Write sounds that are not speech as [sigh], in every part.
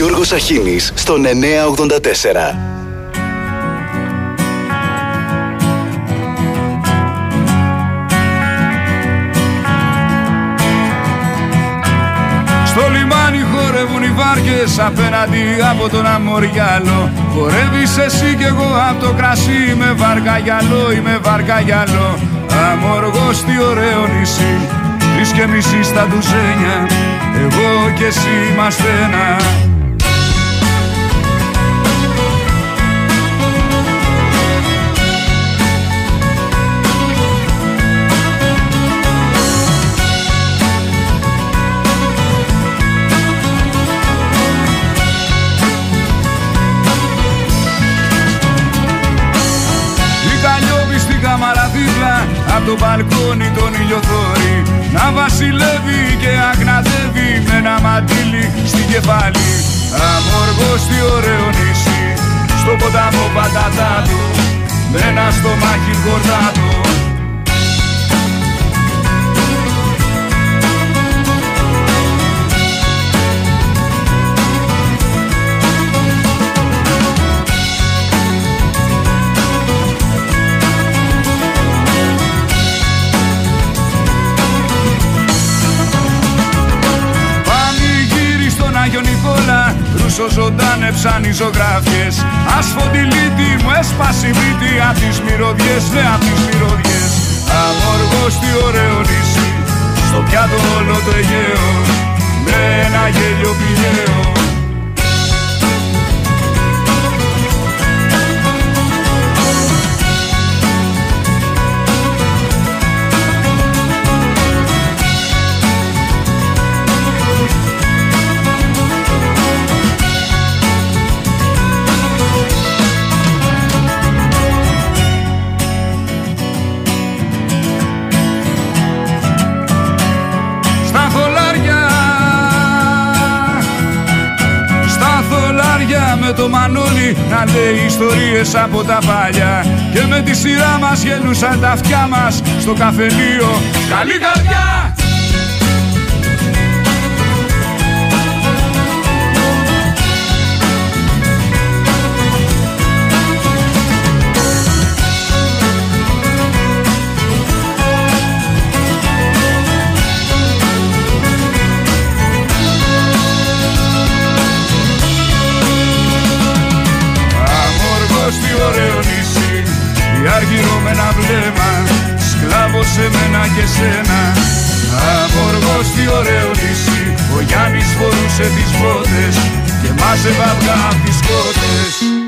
Γιώργος Αχίνης στον 984. Στο λιμάνι χορεύουν οι βάρκες απέναντι από τον Αμοριάλο. Χορεύεις εσύ κι εγώ από το κρασί με βάρκα γυαλό ή με βάρκα γυαλό Αμοργός τι ωραίο νησί Τρεις και μισή στα ντουζένια. Εγώ και εσύ είμαστε ένα Απ' το μπαλκόνι τον ηλιοθόρη Να βασιλεύει και αγναδεύει Με ένα μαντίλι στην κεφάλι. Αμοργός τι ωραίο νησί Στο ποταμό πατατάτο Με ένα στομάχι κορδάτο Νικόλα Ρούσο ζωντάνεψαν οι ζωγράφιες Ασφοντιλίτη μου έσπασε η μύτη Απ' τις μυρωδιές, ναι απ' τις μυρωδιές. Αμοργός τι ωραίο νησί Στο πιάτο όλο το Αιγαίο Με ένα γέλιο πηγαίο το μανούλι Να λέει ιστορίες από τα παλιά. Και με τη σειρά μας γελούσαν τα αυτιά μας Στο καφενείο. Καλή καρδιά φορούσε τις μπότες Και μάζευε αυγά απ' τις κότες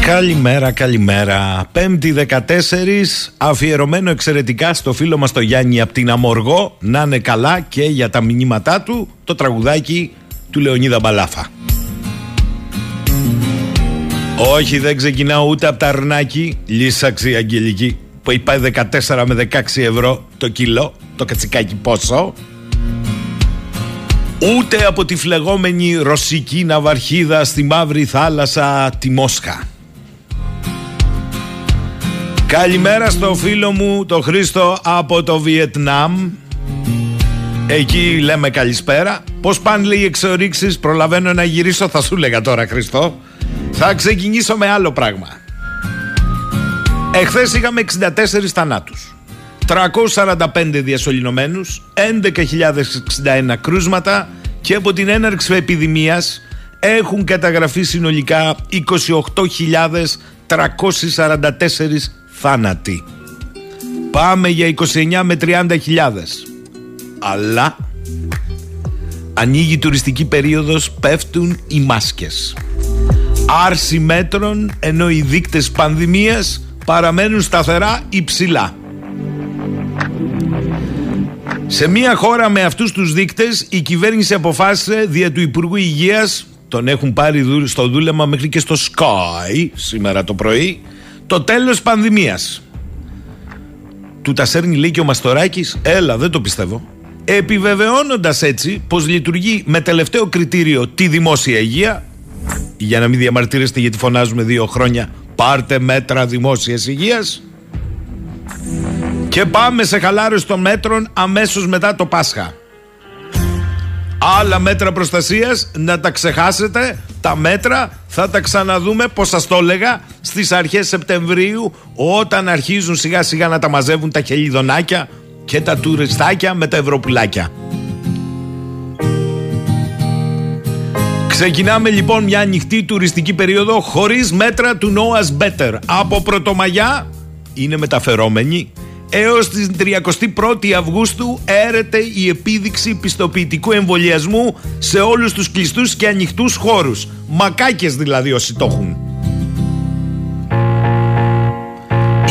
Καλημέρα, καλημέρα. Πέμπτη 14, αφιερωμένο εξαιρετικά στο φίλο μας το Γιάννη από την Αμοργό, να είναι καλά και για τα μηνύματά του, το τραγουδάκι του Λεωνίδα Μπαλάφα. Όχι, δεν ξεκινάω ούτε από τα αρνάκι, λύσαξη η Αγγελική, που έχει πάει 14 με 16 ευρώ το κιλό, το κατσικάκι πόσο. Ούτε από τη φλεγόμενη ρωσική ναυαρχίδα στη μαύρη θάλασσα τη Μόσχα. Καλημέρα στο φίλο μου το Χρήστο από το Βιετνάμ. Εκεί λέμε καλησπέρα. Πώς πάνε λέει οι εξορίξεις; Προλαβαίνω να γυρίσω. Θα σου λέγα τώρα Χριστό Θα ξεκινήσω με άλλο πράγμα. Εχθές είχαμε 64 θανάτους 345 διασωληνωμένους 11.061 κρούσματα Και από την έναρξη επιδημίας Έχουν καταγραφεί συνολικά 28.344 θάνατοι. Πάμε για 29 με 30 χιλιάδες. Αλλά Ανοίγει η τουριστική περίοδος Πέφτουν οι μάσκες. Άρση μέτρων Ενώ οι δείκτες πανδημίας Παραμένουν σταθερά υψηλά σε μια χώρα με αυτούς τους δείκτες η κυβέρνηση αποφάσισε δια του Υπουργού Υγείας τον έχουν πάρει δου- στο δούλεμα μέχρι και στο Sky σήμερα το πρωί το τέλος πανδημίας. Του τα σέρνει λέει και ο Μαστοράκης, έλα δεν το πιστεύω. Επιβεβαιώνοντας έτσι πως λειτουργεί με τελευταίο κριτήριο τη δημόσια υγεία, για να μην διαμαρτύρεστε γιατί φωνάζουμε δύο χρόνια, πάρτε μέτρα δημόσιας υγείας, και πάμε σε χαλάρωση των μέτρων αμέσως μετά το Πάσχα. Άλλα μέτρα προστασίας να τα ξεχάσετε. Τα μέτρα θα τα ξαναδούμε, πώς σας το έλεγα, στις αρχές Σεπτεμβρίου όταν αρχίζουν σιγά σιγά να τα μαζεύουν τα χελιδονάκια και τα τουριστάκια με τα ευρωπουλάκια. Ξεκινάμε λοιπόν μια ανοιχτή τουριστική περίοδο χωρίς μέτρα του Noah's Better. Από Πρωτομαγιά είναι μεταφερόμενοι έως την 31η Αυγούστου έρεται η επίδειξη πιστοποιητικού εμβολιασμού σε όλους τους κλειστούς και ανοιχτούς χώρους. Μακάκες δηλαδή όσοι το έχουν.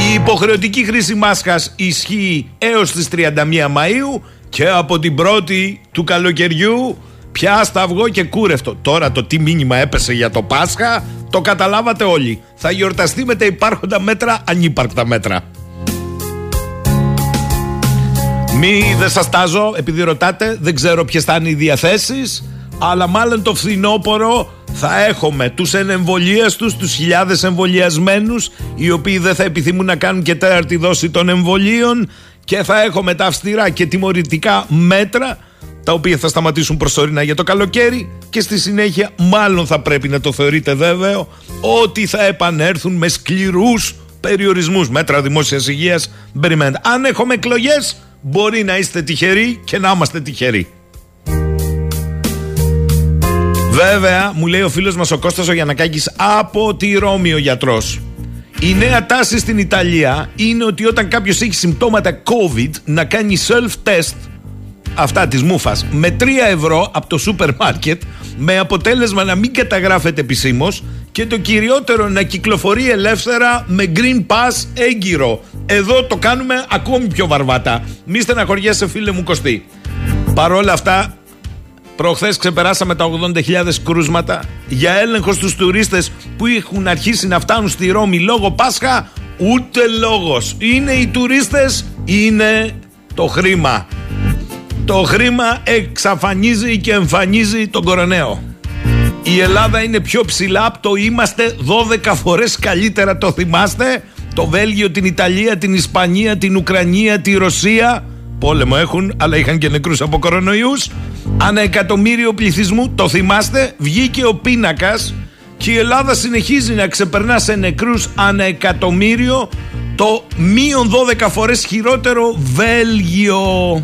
Η υποχρεωτική χρήση μάσχας ισχύει έως τις 31 Μαΐου και από την 1η του καλοκαιριού πια αυγό και κούρευτο. Τώρα το τι μήνυμα έπεσε για το Πάσχα το καταλάβατε όλοι. Θα γιορταστεί με τα υπάρχοντα μέτρα ανύπαρκτα μέτρα. Μη δεν σας τάζω, επειδή ρωτάτε, δεν ξέρω ποιες θα είναι οι διαθέσεις. Αλλά μάλλον το φθινόπωρο θα έχουμε τους ενεμβολίαστου, τους χιλιάδες εμβολιασμένους, οι οποίοι δεν θα επιθυμούν να κάνουν και τέταρτη δόση των εμβολίων. Και θα έχουμε τα αυστηρά και τιμωρητικά μέτρα, τα οποία θα σταματήσουν προσωρινά για το καλοκαίρι. Και στη συνέχεια, μάλλον θα πρέπει να το θεωρείτε βέβαιο, ότι θα επανέλθουν με σκληρούς περιορισμούς. Μέτρα δημόσιας υγείας. Περιμένετε. Αν έχουμε εκλογές, Μπορεί να είστε τυχεροί και να είμαστε τυχεροί. Βέβαια, μου λέει ο φίλος μας ο Κώστας ο Γιανακάκης από τη Ρώμη ο γιατρός. Η νέα τάση στην Ιταλία είναι ότι όταν κάποιος έχει συμπτώματα COVID να κάνει self-test αυτά της μούφας με 3 ευρώ από το σούπερ μάρκετ με αποτέλεσμα να μην καταγράφεται επισήμως και το κυριότερο να κυκλοφορεί ελεύθερα με green pass έγκυρο. Εδώ το κάνουμε ακόμη πιο βαρβάτα. Μη στεναχωριέσαι φίλε μου Κωστή. Παρόλα αυτά Προχθές ξεπεράσαμε τα 80.000 κρούσματα για έλεγχος στους τουρίστες που έχουν αρχίσει να φτάνουν στη Ρώμη λόγω Πάσχα. Ούτε λόγος. Είναι οι τουρίστες, είναι το χρήμα. Το χρήμα εξαφανίζει και εμφανίζει τον κοροναίο. Η Ελλάδα είναι πιο ψηλά από το είμαστε 12 φορές καλύτερα το θυμάστε; Το Βέλγιο, την Ιταλία, την Ισπανία, την Ουκρανία, τη Ρωσία. Πόλεμο έχουν, αλλά είχαν και νεκρούς από κορονοϊούς. Ανά εκατομμύριο πληθυσμού, το θυμάστε, βγήκε ο πίνακας και η Ελλάδα συνεχίζει να ξεπερνά σε νεκρούς ανά εκατομμύριο το μείον 12 φορές χειρότερο Βέλγιο.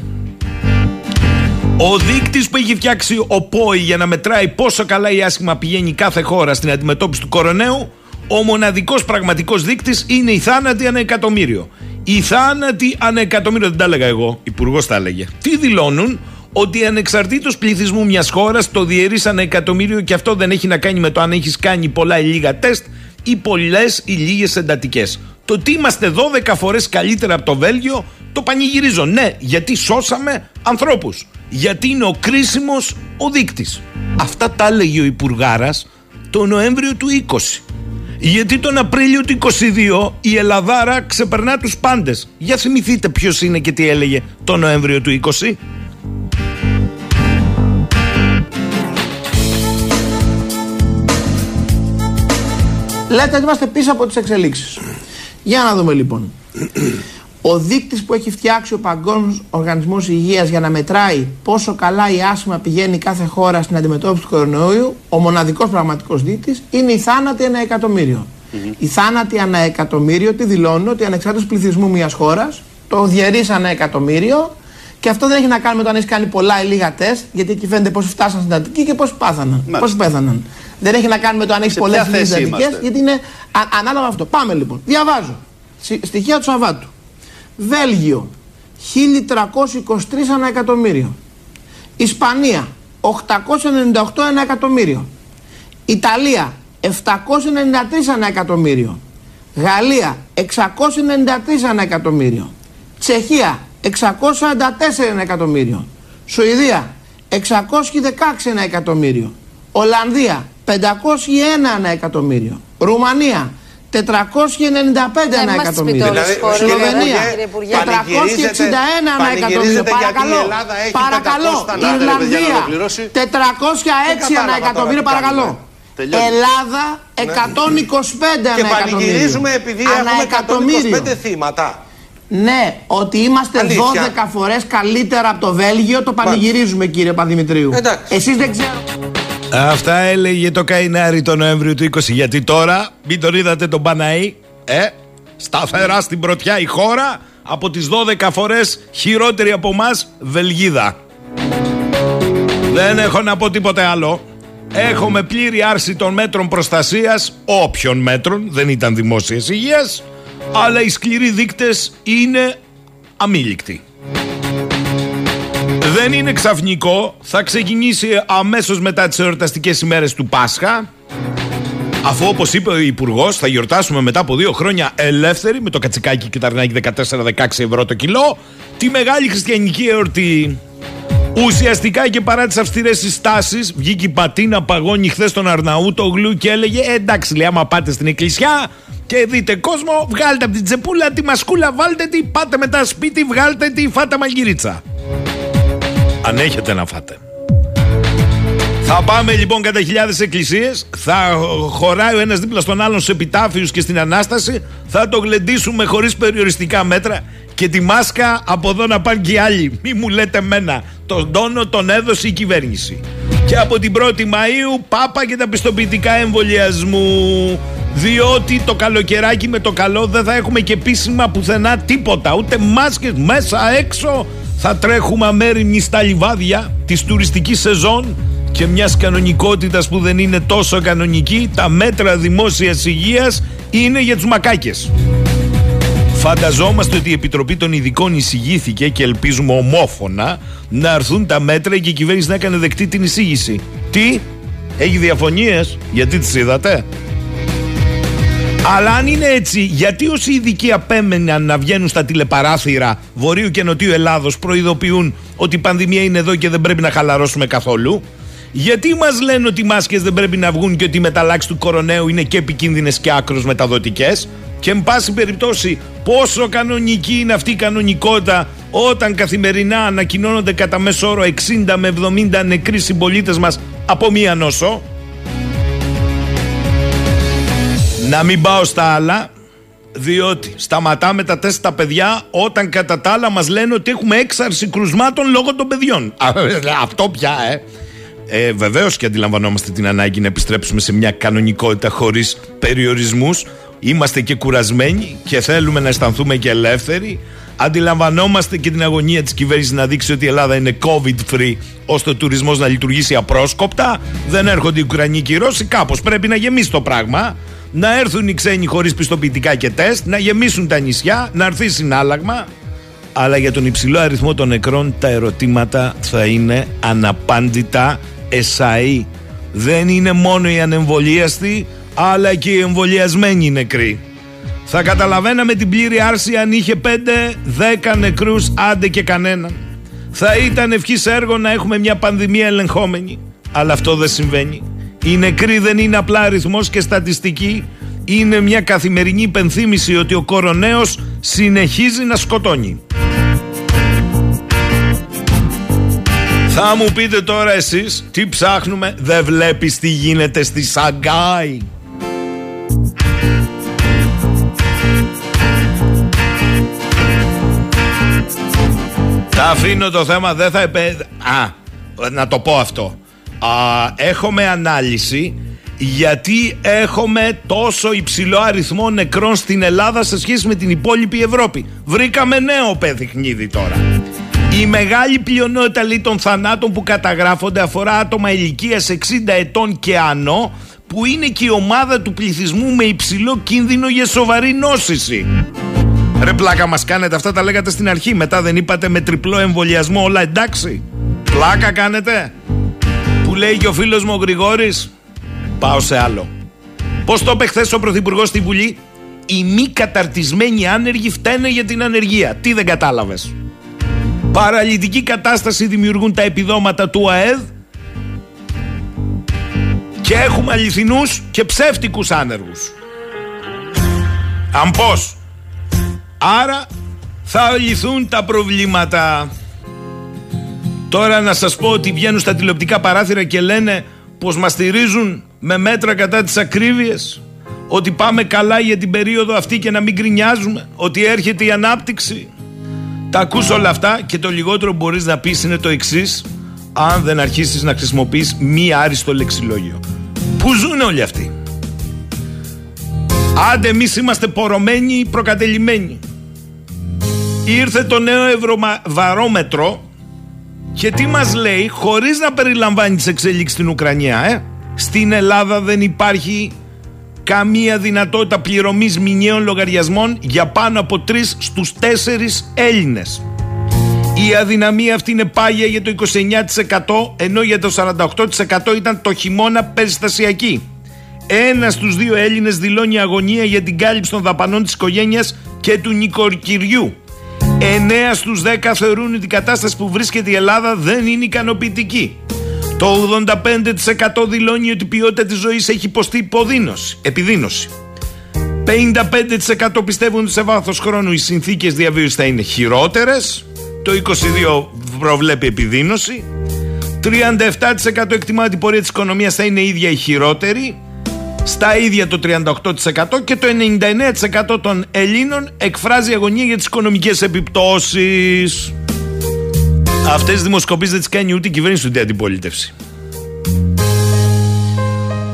Ο δείκτης που έχει φτιάξει ο ΠΟΗ για να μετράει πόσο καλά ή άσχημα πηγαίνει κάθε χώρα στην αντιμετώπιση του κοροναίου, ο μοναδικός πραγματικός δείκτης είναι η θάνατη ανά εκατομμύριο. Οι θάνατοι ανά εκατομμύριο, δεν τα έλεγα εγώ, υπουργός τα έλεγε. Τι δηλώνουν, ότι ανεξαρτήτως πληθυσμού μιας χώρας το διαιρείς ανά εκατομμύριο και αυτό δεν έχει να κάνει με το αν έχεις κάνει πολλά ή λίγα τεστ ή πολλές ή λίγες εντατικές. Το ότι είμαστε 12 φορές καλύτερα από το Βέλγιο το πανηγυρίζω. Ναι, γιατί σώσαμε ανθρώπους γιατί είναι ο κρίσιμος ο δείκτης. Αυτά τα έλεγε ο Υπουργάρας το Νοέμβριο του 20. Γιατί τον Απρίλιο του 22 η Ελλαδάρα ξεπερνά τους πάντες. Για θυμηθείτε ποιος είναι και τι έλεγε το Νοέμβριο του 20. Λέτε ότι είμαστε πίσω από τις εξελίξεις. Για να δούμε λοιπόν. Ο δείκτης που έχει φτιάξει ο Παγκόσμιος Οργανισμός Υγείας για να μετράει πόσο καλά η άσχημα πηγαίνει κάθε χώρα στην αντιμετώπιση του κορονοϊού, ο μοναδικός πραγματικός δείκτης είναι η θάνατη ένα εκατομμύριο. Mm-hmm. Η θάνατη ανά εκατομμύριο τι δηλώνει ότι ανεξάρτητος πληθυσμού μιας χώρας το διαιρείς ένα εκατομμύριο και αυτό δεν έχει να κάνει με το αν έχεις κάνει πολλά ή λίγα τεστ, γιατί εκεί φαίνεται πώς φτάσαν στην Αττική και πώς πάθαναν. Πώς πέθαναν. Δεν έχει να κάνει με το αν έχεις πολλές ή λίγες γιατί είναι ανάλογα αυτό. Πάμε λοιπόν. Διαβάζω. Στοιχεία του Σαββάτου. Βέλγιο 1323 ένα εκατομμύριο. Ισπανία 898 ένα εκατομμύριο. Ιταλία 793 ένα εκατομμύριο. Γαλλία 693 ένα εκατομμύριο. Τσεχία 644 ένα εκατομμύριο. Σουηδία 616 ένα εκατομμύριο. Ολλανδία 501 ένα εκατομμύριο. Ρουμανία 495 ένα εκατομμύριο. Σλοβενία 461 ένα εκατομμύριο. Παρακαλώ. Παρακαλώ. Ιρλανδία 406 ένα εκατομμύριο. Παρακαλώ. Ελλάδα 125 ένα εκατομμύριο. Και πανηγυρίζουμε επειδή έχουμε 125 θύματα. Ναι, ότι είμαστε Αλήθεια. 12 φορές καλύτερα από το Βέλγιο, το πανηγυρίζουμε κύριε Παδημητρίου. Εντάξει. Εσείς δεν ξέρω. Αυτά έλεγε το Καϊνάρι το Νοέμβριο του 20. Γιατί τώρα, μην τον είδατε τον Παναή, ε, σταθερά στην πρωτιά η χώρα, από τις 12 φορές χειρότερη από εμάς Βελγίδα. Δεν έχω να πω τίποτε άλλο. Έχουμε πλήρη άρση των μέτρων προστασίας, όποιων μέτρων, δεν ήταν δημόσιας υγείας, αλλά οι σκληροί δείκτες είναι αμήλικτοι. Δεν είναι ξαφνικό, θα ξεκινήσει αμέσως μετά τις εορταστικές ημέρες του Πάσχα, αφού όπως είπε ο Υπουργός, θα γιορτάσουμε μετά από δύο χρόνια ελεύθεροι, με το κατσικάκι και τα αρνάκι 14-16 ευρώ το κιλό, τη μεγάλη χριστιανική εορτή. Ουσιαστικά και παρά τις αυστηρές συστάσεις, βγήκε η Πατίνα Παγώνη χθες στον Αρναούτογλου και έλεγε: «Ε, Εντάξει, λέει, άμα πάτε στην εκκλησιά και δείτε κόσμο, βγάλτε από την τσεπούλα τη μασκούλα, βάλτε τη, πάτε μετά σπίτι, βγάλτε τη, φάτε μαγειρίτσα. Αν έχετε να φάτε. Θα πάμε λοιπόν κατά χιλιάδες εκκλησίες. Θα χωράει ο ένας δίπλα στον άλλον στου επιτάφιους και στην ανάσταση. Θα το γλεντήσουμε χωρίς περιοριστικά μέτρα. Και τη μάσκα από εδώ να πάνε και οι άλλοι. Μη μου λέτε μένα. Τον τόνο τον έδωσε η κυβέρνηση. Και από την 1η Μαΐου πάπα και τα πιστοποιητικά εμβολιασμού. Διότι το καλοκαιράκι με το καλό δεν θα έχουμε και επίσημα πουθενά τίποτα. Ούτε μάσκες μέσα έξω. Θα τρέχουμε αμέριμνοι στα λιβάδια της τουριστικής σεζόν και μιας κανονικότητας που δεν είναι τόσο κανονική. Τα μέτρα δημόσιας υγείας είναι για τους μακάκες. Φανταζόμαστε ότι η Επιτροπή των Ειδικών εισηγήθηκε και ελπίζουμε ομόφωνα να έρθουν τα μέτρα και η κυβέρνηση να έκανε δεκτή την εισήγηση. Τι, έχει διαφωνίες, γιατί τις είδατε; Αλλά αν είναι έτσι, γιατί όσοι ειδικοί απέμεναν να βγαίνουν στα τηλεπαράθυρα Βορείου και Νοτιού Ελλάδος προειδοποιούν ότι η πανδημία είναι εδώ και δεν πρέπει να χαλαρώσουμε καθόλου; Γιατί μας λένε ότι οι μάσκες δεν πρέπει να βγουν και ότι οι μεταλλάξεις του κοροναίου είναι και επικίνδυνες και άκρως μεταδοτικές; Και εν πάση περιπτώσει πόσο κανονική είναι αυτή η κανονικότητα όταν καθημερινά ανακοινώνονται κατά μέσο όρο 60 με 70 νεκροί συμπολίτες μας από μία νόσο. Να μην πάω στα άλλα, διότι σταματάμε τα τεστ τα παιδιά όταν κατά τα άλλα μας λένε ότι έχουμε έξαρση κρουσμάτων λόγω των παιδιών. Α, Αυτό πια, ε. Ε, Βεβαίως και αντιλαμβανόμαστε την ανάγκη να επιστρέψουμε σε μια κανονικότητα χωρίς περιορισμούς. Είμαστε και κουρασμένοι και θέλουμε να αισθανθούμε και ελεύθεροι. Αντιλαμβανόμαστε και την αγωνία της κυβέρνησης να δείξει ότι η Ελλάδα είναι COVID free, ώστε ο τουρισμός να λειτουργήσει απρόσκοπτα. Δεν έρχονται οι Ουκρανοί και οι Ρώσοι. Κάπως πρέπει να γεμίσει το πράγμα. Να έρθουν οι ξένοι χωρίς πιστοποιητικά και τεστ, να γεμίσουν τα νησιά, να έρθει συνάλλαγμα. Αλλά για τον υψηλό αριθμό των νεκρών τα ερωτήματα θα είναι αναπάντητα εσαΐ. Δεν είναι μόνο οι ανεμβολίαστοι, αλλά και οι εμβολιασμένοι νεκροί. Θα καταλαβαίναμε την πλήρη άρση αν είχε 5-10 νεκρούς άντε και κανέναν. Θα ήταν ευχής έργο να έχουμε μια πανδημία ελεγχόμενη. Αλλά αυτό δεν συμβαίνει. Οι νεκροί δεν είναι απλά αριθμός και στατιστική. Είναι μια καθημερινή υπενθύμηση ότι ο κοροναίος συνεχίζει να σκοτώνει. Θα μου πείτε τώρα εσείς τι ψάχνουμε Δεν βλέπεις τι γίνεται στη Σαγκάη; Τα αφήνω το θέμα δεν θα επέ... Α, να το πω αυτό Α, Έχουμε ανάλυση γιατί έχουμε τόσο υψηλό αριθμό νεκρών στην Ελλάδα σε σχέση με την υπόλοιπη Ευρώπη. Βρήκαμε νέο παιχνίδι τώρα. Η μεγάλη πλειονότητα λέει, των θανάτων που καταγράφονται αφορά άτομα ηλικίας 60 ετών και άνω που είναι και η ομάδα του πληθυσμού με υψηλό κίνδυνο για σοβαρή νόσηση. Ρε πλάκα μας κάνετε, αυτά τα λέγατε στην αρχή, μετά δεν είπατε με τριπλό εμβολιασμό όλα εντάξει. Πλάκα κάνετε. Που λέει και ο φίλος μου ο Γρηγόρης, πάω σε άλλο. Πώς το είπε χθες ο Πρωθυπουργός στη Βουλή, οι μη καταρτισμένοι άνεργοι φταίνε για την ανεργία. Τι δεν κατάλαβες; Παραλυτική κατάσταση δημιουργούν τα επιδόματα του ΑΕΔ και έχουμε αληθινούς και ψεύτικους άνεργους. Αν πώς; Άρα θα λυθούν τα προβλήματα. Τώρα να σας πω ότι βγαίνουν στα τηλεοπτικά παράθυρα και λένε πως μας στηρίζουν με μέτρα κατά τις ακρίβειες. ότι πάμε καλά για την περίοδο αυτή και να μην γκρινιάζουμε, ότι έρχεται η ανάπτυξη. Τα ακούς όλα αυτά και το λιγότερο που μπορείς να πεις είναι το εξής αν δεν αρχίσεις να χρησιμοποιείς μη άριστο λεξιλόγιο. Πού ζουν όλοι αυτοί; Άντε εμείς είμαστε πορωμένοι προκατελημένοι. Ήρθε το νέο ευρωβαρόμετρο και τι μας λέει χωρίς να περιλαμβάνει τις εξελίξεις στην Ουκρανία ε; Στην Ελλάδα δεν υπάρχει καμία δυνατότητα πληρωμής μηνιαίων λογαριασμών για πάνω από τρεις στους τέσσερις Έλληνες. Η αδυναμία αυτή είναι πάγια για το 29% ενώ για το 48% ήταν το χειμώνα περιστασιακή. Ένας στους δύο Έλληνες δηλώνει αγωνία για την κάλυψη των δαπανών της οικογένειας και του νοικοκυριού. 9 στους 10 θεωρούν ότι η κατάσταση που βρίσκεται η Ελλάδα δεν είναι ικανοποιητική. Το 85% δηλώνει ότι η ποιότητα της ζωής έχει υποστεί υποδίνωση, επιδίνωση. 55% πιστεύουν ότι σε βάθος χρόνου οι συνθήκες διαβίωσης θα είναι χειρότερες. Το 22% προβλέπει επιδίνωση. 37% εκτιμά ότι η πορεία της οικονομίας θα είναι ίδια ή χειρότερη στα ίδια το 38% και το 99% των Ελλήνων εκφράζει αγωνία για τις οικονομικές επιπτώσεις. Αυτές τις δημοσκοπήσεις δεν τις κάνει ούτε η κυβέρνηση ούτε η αντιπολίτευση.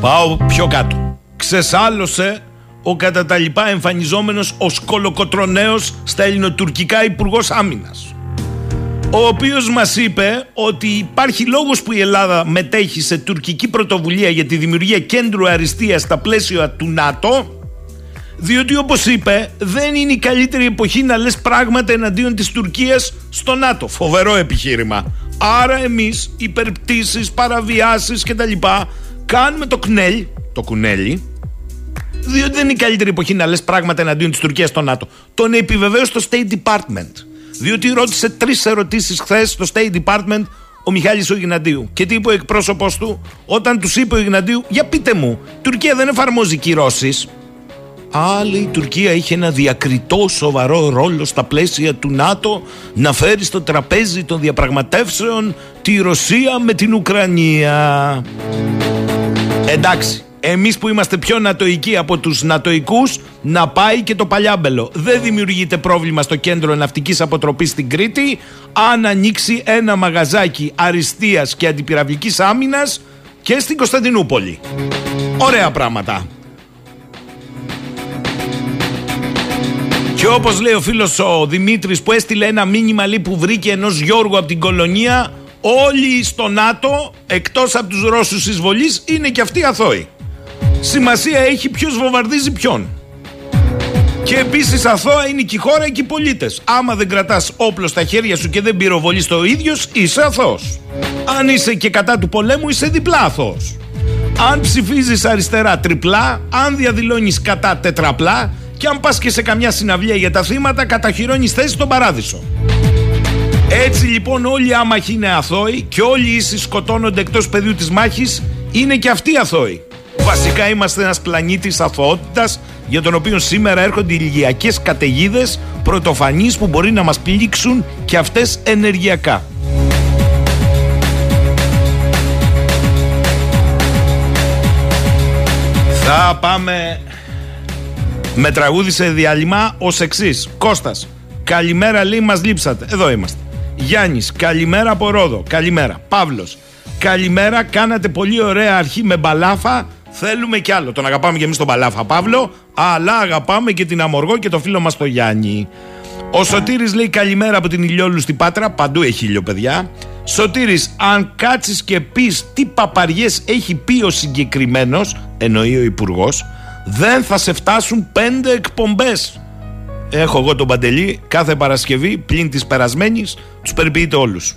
Πάω πιο κάτω. Ξεσάλωσε ο κατά τα λοιπά εμφανιζόμενος ως κολοκοτρονέος στα ελληνοτουρκικά υπουργός άμυνας ο οποίος μας είπε ότι υπάρχει λόγος που η Ελλάδα μετέχει σε τουρκική πρωτοβουλία για τη δημιουργία κέντρου αριστείας στα πλαίσια του ΝΑΤΟ διότι όπως είπε δεν είναι η καλύτερη εποχή να λες πράγματα εναντίον της Τουρκίας στο ΝΑΤΟ. Φοβερό επιχείρημα. Άρα εμείς υπερπτήσεις, παραβιάσεις κτλ. κάνουμε το κνέλ, το κουνέλι, διότι δεν είναι η καλύτερη εποχή να λες πράγματα εναντίον της Τουρκίας στο ΝΑΤΟ. Τον επιβεβαίωσε το State Department. Διότι ρώτησε τρεις ερωτήσεις χθες στο State Department ο Μιχάλης ο Ιγναντίου. Και τι είπε ο εκπρόσωπος του, όταν τους είπε ο Ιγναντίου, για πείτε μου, η Τουρκία δεν εφαρμόζει κυρώσεις. Άλλη η Τουρκία είχε ένα διακριτό σοβαρό ρόλο στα πλαίσια του ΝΑΤΟ να φέρει στο τραπέζι των διαπραγματεύσεων τη Ρωσία με την Ουκρανία. Εντάξει, εμείς που είμαστε πιο νατοικοί από τους νατοικούς, να πάει και το παλιάμπελο. Δεν δημιουργείται πρόβλημα στο κέντρο ναυτικής αποτροπής στην Κρήτη αν ανοίξει ένα μαγαζάκι αριστείας και αντιπυραυλικής άμυνας και στην Κωνσταντινούπολη. Ωραία πράγματα. Και όπως λέει ο φίλος ο Δημήτρης που έστειλε ένα μήνυμα λέει που βρήκε ενός Γιώργου από την κολονία, όλοι στο ΝΑΤΟ εκτός από τους Ρώσους εισβολή είναι και αυτοί αθώοι. Σημασία έχει ποιος βομβαρδίζει ποιον. Και επίσης αθώα είναι και η χώρα και οι πολίτες. Άμα δεν κρατάς όπλο στα χέρια σου και δεν πυροβολείς το ίδιος, είσαι αθώος. Αν είσαι και κατά του πολέμου, είσαι διπλά αθώος. Αν ψηφίζεις αριστερά, τριπλά. Αν διαδηλώνεις κατά, τετραπλά. Και αν πας και σε καμιά συναυλία για τα θύματα, καταχειρώνει θέση στον παράδεισο. Έτσι λοιπόν όλοι οι άμαχοι είναι αθώοι και όλοι οι ίσοι σκοτώνονται εκτός πεδίου της μάχης είναι και αυτοί αθώοι. Βασικά είμαστε ένας πλανήτης αθωότητας για τον οποίο σήμερα έρχονται ηλιακές καταιγίδες πρωτοφανείς που μπορεί να μας πλήξουν και αυτές ενεργειακά. Θα πάμε με τραγούδι σε διάλειμμα ως εξής. Κώστας, καλημέρα λέει μας λείψατε. Εδώ είμαστε. Γιάννης, καλημέρα από Ρόδο. Καλημέρα. Παύλος, καλημέρα. Κάνατε πολύ ωραία αρχή με μπαλάφα Θέλουμε κι άλλο. Τον αγαπάμε και εμείς τον Παλάφα Παύλο, αλλά αγαπάμε και την Αμοργό και το φίλο μας το Γιάννη. Ο Σωτήρης λέει καλημέρα από την Ηλιόλου στην Πάτρα. Παντού έχει ήλιο, παιδιά. Σωτήρης, αν κάτσεις και πεις τι παπαριές έχει πει ο συγκεκριμένος, εννοεί ο υπουργός, δεν θα σε φτάσουν πέντε εκπομπές. Έχω εγώ τον Παντελή κάθε Παρασκευή, πλην της περασμένης, τους περιποιείται όλους.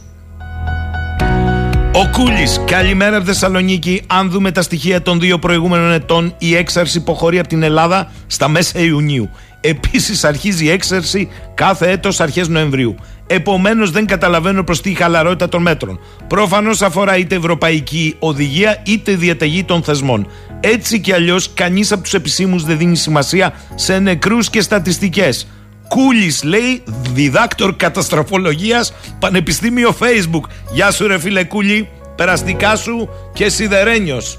Ο Κούλης, καλημέρα από Θεσσαλονίκη. Αν δούμε τα στοιχεία των δύο προηγούμενων ετών, η έξαρση υποχωρεί από την Ελλάδα στα μέσα Ιουνίου. Επίσης, αρχίζει η έξαρση κάθε έτος αρχές Νοεμβρίου. Επομένως, δεν καταλαβαίνω προς τι χαλαρότητα των μέτρων. Προφανώς αφορά είτε ευρωπαϊκή οδηγία είτε διαταγή των θεσμών. Έτσι κι αλλιώς, κανείς από τους επισήμους δεν δίνει σημασία σε νεκρούς και στατιστικές. Κούλης λέει, διδάκτορ καταστροφολογίας, Πανεπιστήμιο Facebook. Γεια σου, ρε φίλε Κούλη, περαστικά σου και σιδερένιος.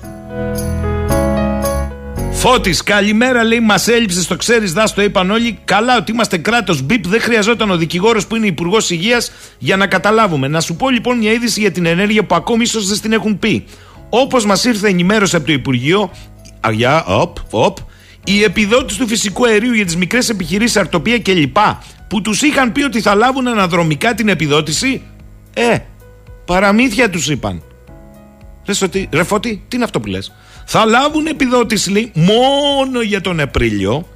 Φώτης, καλημέρα λέει. Μας έλειψες, το ξέρεις, δάς το είπαν όλοι. Καλά, ότι είμαστε κράτος μπιπ. Δεν χρειαζόταν ο δικηγόρος που είναι υπουργός υγείας για να καταλάβουμε. Να σου πω λοιπόν μια είδηση για την ενέργεια που ακόμη ίσως δεν την έχουν πει. Όπως μας ήρθε ενημέρωση από το Υπουργείο. Αγιά, οπ, οπ. Η επιδότηση του φυσικού αερίου για τις μικρές επιχειρήσεις, αρτοπία κλπ. που τους είχαν πει ότι θα λάβουν αναδρομικά την επιδότηση. Ε, παραμύθια τους είπαν. Λες ότι, ρε Φώτη, τι είναι αυτό που λες; Θα λάβουν επιδότηση λέει, μόνο για τον Απρίλιο,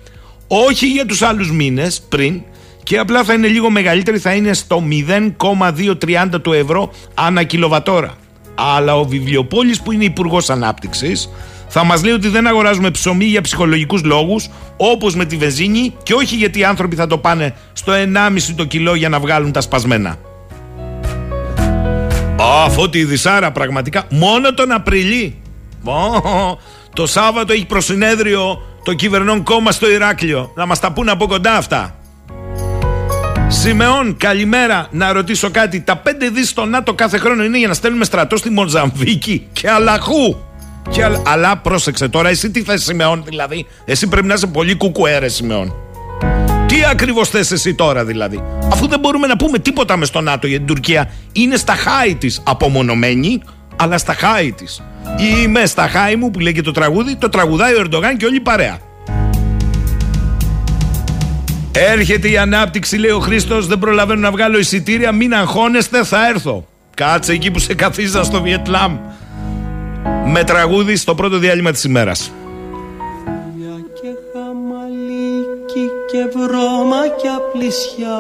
όχι για τους άλλους μήνες πριν και απλά θα είναι λίγο μεγαλύτερη, θα είναι στο 0,230 του ευρώ ανά κιλοβατόρα. Αλλά ο Βιβλιοπόλης που είναι υπουργός Ανάπτυξης θα μας λέει ότι δεν αγοράζουμε ψωμί για ψυχολογικούς λόγους όπως με τη βεζίνη και όχι γιατί οι άνθρωποι θα το πάνε στο 1,5 το κιλό για να βγάλουν τα σπασμένα. Α, η Δυσάρα πραγματικά μόνο τον Απριλί. το Σάββατο έχει προσυνέδριο το κυβερνών κόμμα στο Ηράκλειο. Να μας τα πούνε από κοντά αυτά. Σιμεών, καλημέρα. Να ρωτήσω κάτι. Τα 5 δις στο ΝΑΤΟ κάθε χρόνο είναι για να στέλνουμε στρατό στη Μοζαμβίκη και αλαχού. Και Αλλά πρόσεξε τώρα, εσύ τι θες Σιμεών δηλαδή; Εσύ πρέπει να είσαι πολύ κουκουέρε Σιμεών. Τι ακριβώς θες εσύ τώρα δηλαδή; Αφού δεν μπορούμε να πούμε τίποτα μες στο ΝΑΤΟ για την Τουρκία. Είναι στα χάη της απομονωμένη, αλλά στα χάη της. Είμαι στα χάη μου που λέει και το τραγούδι, το τραγουδάει ο Ερντογάν και όλη η παρέα. Έρχεται η ανάπτυξη, λέει ο Χρήστος. Δεν προλαβαίνω να βγάλω εισιτήρια. Μην αγχώνεστε, θα έρθω. Κάτσε εκεί που σε καθίζα στο Βιετλάμ. Με τραγούδι στο πρώτο διάλειμμα της ημέρας. και βρώμακια πλησιά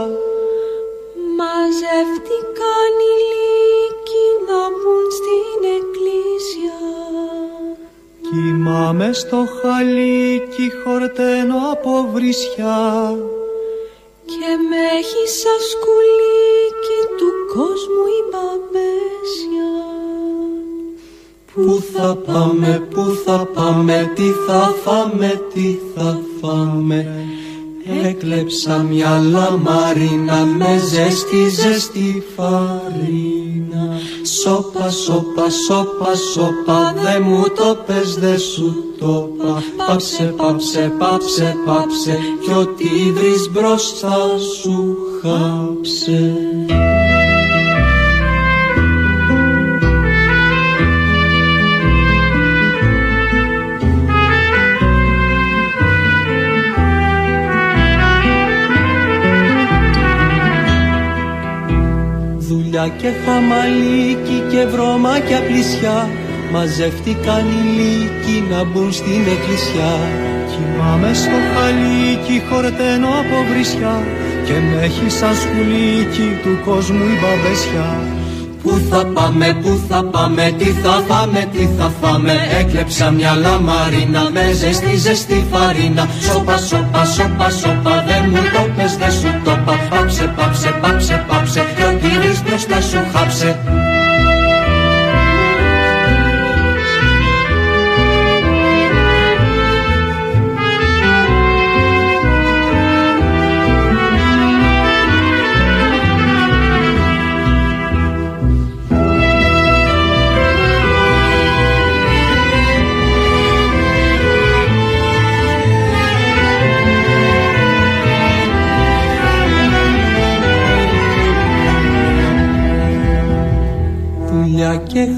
μαζεύτηκαν οι λύκοι να μπουν στην εκκλησιά. Κοιμάμαι στο χαλίκι χορταίνω από βρισιά. Και με έχει σαν σκουλίκι του κόσμου η μπαμπέσια Πού θα πάμε, πού θα πάμε, τι θα φάμε, τι θα φάμε. Έκλεψα μια λαμαρίνα με ζέστη ζέστη φαρίνα. Σόπα σόπα σόπα σόπα δε μου το πες δε σου το πα. Πάψε πάψε πάψε πάψε κι ό,τι βρεις μπροστά σου χάψε και χαμαλίκι και βρώμακια πλησιά Μαζεύτηκαν οι λύκοι να μπουν στην εκκλησιά. Κοιμάμαι στο χαλίκι χορταίνω από βρισιά. Και με έχει σαν σκουλίκι του κόσμου η μπαμπεσιά Πού θα πάμε, πού θα πάμε, τι θα φάμε, τι θα φάμε. Έκλεψα μια λαμαρίνα με ζεστή ζεστή φαρίνα. Σόπα, σόπα, σόπα, σόπα, δεν μου το πες, δεν σου το πα Πάψε, πάψε, πάψε, πάψε, κι ό,τι μπροστά σου χάψε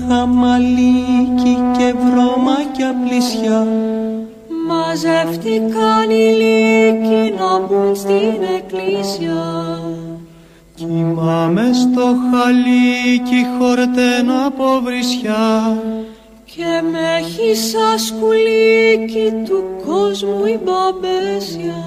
χαμαλίκι και βρώμακια πλησιά Μαζεύτηκαν οι λύκοι να μπουν στην εκκλησιά. Κοιμάμαι στο χαλίκι χορταίνω από βρισιά. Και με έχει σαν σκουλίκι του κόσμου η μπαμπέσια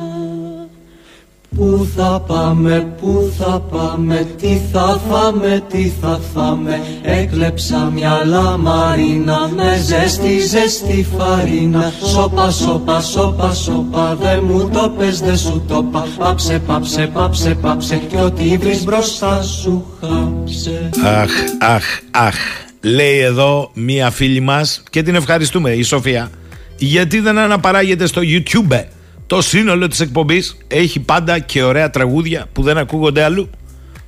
Πού θα πάμε, πού θα πάμε, τι θα φάμε, τι θα φάμε. Έκλεψα μια λαμαρίνα με ζέστη, ζέστη φαρίνα. Σόπα, σόπα, σόπα, σόπα, δε μου το πες, δε σου το πα. Πάψε, πάψε, πάψε, πάψε και ό,τι βρεις μπροστά σου χάψε. Αχ, αχ, αχ. Λέει εδώ μία φίλη μας και την ευχαριστούμε η Σοφία. Γιατί δεν αναπαράγεται στο YouTube το σύνολο της εκπομπής έχει πάντα και ωραία τραγούδια που δεν ακούγονται αλλού.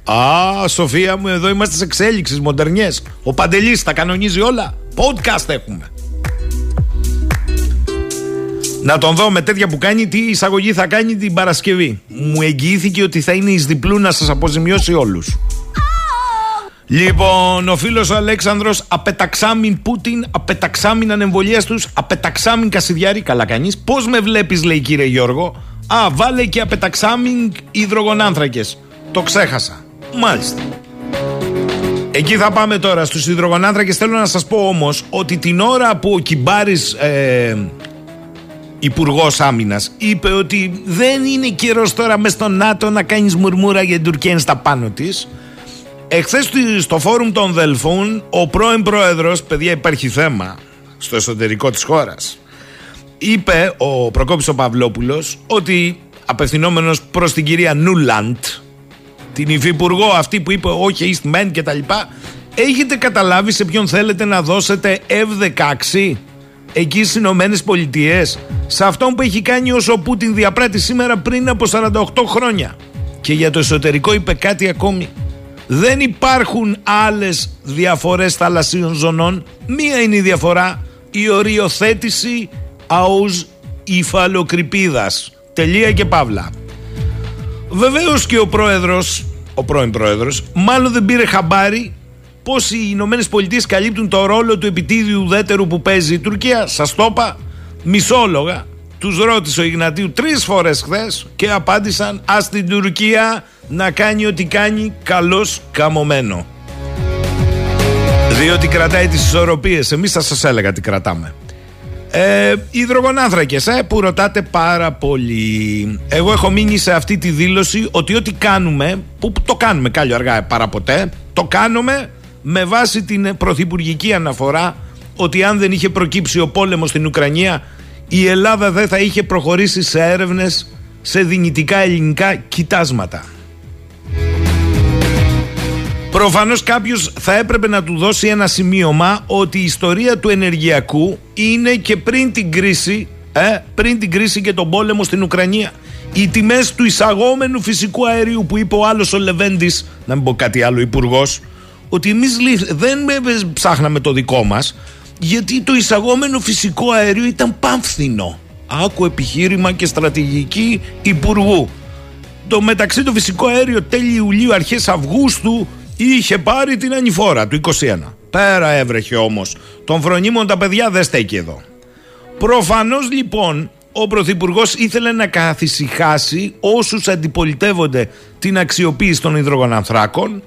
Α, Σοφία μου, εδώ είμαστε σε εξέλιξη, μοντερνιές. Ο Παντελής τα κανονίζει όλα. Podcast έχουμε. Να τον δω με τέτοια που κάνει, τι εισαγωγή θα κάνει την Παρασκευή. Μου εγγυήθηκε ότι θα είναι εις διπλού να σας αποζημιώσει όλους. Λοιπόν, ο φίλος ο Αλέξανδρος απεταξάμιν Πούτιν, απεταξάμιν ανεμβολία τους, απεταξάμιν Κασιδιάρη. Καλά, κανείς. Πώς με βλέπεις, λέει κύριε Γιώργο; Α, βάλε και απεταξάμιν υδρογονάνθρακες. Το ξέχασα. Μάλιστα. Εκεί θα πάμε τώρα στους υδρογονάνθρακες Θέλω να σας πω όμως ότι την ώρα που ο Κιμπάρης ε, Υπουργός Άμυνας είπε ότι δεν είναι καιρός τώρα μες στο ΝΑΤΟ να κάνεις μουρμούρα για την Τουρκία στα πάνω της. Εχθές στο φόρουμ των Δελφούν, ο πρώην πρόεδρος, παιδιά, υπάρχει θέμα στο εσωτερικό της χώρας. Είπε ο Προκόπης ο Παυλόπουλος ότι απευθυνόμενος προς την κυρία Νούλαντ την υφυπουργό αυτή που είπε όχι East Men και τα λοιπά έχετε καταλάβει σε ποιον θέλετε να δώσετε F-16 εκεί στις Ηνωμένες Πολιτείες, σε αυτόν που έχει κάνει όσο Πούτιν διαπράττει σήμερα πριν από 48 χρόνια. Και για το εσωτερικό είπε κάτι ακόμη. Δεν υπάρχουν άλλες διαφορές θαλασσίων ζωνών. Μία είναι η διαφορά, η οριοθέτηση αούς υφαλοκρηπίδας. Τελεία και παύλα. Βεβαίως και ο πρόεδρος, ο πρώην πρόεδρος, μάλλον δεν πήρε χαμπάρι πώς οι Ηνωμένες Πολιτείες καλύπτουν το ρόλο του επιτίδιου ουδέτερου που παίζει η Τουρκία. Σας το είπα, μισόλογα. Τους ρώτησε ο Ιγνατίου τρεις φορές χθες και απάντησαν Α την Τουρκία να κάνει ό,τι κάνει καλώς καμωμένο. Διότι κρατάει τις ισορροπίες. Εμείς θα σας έλεγα τι κρατάμε. Ε, υδρογονάνθρακες ε, που ρωτάτε πάρα πολύ Εγώ έχω μείνει σε αυτή τη δήλωση Ότι ό,τι κάνουμε Που το κάνουμε κάλλιο αργά παραποτέ Το κάνουμε με βάση την πρωθυπουργική αναφορά ότι αν δεν είχε προκύψει ο πόλεμος στην Ουκρανία η Ελλάδα δεν θα είχε προχωρήσει σε έρευνες σε δυνητικά ελληνικά κοιτάσματα. Προφανώς κάποιος θα έπρεπε να του δώσει ένα σημείωμα ότι η ιστορία του ενεργειακού είναι και πριν την κρίση, ε, πριν την κρίση και τον πόλεμο στην Ουκρανία. Οι τιμές του εισαγόμενου φυσικού αερίου που είπε ο άλλος ο Λεβέντης, να μην πω κάτι άλλο υπουργός, ότι εμείς δεν ψάχναμε το δικό μας γιατί το εισαγόμενο φυσικό αέριο ήταν πάμφθινο. Άκου επιχείρημα και στρατηγική υπουργού. Το μεταξύ το φυσικό αέριο τέλη Ιουλίου αρχές Αυγούστου είχε πάρει την ανηφόρα του 21. Πέρα έβρεχε όμως. Τον φρονίμων τα παιδιά δεν στέκει εδώ. Προφανώς λοιπόν ο Πρωθυπουργός ήθελε να καθησυχάσει όσους αντιπολιτεύονται την αξιοποίηση των υδρογονανθράκων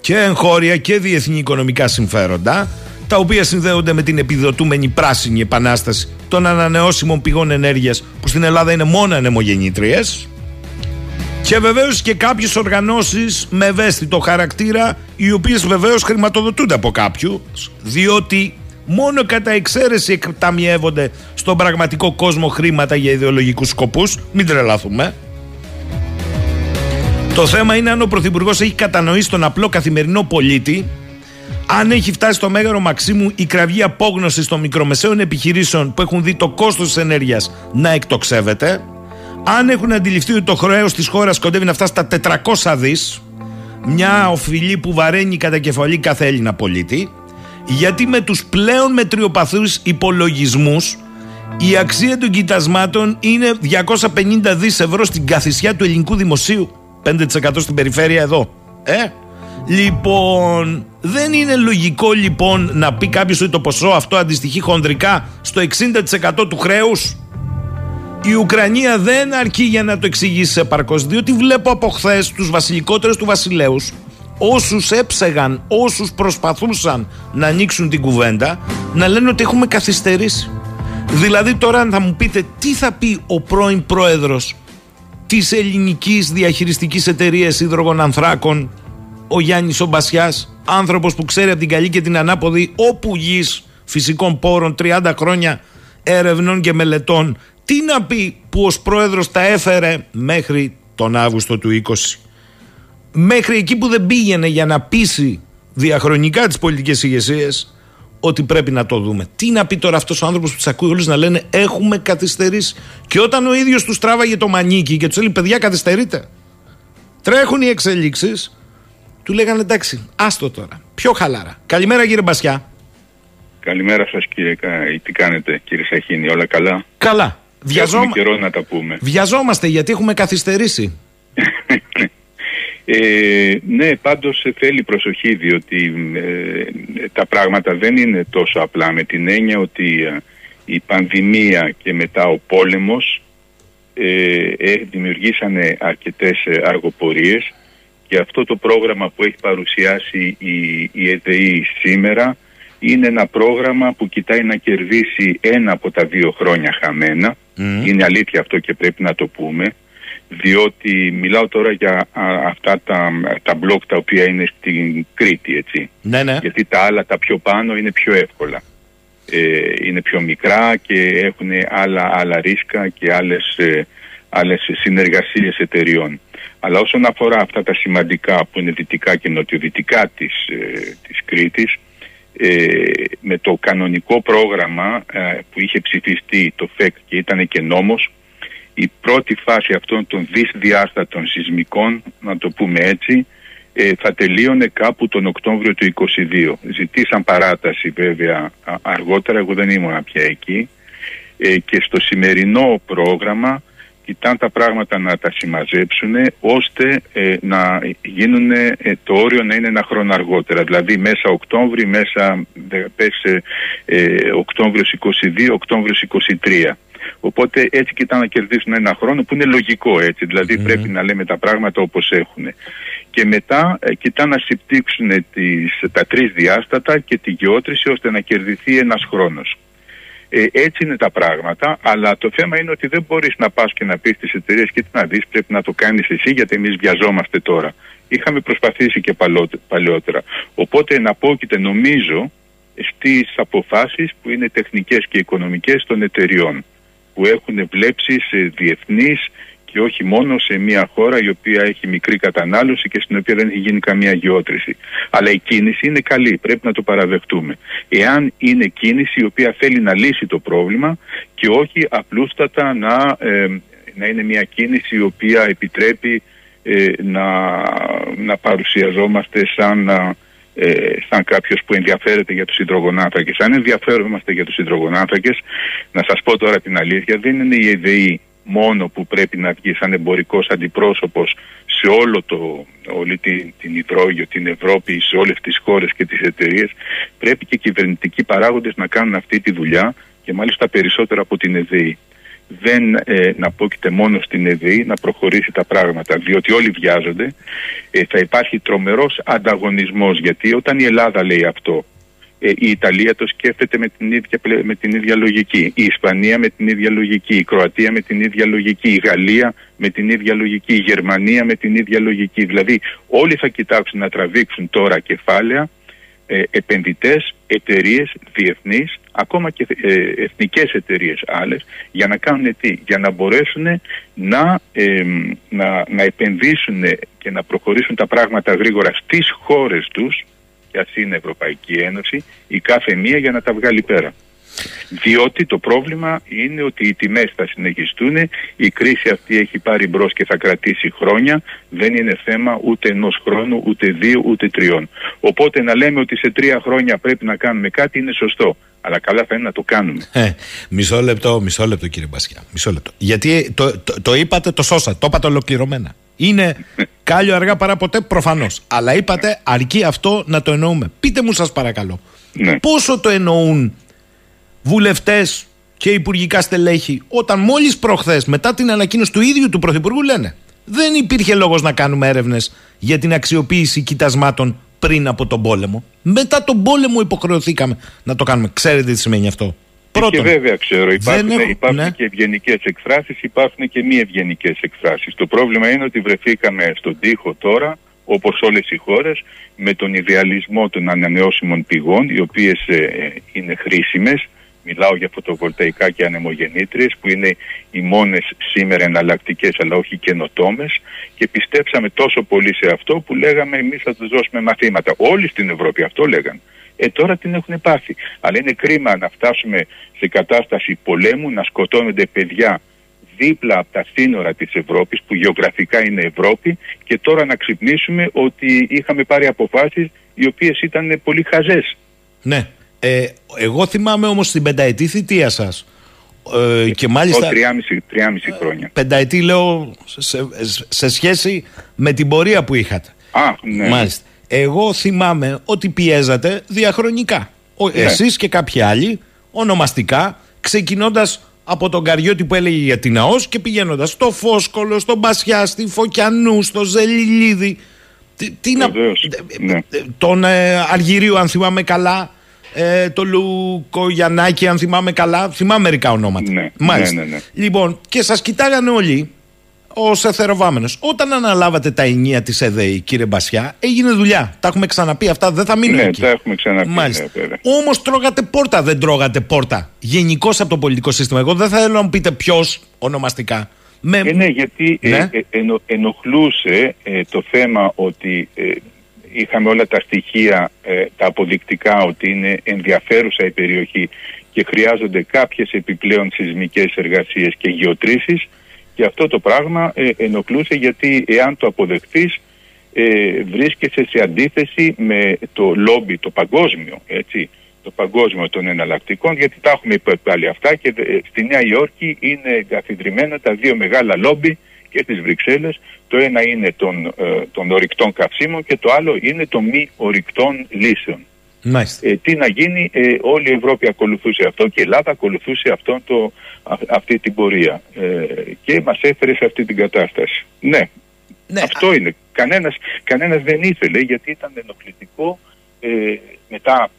και εγχώρια και διεθνή οικονομικά συμφέροντα, τα οποία συνδέονται με την επιδοτούμενη πράσινη επανάσταση των ανανεώσιμων πηγών ενέργειας που στην Ελλάδα είναι μόνο ανεμογεννήτριες. Και βεβαίως και κάποιες οργανώσεις με ευαίσθητο χαρακτήρα, οι οποίες βεβαίως χρηματοδοτούνται από κάποιους, διότι μόνο κατά εξαίρεση εκταμιεύονται στον πραγματικό κόσμο χρήματα για ιδεολογικούς σκοπούς, μην τρελάθουμε. Το θέμα είναι αν ο Πρωθυπουργός έχει κατανοήσει τον απλό καθημερινό πολίτη, αν έχει φτάσει στο μέγαρο Μαξίμου η κραυγή απόγνωσης των μικρομεσαίων επιχειρήσεων που έχουν δει το κόστος της ενέργειας να εκτοξεύεται, αν έχουν αντιληφθεί ότι το χρέος της χώρας κοντεύει να φτάσει στα 400 δις, μια οφειλή που βαραίνει κατά κεφαλή κάθε Έλληνα πολίτη, γιατί με τους πλέον μετριοπαθούς υπολογισμούς η αξία των κοιτασμάτων είναι 250 δις ευρώ στην καθησιά του ελληνικού δημοσίου. 5% στην περιφέρεια εδώ. Ε, Λοιπόν, δεν είναι λογικό λοιπόν να πει κάποιος ότι το ποσό αυτό αντιστοιχεί χονδρικά στο 60% του χρέους; Η Ουκρανία δεν αρκεί για να το εξηγήσει επαρκώς, διότι βλέπω από χθες τους βασιλικότερους του βασιλέους, όσους έψεγαν, όσους προσπαθούσαν να ανοίξουν την κουβέντα, να λένε ότι έχουμε καθυστερήσει. Δηλαδή, τώρα, αν θα μου πείτε τι θα πει ο πρώην πρόεδρος Της ελληνικής διαχειριστικής εταιρείας υδρογων ανθράκων ο Γιάννης Ομπασιά, άνθρωπος που ξέρει από την καλή και την ανάποδη όπου γης φυσικών πόρων 30 χρόνια έρευνων και μελετών τι να πει που ως πρόεδρος τα έφερε μέχρι τον Αύγουστο του 20 μέχρι εκεί που δεν πήγαινε για να πείσει διαχρονικά τις πολιτικές ηγεσίες ότι πρέπει να το δούμε. Τι να πει τώρα αυτός ο άνθρωπος που τους ακούει όλους να λένε Έχουμε καθυστερήσει. Και όταν ο ίδιος τους τράβαγε το μανίκι και τους έλεγε Παιδιά, καθυστερείτε. Τρέχουν οι εξελίξεις, του λέγανε εντάξει, άστο τώρα. Πιο χαλάρα. Καλημέρα κύριε Μπασιά. Καλημέρα σας κύριε Τι κάνετε κύριε Σαχίνη, όλα καλά; Καλά. Βιαζόμα... Έχουμε καιρό να τα πούμε. Βιαζόμαστε γιατί έχουμε καθυστερήσει. [laughs] Ε, ναι, πάντως θέλει προσοχή διότι ε, τα πράγματα δεν είναι τόσο απλά με την έννοια ότι ε, η πανδημία και μετά ο πόλεμος ε, ε, δημιουργήσανε αρκετές αργοπορίες και αυτό το πρόγραμμα που έχει παρουσιάσει η, η ΕΔΕΗ σήμερα είναι ένα πρόγραμμα που κοιτάει να κερδίσει ένα από τα δύο χρόνια χαμένα. Είναι αλήθεια αυτό και πρέπει να το πούμε διότι μιλάω τώρα για αυτά τα, τα μπλοκ τα οποία είναι στην Κρήτη, έτσι. Ναι, ναι. Γιατί τα άλλα τα πιο πάνω είναι πιο εύκολα. Ε, είναι πιο μικρά και έχουν άλλα, άλλα ρίσκα και άλλες, ε, άλλες συνεργασίες εταιριών. Αλλά όσον αφορά αυτά τα σημαντικά που είναι δυτικά και νοτιοδυτικά της, ε, της Κρήτης, ε, με το κανονικό πρόγραμμα ε, που είχε ψηφιστεί το ΦΕΚ και ήταν και νόμος, η πρώτη φάση αυτών των δυσδιάστατων σεισμικών, να το πούμε έτσι, ε, θα τελείωνε κάπου τον Οκτώβριο του 2022. Ζητήσαν παράταση βέβαια αργότερα, εγώ δεν ήμουν πια εκεί ε, και στο σημερινό πρόγραμμα κοιτάνε τα πράγματα να τα συμμαζέψουν ώστε ε, να γίνουν το όριο να είναι ένα χρόνο αργότερα. Δηλαδή μέσα Οκτώβριο, μέσα πες, Οκτώβριος 22, Οκτώβριος 23. Οπότε έτσι κοιτάνε να κερδίσουν ένα χρόνο που είναι λογικό έτσι. δηλαδη πρέπει να λέμε τα πράγματα όπως έχουν. Και μετά ε, κοιτάνε να συμπτύξουν τις, τα τρεις διάστατα και τη γεώτρηση ώστε να κερδιθεί ένας χρόνος. Ε, έτσι είναι τα πράγματα, αλλά το θέμα είναι ότι δεν μπορείς να πας και να πεις στις εταιρείες και τι να δεις, πρέπει να το κάνεις εσύ γιατί εμείς βιαζόμαστε τώρα. Είχαμε προσπαθήσει και παλαιότερα. Οπότε να και νομίζω στις αποφάσεις που είναι τεχνικές και οικονομικές των εταιριών που έχουν βλέψεις σε διεθνείς και όχι μόνο σε μια χώρα η οποία έχει μικρή κατανάλωση και στην οποία δεν έχει γίνει καμία γεώτρηση. Αλλά η κίνηση είναι καλή, πρέπει να το παραδεχτούμε. Εάν είναι κίνηση η οποία θέλει να λύσει το πρόβλημα και όχι απλούστατα να, ε, να είναι μια κίνηση η οποία επιτρέπει ε, να, να παρουσιαζόμαστε σαν ε, σαν κάποιος που ενδιαφέρεται για τους υδρογονάθρακες. Αν ενδιαφέρομαστε για τους υδρογονάθρακες, να σας πω τώρα την αλήθεια, δεν είναι η ΕΔΕΗ μόνο που πρέπει να βγει σαν εμπορικός αντιπρόσωπος σε όλο το, όλη την, την υδρόγειο, την Ευρώπη, σε όλες τις χώρες και τις εταιρείες. Πρέπει και κυβερνητικοί παράγοντες να κάνουν αυτή τη δουλειά και μάλιστα περισσότερο από την ΕΔΕΗ δεν ε, να πόκειται μόνο στην ΕΔΗ να προχωρήσει τα πράγματα διότι όλοι βιάζονται ε, θα υπάρχει τρομερός ανταγωνισμός γιατί όταν η Ελλάδα λέει αυτό ε, η Ιταλία το σκέφτεται με την, ίδια, με την ίδια λογική. Η Ισπανία με την ίδια λογική. Η Κροατία με την ίδια λογική. Η Γαλλία με την ίδια λογική. Η Γερμανία με την ίδια λογική. Δηλαδή όλοι θα κοιτάξουν να τραβήξουν τώρα κεφάλαια ε, επενδυτές, εταιρείες διεθνείς, ακόμα και ε, εθνικές εταιρείες άλλες, για να κάνουν τι, για να μπορέσουν να, ε, να, να επενδύσουν και να προχωρήσουν τα πράγματα γρήγορα στις χώρες τους, και ας είναι Ευρωπαϊκή Ένωση, η κάθε μία για να τα βγάλει πέρα. Διότι το πρόβλημα είναι ότι οι τιμές θα συνεχιστούν, η κρίση αυτή έχει πάρει μπρος και θα κρατήσει χρόνια, δεν είναι θέμα ούτε ενός χρόνου, ούτε δύο, ούτε τριών. Οπότε να λέμε ότι σε τρία χρόνια πρέπει να κάνουμε κάτι είναι σωστό. Αλλά καλά θα είναι να το κάνουμε. Ε, μισό λεπτό, μισό λεπτό κύριε Μπασιά. Μισό λεπτό. Γιατί το, το, το είπατε, το σώσατε, το είπατε ολοκληρωμένα. Είναι κάλιο αργά παρά ποτέ, προφανώς. Αλλά είπατε αρκεί αυτό να το εννοούμε. Πείτε μου, σας παρακαλώ, ναι. πόσο το εννοούν βουλευτές και υπουργικά στελέχη, όταν μόλις προχθές, μετά την ανακοίνωση του ίδιου του Πρωθυπουργού, λένε δεν υπήρχε λόγος να κάνουμε έρευνες για την αξιοποίηση κοιτασμάτων πριν από τον πόλεμο. Μετά τον πόλεμο υποχρεωθήκαμε να το κάνουμε. Ξέρετε τι σημαίνει αυτό. Πρώτον, και βέβαια ξέρω, υπάρχουν, υπάρχουν ναι. και ευγενικές εκφράσεις, υπάρχουν και μη ευγενικές εκφράσεις. Το πρόβλημα είναι ότι βρεθήκαμε στον τοίχο τώρα, όπως όλες οι χώρες, με τον ιδεαλισμό των ανανεώσιμων πηγών, οι οποίες ε, είναι χρήσιμες, Μιλάω για φωτοβολταϊκά και ανεμογεννήτριες που είναι οι μόνες σήμερα εναλλακτικές αλλά όχι καινοτόμες και πιστέψαμε τόσο πολύ σε αυτό που λέγαμε εμείς θα τους δώσουμε μαθήματα. Όλοι στην Ευρώπη αυτό λέγαν. Ε, τώρα την έχουν πάθει. Αλλά είναι κρίμα να φτάσουμε σε κατάσταση πολέμου, να σκοτώνονται παιδιά δίπλα από τα σύνορα της Ευρώπης που γεωγραφικά είναι Ευρώπη και τώρα να ξυπνήσουμε ότι είχαμε πάρει αποφάσεις οι οποίες ήταν πολύ χαζές. Ναι. Ε, εγώ θυμάμαι όμως στην πενταετή θητεία σας Ε, και μάλιστα. Τριάμιση, τριάμιση χρόνια. Πενταετή λέω σε, σε σχέση με την πορεία που είχατε. Α, ναι. Μάλιστα. Εγώ θυμάμαι ότι πιέζατε διαχρονικά. Ο, Ναι. Εσείς και κάποιοι άλλοι, ονομαστικά, ξεκινώντας από τον Καριώτη που έλεγε για την ΑΟΣ και πηγαίνοντας στο Φόσκολο, στο Μπασιά, στη Φωκιανού, στο Ζελιλίδη. Τι, τι να... Βεβαίως, ναι. ε, Τον ε, Αργυρίου, αν θυμάμαι καλά, ε, το Λουκογιαννάκη, αν θυμάμαι καλά. Θυμάμαι μερικά ονόματα. Ναι, Μάλιστα. ναι, ναι, ναι. Λοιπόν, και σας κοιτάγανε όλοι ως εθεροβάμενος. Όταν αναλάβατε τα ενία της ΕΔΕΗ, κύριε Μπασιά, έγινε δουλειά. Τα έχουμε ξαναπεί αυτά, δεν θα μείνουν Ναι, εκεί. τα έχουμε ξαναπεί, Μάλιστα. ναι, βέβαια. Όμως τρώγατε πόρτα, δεν τρώγατε πόρτα. Γενικώς από το πολιτικό σύστημα. Εγώ δεν θέλω να μου πείτε ποιος ονομαστικά. Με... Ε, ναι, γιατί ε, Ναι. ε, ενο- ενοχλούσε ε, το θέμα ότι ε, είχαμε όλα τα στοιχεία, ε, τα αποδεικτικά ότι είναι ενδιαφέρουσα η περιοχή και χρειάζονται κάποιες επιπλέον σεισμικές εργασίες και γεωτρήσεις. Και αυτό το πράγμα ε, ενοχλούσε γιατί εάν το αποδεχτείς ε, βρίσκεσαι σε αντίθεση με το λόμπι, το παγκόσμιο, έτσι, το παγκόσμιο των εναλλακτικών, γιατί τα έχουμε πει πάλι αυτά και ε, στη Νέα Υόρκη είναι εγκαθιδρυμένα τα δύο μεγάλα λόμπι και στις Βρυξέλλες. Το ένα είναι των, ε, των ορυκτών καυσίμων και το άλλο είναι των μη ορυκτών λύσεων. Μάλιστα. Ε, τι να γίνει, ε, όλη η Ευρώπη ακολουθούσε αυτό και η Ελλάδα ακολουθούσε αυτό το, α- αυτή την πορεία ε, και μας έφερε σε αυτή την κατάσταση. Ναι, Ναι, αυτό είναι. Κανένας, κανένας δεν ήθελε γιατί ήταν ενοχλητικό ε, μετά.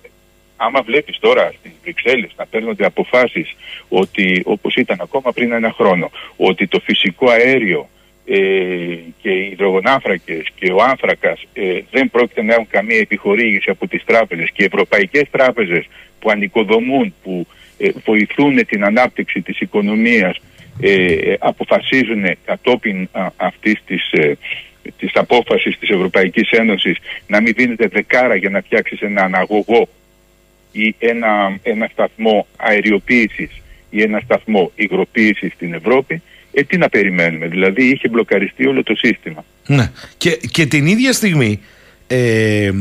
Άμα βλέπεις τώρα στις Βρυξέλλες να παίρνονται αποφάσεις ότι όπως ήταν ακόμα πριν ένα χρόνο ότι το φυσικό αέριο ε, και οι υδρογονάνθρακες και ο άνθρακας ε, δεν πρόκειται να έχουν καμία επιχορήγηση από τις τράπεζες και οι ευρωπαϊκές τράπεζες που ανοικοδομούν, που ε, βοηθούν την ανάπτυξη της οικονομίας ε, αποφασίζουν κατόπιν α, αυτής της, ε, της απόφασης της Ευρωπαϊκής Ένωσης να μην δίνεται δεκάρα για να φτιάξεις ένα αναγωγό ή ένα, ένα σταθμό αεριοποίησης ή ένα σταθμό υγροποίησης στην Ευρώπη, ε, τι να περιμένουμε. Δηλαδή είχε μπλοκαριστεί όλο το σύστημα. ναι. Και, και την ίδια στιγμή ε,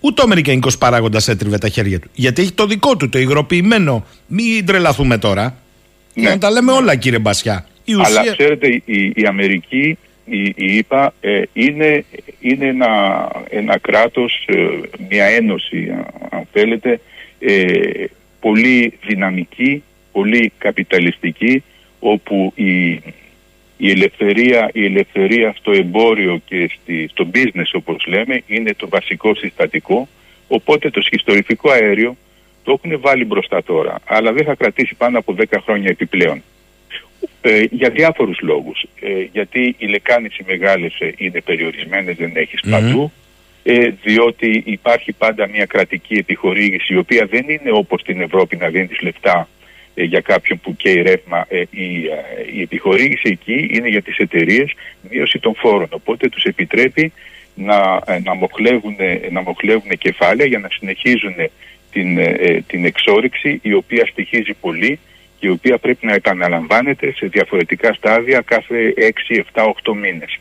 ούτε ο Αμερικανικός παράγοντας έτριβε τα χέρια του. Γιατί έχει το δικό του, το υγροποιημένο. Μην τρελαθούμε τώρα. Για Ναι. να τα λέμε όλα κύριε Μπασιά. Η ουσία... Αλλά ξέρετε η, η Αμερική, η, η ΕΠΑ ε, είναι, είναι ένα, ένα κράτος, ε, μια ένωση α- αν θέλετε, ε, πολύ δυναμική, πολύ καπιταλιστική, όπου η, η, ελευθερία, η ελευθερία στο εμπόριο και στη, στο business όπως λέμε είναι το βασικό συστατικό, οπότε το σχιστορυφικό αέριο το έχουν βάλει μπροστά τώρα, αλλά δεν θα κρατήσει πάνω από 10 χρόνια επιπλέον. Ε, για διάφορους λόγους. Ε, γιατί οι λεκάνες οι μεγάλες ε, είναι περιορισμένες, δεν έχεις παντού. Ε, διότι υπάρχει πάντα μια κρατική επιχορήγηση η οποία δεν είναι όπως στην Ευρώπη να δίνεις λεφτά ε, για κάποιον που καίει ρεύμα. Ε, η, ε, η επιχορήγηση εκεί είναι για τις εταιρείες μείωση των φόρων. Οπότε τους επιτρέπει να, ε, να, μοχλεύουν, να μοχλεύουν κεφάλαια για να συνεχίζουν την, ε, την εξόριξη η οποία στοιχίζει πολύ και η οποία πρέπει να επαναλαμβάνεται σε διαφορετικά στάδια κάθε 6, 7, 8 μήνες.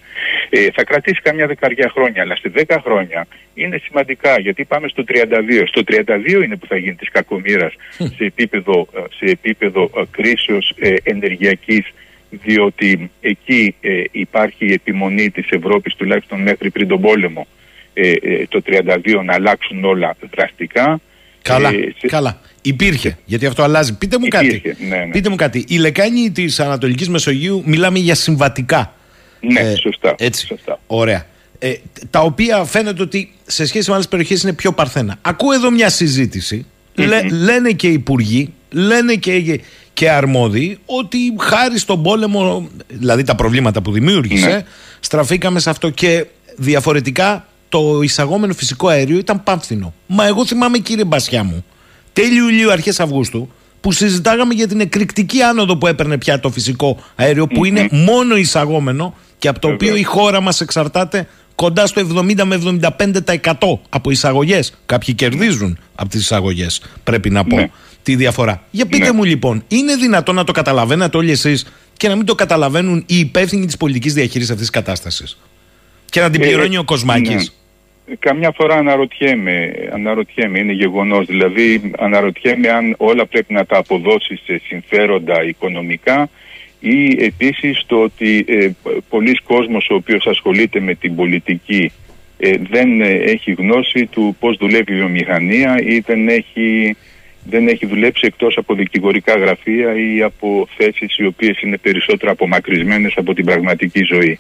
Ε, θα κρατήσει καμιά δεκαριά χρόνια, αλλά σε 10 χρόνια είναι σημαντικά γιατί πάμε στο 32. Στο 32 είναι που θα γίνει της κακομήρας σε επίπεδο, ε, σε επίπεδο ε, κρίσεως ε, ενεργειακής διότι εκεί ε, υπάρχει η επιμονή της Ευρώπης τουλάχιστον μέχρι πριν τον πόλεμο ε, ε, το 32 να αλλάξουν όλα δραστικά. Καλά, Ε, σε- καλά. Υπήρχε, γιατί αυτό αλλάζει. Πείτε μου Υπήρχε, κάτι. ναι, ναι. Πείτε μου κάτι. Η λεκάνη της Ανατολικής Μεσογείου μιλάμε για συμβατικά. Ναι, Ε, σωστά. Έτσι. σωστά. Ωραία. Ε, τα οποία φαίνεται ότι σε σχέση με άλλες περιοχές είναι πιο παρθένα. Ακούω εδώ μια συζήτηση. Λέ- λένε και οι υπουργοί, λένε και, και αρμόδιοι ότι χάρη στον πόλεμο, δηλαδή τα προβλήματα που δημιούργησε, Ναι. στραφήκαμε σε αυτό και διαφορετικά το εισαγόμενο φυσικό αέριο ήταν πάμφθινο. Μα εγώ θυμάμαι κύριε Μπασιά μου, τέλειο Ιουλίου, αρχές Αυγούστου, που συζητάγαμε για την εκρηκτική άνοδο που έπαιρνε πια το φυσικό αέριο, που είναι μόνο εισαγόμενο και από το οποίο Βεβαίως. η χώρα μας εξαρτάται κοντά στο 70 με 75% από εισαγωγές. Κάποιοι κερδίζουν από τις εισαγωγές, πρέπει να πω Ναι. τη διαφορά. Για πείτε Ναι. μου λοιπόν, είναι δυνατόν να το καταλαβαίνετε όλοι εσείς και να μην το καταλαβαίνουν οι υπεύθυνοι της πολιτικής διαχείρισης αυτής της κατάστασης. Και να την Ε, πληρώνει ο Κοσμάκης; Ναι. Καμιά φορά αναρωτιέμαι, αναρωτιέμαι, είναι γεγονός, δηλαδή αναρωτιέμαι αν όλα πρέπει να τα αποδώσεις σε συμφέροντα οικονομικά ή επίσης το ότι ε, πολλοί κόσμος ο οποίος ασχολείται με την πολιτική ε, δεν ε, έχει γνώση του πώς δουλεύει η βιομηχανία ή δεν έχει, δεν έχει δουλέψει εκτός από δικηγορικά γραφεία ή από θέσεις οι οποίες είναι περισσότερο απομακρυσμένες από την πραγματική ζωή.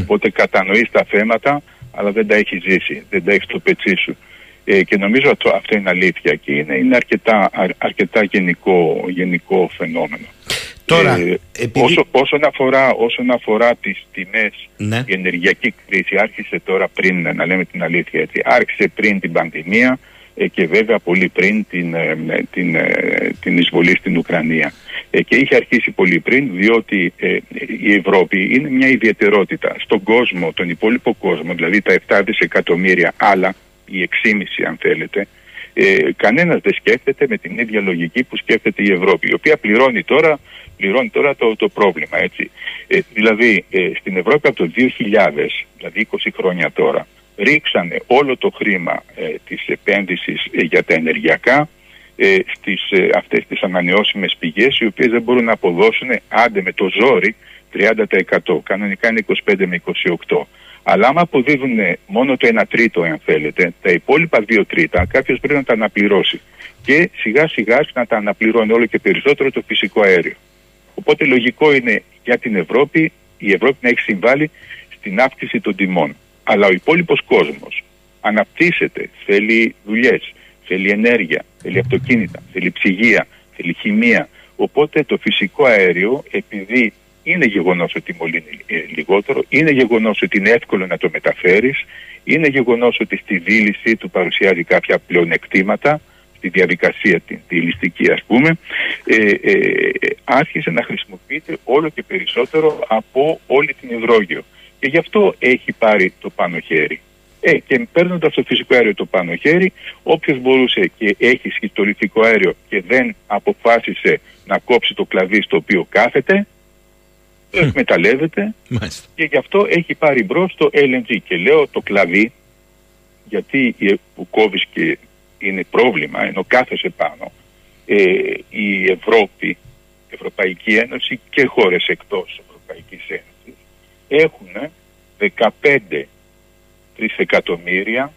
Οπότε κατανοείς τα θέματα αλλά δεν τα έχει ζήσει, δεν τα έχει στο πετσί σου. Ε, και νομίζω ότι αυτό είναι αλήθεια και είναι, είναι αρκετά, αρκετά γενικό, γενικό φαινόμενο. Τώρα, ε, επειδή... όσο, όσον, αφορά, όσον αφορά τις τιμές, ναι. η ενεργειακή κρίση άρχισε τώρα πριν, να λέμε την αλήθεια έτσι, άρχισε πριν την πανδημία ε, και βέβαια πολύ πριν την, ε, την, την εισβολή στην Ουκρανία. και είχε αρχίσει πολύ πριν διότι η Ευρώπη είναι μια ιδιαιτερότητα στον κόσμο, τον υπόλοιπο κόσμο, δηλαδή τα 7 δισεκατομμύρια άλλα, οι 6,5 αν θέλετε, ε, κανένας δεν σκέφτεται με την ίδια λογική που σκέφτεται η Ευρώπη, η οποία πληρώνει τώρα πληρώνει τώρα το, το πρόβλημα. Έτσι. Ε, δηλαδή ε, στην Ευρώπη από το 2000, δηλαδή 20 χρόνια τώρα, ρίξανε όλο το χρήμα ε, της επένδυσης ε, για τα ενεργειακά ε, στις ε, αυτές τις ανανεώσιμες πηγές οι οποίες δεν μπορούν να αποδώσουν άντε με το ζόρι 30%. Κανονικά είναι 25 με 28. Αλλά άμα αποδίδουν μόνο το 1 τρίτο, αν θέλετε, τα υπόλοιπα 2 τρίτα, κάποιος πρέπει να τα αναπληρώσει. Και σιγά σιγά να τα αναπληρώνει όλο και περισσότερο το φυσικό αέριο. Οπότε λογικό είναι για την Ευρώπη η Ευρώπη να έχει συμβάλει στην αύξηση των τιμών. Αλλά ο υπόλοιπος κόσμος αναπτύσσεται, θέλει δουλειές, θέλει ενέργεια, θέλει αυτοκίνητα, θέλει ψυγεία, θέλει χημεία. Οπότε το φυσικό αέριο, επειδή είναι γεγονός ότι μολύνει ε, λιγότερο, είναι γεγονός ότι είναι εύκολο να το μεταφέρεις, είναι γεγονός ότι στη δίληση του παρουσιάζει κάποια πλεονεκτήματα, στη διαδικασία τη, τη ληστική ας πούμε ε, ε, άρχισε να χρησιμοποιείται όλο και περισσότερο από όλη την υδρόγειο και γι' αυτό έχει πάρει το πάνω χέρι. Ε, και παίρνοντας το φυσικό αέριο το πάνω χέρι, όποιος μπορούσε και έχει σχιστολιθικό αέριο και δεν αποφάσισε να κόψει το κλαδί στο οποίο κάθεται, το εκμεταλλεύεται και γι' αυτό έχει πάρει μπρος το LNG. Και λέω το κλαδί, γιατί που κόβεις και είναι πρόβλημα, ενώ κάθεσαι πάνω, ε, η Ευρώπη, η Ευρωπαϊκή Ένωση και χώρες εκτός Ευρωπαϊκής Ένωσης έχουν 15 τρισεκατομμύρια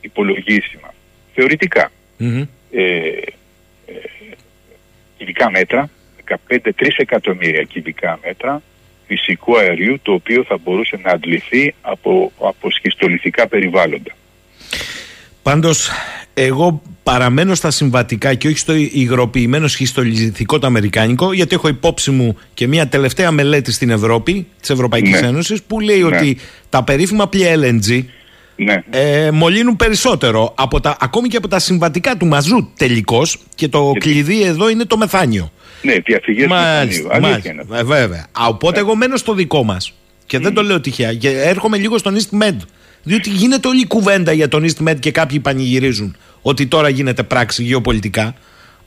υπολογίσιμα, θεωρητικά. Mm-hmm. Ε, ε, κυβικά μέτρα, 15 εκατομμύρια κυβικά μέτρα φυσικού αερίου το οποίο θα μπορούσε να αντληθεί από, από σχιστολιθικά περιβάλλοντα. Πάντως εγώ παραμένω στα συμβατικά και όχι στο υγροποιημένο σχιστολιθικό το αμερικάνικο γιατί έχω υπόψη μου και μια τελευταία μελέτη στην Ευρώπη της Ευρωπαϊκής ναι. Ένωσης που λέει ναι. ότι τα περίφημα πλοία LNG ναι. ε, μολύνουν περισσότερο από τα, ακόμη και από τα συμβατικά του μαζού τελικώς και το κλειδί εδώ είναι το μεθάνιο. Ναι, διαφυγές μεθάνιου. Μάλιστα, ε, βέβαια. Οπότε εγώ μένω στο δικό μας και δεν το λέω τυχαία και έρχομαι λίγο στον East Med διότι γίνεται όλη η κουβέντα για τον EastMed και κάποιοι πανηγυρίζουν ότι τώρα γίνεται πράξη γεωπολιτικά.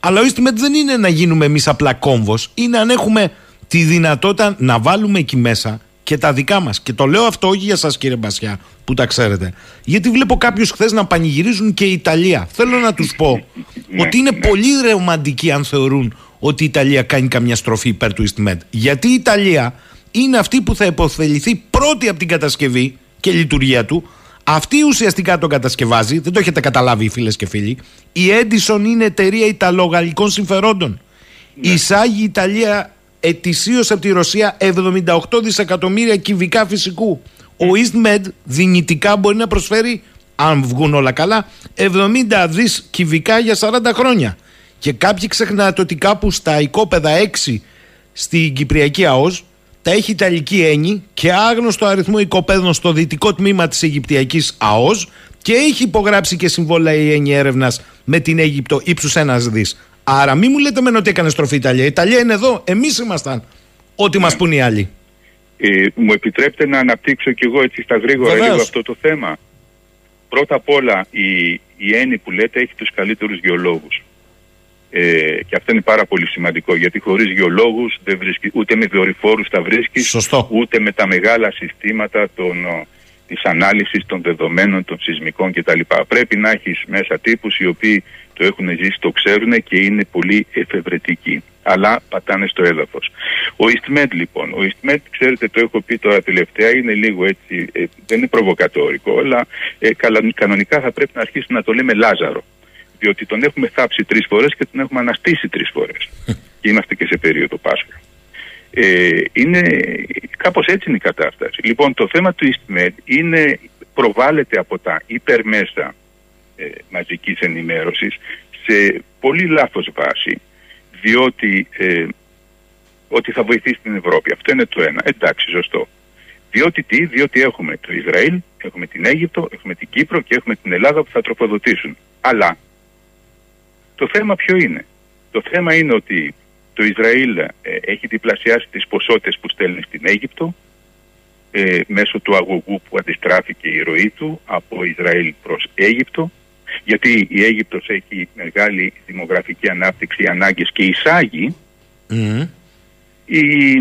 Αλλά ο EastMed δεν είναι να γίνουμε εμείς απλά κόμβος. Είναι αν έχουμε τη δυνατότητα να βάλουμε εκεί μέσα και τα δικά μας. Και το λέω αυτό όχι για εσά κύριε Μπασιά που τα ξέρετε. Γιατί βλέπω κάποιους χθες να πανηγυρίζουν και η Ιταλία. Θέλω να τους πω ναι, ότι είναι ναι. πολύ ρεωμαντικοί αν θεωρούν ότι η Ιταλία κάνει καμιά στροφή υπέρ του EastMed. Γιατί η Ιταλία είναι αυτή που θα υποφεληθεί πρώτη από την κατασκευή και λειτουργία του. Αυτή ουσιαστικά τον κατασκευάζει, δεν το έχετε καταλάβει φίλες και φίλοι. Η Edison είναι εταιρεία Ιταλογαλλικών συμφερόντων. Ναι. Εισάγει η Ιταλία ετησίως από τη Ρωσία 78 δισεκατομμύρια κυβικά φυσικού. Ο EastMed δυνητικά μπορεί να προσφέρει, αν βγουν όλα καλά, 70 δις κυβικά για 40 χρόνια. Και κάποιοι ξεχνάτε ότι κάπου στα οικόπεδα 6 στην Κυπριακή ΑΟΣ τα έχει Ιταλική έννη και άγνωστο αριθμό οικοπαίδων στο δυτικό τμήμα της Αιγυπτιακής ΑΟΣ και έχει υπογράψει και συμβόλαια η έννη έρευνας με την Αίγυπτο ύψους ένας δις. Άρα μην μου λέτε με ότι έκανε στροφή η Ιταλία. Η Ιταλία είναι εδώ. Εμείς ήμασταν. Ό,τι μας πούν οι άλλοι. Ε, μου επιτρέπετε να αναπτύξω κι εγώ έτσι στα γρήγορα λίγο αυτό το θέμα. Πρώτα απ' όλα η, η έννη που λέτε έχει τους καλύτερους γεωλόγους. Ε, και αυτό είναι πάρα πολύ σημαντικό γιατί χωρίς γεωλόγους ούτε με δορυφόρους τα βρίσκεις, ούτε με τα μεγάλα συστήματα των, της ανάλυσης των δεδομένων των σεισμικών κτλ. Πρέπει να έχεις μέσα τύπους οι οποίοι το έχουν ζήσει, το ξέρουν και είναι πολύ εφευρετικοί. Αλλά πατάνε στο έδαφος. Ο EastMed λοιπόν, ο EastMed ξέρετε το έχω πει τώρα τελευταία, είναι λίγο έτσι, ε, δεν είναι προβοκατόρικο, αλλά ε, κανονικά θα πρέπει να αρχίσουμε να το λέμε Λάζαρο. Διότι τον έχουμε θάψει τρεις φορές και τον έχουμε αναστήσει τρεις φορές. [laughs] και είμαστε και σε περίοδο Πάσχα. Ε, είναι κάπως έτσι είναι η κατάσταση. Λοιπόν, το θέμα του EastMed είναι, προβάλλεται από τα υπερμέσα ε, μαζικής ενημέρωσης σε πολύ λάθος βάση, διότι ε, ότι θα βοηθήσει την Ευρώπη. Αυτό είναι το ένα. Εντάξει, σωστό. Διότι τι, διότι έχουμε το Ισραήλ, έχουμε την Αίγυπτο, έχουμε την Κύπρο και έχουμε την Ελλάδα που θα τροφοδοτήσουν. Αλλά το θέμα ποιο είναι; Το θέμα είναι ότι το Ισραήλ ε, έχει διπλασιάσει τις ποσότητες που στέλνει στην Αίγυπτο ε, μέσω του αγωγού που αντιστράφηκε η ροή του από Ισραήλ προς Αίγυπτο γιατί η Αίγυπτος έχει μεγάλη δημογραφική ανάπτυξη, ανάγκες και εισάγει η,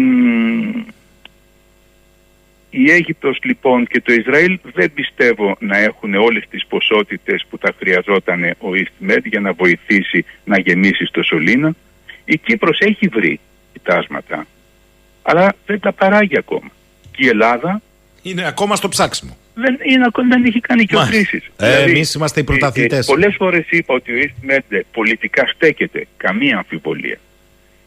η Αίγυπτος λοιπόν και το Ισραήλ δεν πιστεύω να έχουν όλες τις ποσότητες που θα χρειαζόταν ο EastMed για να βοηθήσει να γεννήσει στο Σολίνα η Κύπρος έχει βρει κοιτάσματα, αλλά δεν τα παράγει ακόμα. Και η Ελλάδα... Είναι ακόμα στο ψάξιμο. Δεν, είναι, δεν έχει κάνει και κρίσεις. Ε, δηλαδή, εμείς είμαστε οι πρωταθλητές. Ε, ε, πολλές φορές είπα ότι ο EastMed πολιτικά στέκεται, καμία αμφιβολία.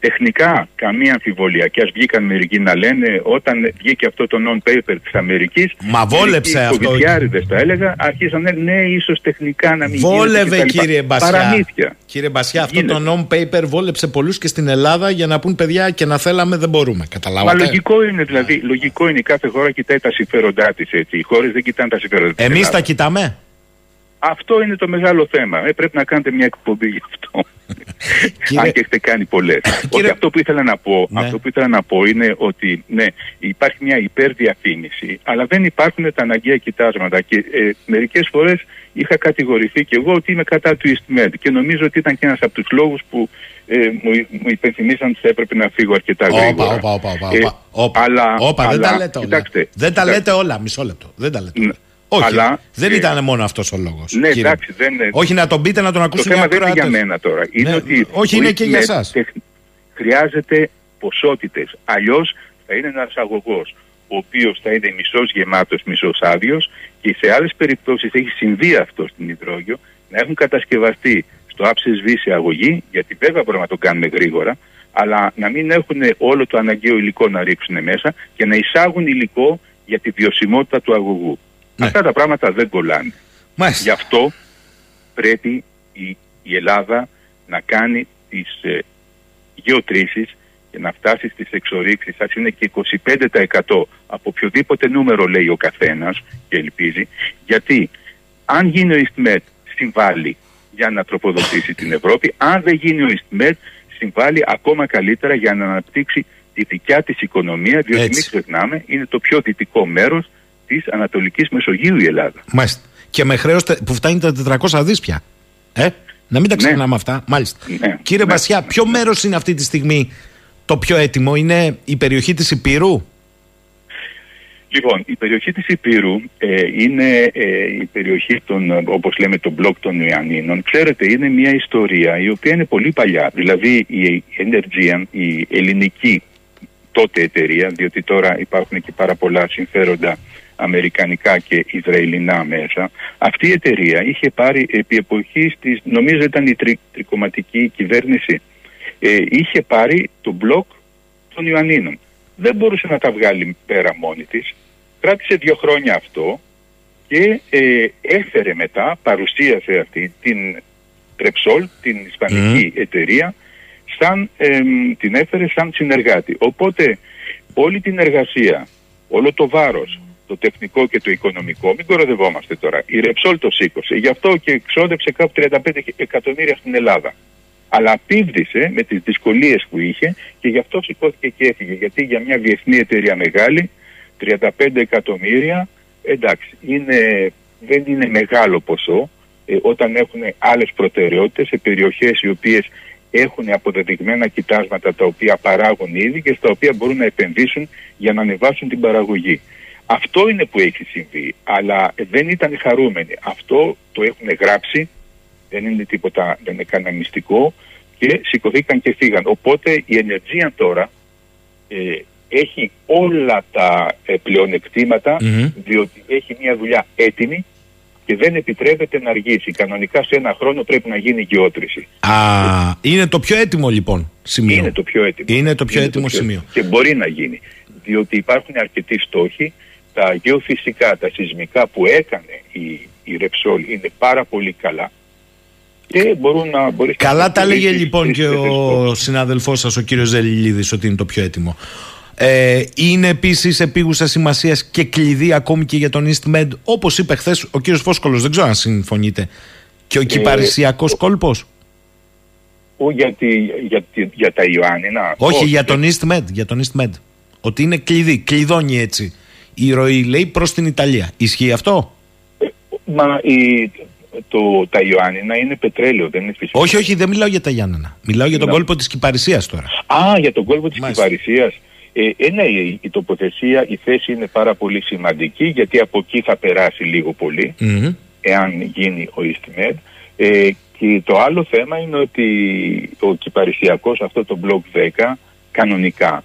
Τεχνικά, καμία αμφιβολία. Και ας βγήκαν μερικοί να λένε, όταν βγήκε αυτό το non-paper της Αμερικής. Μα βόλεψε αυτό. Οι τα έλεγα, αρχίσαν ναι, ίσως τεχνικά να μην Βόλευε, γίνεται. κύριε Μπασιά. Παραμύθια. Κύριε Μπασιά, αυτό το non-paper βόλεψε πολλούς και στην Ελλάδα για να πούν παιδιά και να θέλαμε δεν μπορούμε. Καταλάβατε; Μα λογικό είναι δηλαδή. Λογικό είναι η κάθε χώρα κοιτάει τα συμφέροντά της έτσι. Οι χώρες δεν κοιτάνε τα συμφέροντά της. Εμείς τα κοιτάμε; Αυτό είναι το μεγάλο θέμα. Ε, πρέπει να κάνετε μια εκπομπή γι' αυτό. [laughs] Αν και έχετε κάνει πολλές. [laughs] Κύριε... αυτό που ήθελα να πω, ναι. αυτό που ήθελα να πω είναι ότι ναι, υπάρχει μια υπερδιαφήμιση, αλλά δεν υπάρχουν τα αναγκαία κοιτάσματα. Και ε, μερικές φορές είχα κατηγορηθεί και εγώ ότι είμαι κατά του EastMed και νομίζω ότι ήταν και ένας από τους λόγους που ε, μου, μου υπενθυμίσαν ότι θα έπρεπε να φύγω αρκετά γρήγορα. Όπα, όπα, όπα. Αλλά, δεν τα λέτε όλα. δεν τα λέτε όλα, μισό λεπτό. Δεν τα λέτε όλα. Όχι, αλλά, δεν ε, ήταν μόνο αυτός ο λόγος. Ναι, εντάξει, δεν Όχι να τον πείτε, να τον ακούσουν Το θέμα δεν είναι για μένα τώρα. Είναι ναι, ότι όχι, είναι και για εσάς. Χρειάζεται ποσότητες. Αλλιώς θα είναι ένας αγωγός ο οποίος θα είναι μισός γεμάτος, μισός άδειος και σε άλλες περιπτώσεις έχει συμβεί αυτό στην υδρόγειο να έχουν κατασκευαστεί στο άψε βύση αγωγή, γιατί βέβαια μπορούμε να το κάνουμε γρήγορα, αλλά να μην έχουν όλο το αναγκαίο υλικό να ρίξουν μέσα και να εισάγουν υλικό για τη βιωσιμότητα του αγωγού. Ναι. Αυτά τα πράγματα δεν κολλάνε. Γι' αυτό πρέπει η, η Ελλάδα να κάνει τις ε, γεωτρήσεις και να φτάσει στις εξορίξεις, ας είναι και 25% από οποιοδήποτε νούμερο λέει ο καθένας και ελπίζει, γιατί αν γίνει ο Ιστμέτ συμβάλλει για να τροποδοτήσει την Ευρώπη, αν δεν γίνει ο Ιστμέτ συμβάλλει ακόμα καλύτερα για να αναπτύξει τη δικιά της οικονομία, διότι μην ξεχνάμε είναι το πιο δυτικό μέρος της Ανατολικής Μεσογείου η Ελλάδα. Μάλιστα. Και με χρέος που φτάνει τα 400 δις πια. Ε; Να μην τα ναι. ξεχνάμε αυτά. Μάλιστα. Ναι. Κύριε ναι. Μπασιά, ποιο μέρος είναι αυτή τη στιγμή το πιο έτοιμο, είναι η περιοχή της Υπήρου; Λοιπόν, η περιοχή της Υπήρου ε, είναι ε, η περιοχή των, όπως λέμε, το μπλοκ των Ιωαννίνων. Ξέρετε, είναι μια ιστορία η οποία είναι πολύ παλιά. Δηλαδή η Energean, η ελληνική τότε εταιρεία, διότι τώρα υπάρχουν και πάρα πολλά συμφέροντα αμερικανικά και ισραηλινά μέσα. Αυτή η εταιρεία είχε πάρει επί εποχής της, νομίζω ήταν η τρι, τρικοματική κυβέρνηση, ε, είχε πάρει το μπλοκ των Ιωαννίνων. Δεν μπορούσε να τα βγάλει πέρα μόνη της. Κράτησε δύο χρόνια αυτό και ε, έφερε μετά, παρουσίασε αυτή την Τρεψόλ, την ισπανική εταιρεία, σαν, την έφερε σαν συνεργάτη. Οπότε όλη την εργασία, όλο το βάρος, το τεχνικό και το οικονομικό, μην κοροδευόμαστε τώρα. Η Ρεψόλ το σήκωσε. Γι' αυτό και εξόδεψε κάπου 35 εκατομμύρια στην Ελλάδα. Αλλά απίβδησε με τις δυσκολίες που είχε και γι' αυτό σηκώθηκε και έφυγε. Γιατί για μια διεθνή εταιρεία μεγάλη, 35 εκατομμύρια, εντάξει, είναι, δεν είναι μεγάλο ποσό ε, όταν έχουν άλλες προτεραιότητες σε περιοχές οι οποίες έχουν αποδεδειγμένα κοιτάσματα τα οποία παράγουν ήδη και στα οποία μπορούν να επενδύσουν για να ανεβάσουν την παραγωγή. Αυτό είναι που έχει συμβεί, αλλά δεν ήταν χαρούμενοι. Αυτό το έχουν γράψει, δεν είναι τίποτα, δεν είναι κανένα μυστικό και σηκωθήκαν και φύγαν. Οπότε η ενεργία τώρα ε, έχει όλα τα ε, πλεονεκτηματα διότι έχει μια δουλειά έτοιμη και δεν επιτρέπεται να αργήσει. Κανονικά σε ένα χρόνο πρέπει να γίνει γεώτρηση. Α, είναι το πιο έτοιμο λοιπόν σημείο. Είναι το πιο έτοιμο. Είναι το πιο έτοιμο σημείο. Και μπορεί να γίνει. Διότι υπάρχουν αρκετοί στόχοι. Τα γεωφυσικά, τα σεισμικά που έκανε η, η Ρεψόλ είναι πάρα πολύ καλά. Και μπορούν να μπορείς Καλά να τα έλεγε τηρήσεις λοιπόν τις και ο στόχους. συνάδελφός σας ο κύριος Ζελιλίδης ότι είναι το πιο έτοιμο. Ε, είναι επίσης επίγουσα σημασία και κλειδί ακόμη και για τον EastMed, όπως είπε χθες ο κύριος Φόσκολος. Δεν ξέρω αν συμφωνείτε. Και ο κυπαρισιακό κόλπος. Ο, για, τη, για, τη- για τα Ιωάννινα; Όχι, για τον EastMed. Για τον EastMed. Ότι είναι κλειδί. Κλειδώνει έτσι η ροή, λέει, προς την Ιταλία. Ισχύει αυτό; Μα η, το, τα Ιωάννινα είναι πετρέλαιο, δεν είναι φυσικό. Όχι, όχι, δεν μιλάω για τα Γιάννενα. Μιλάω για τον Μιλάω. κόλπο της Κυπαρισία τώρα. Α, για τον κόλπο της Μάλιστα. Κυπαρισίας. Ε, ε, ναι, η, η τοποθεσία, η θέση είναι πάρα πολύ σημαντική γιατί από εκεί θα περάσει λίγο πολύ Μμμ. εάν γίνει ο EastMed. Ε, και το άλλο θέμα είναι ότι ο κυπαρισιακός αυτό το Block 10 κανονικά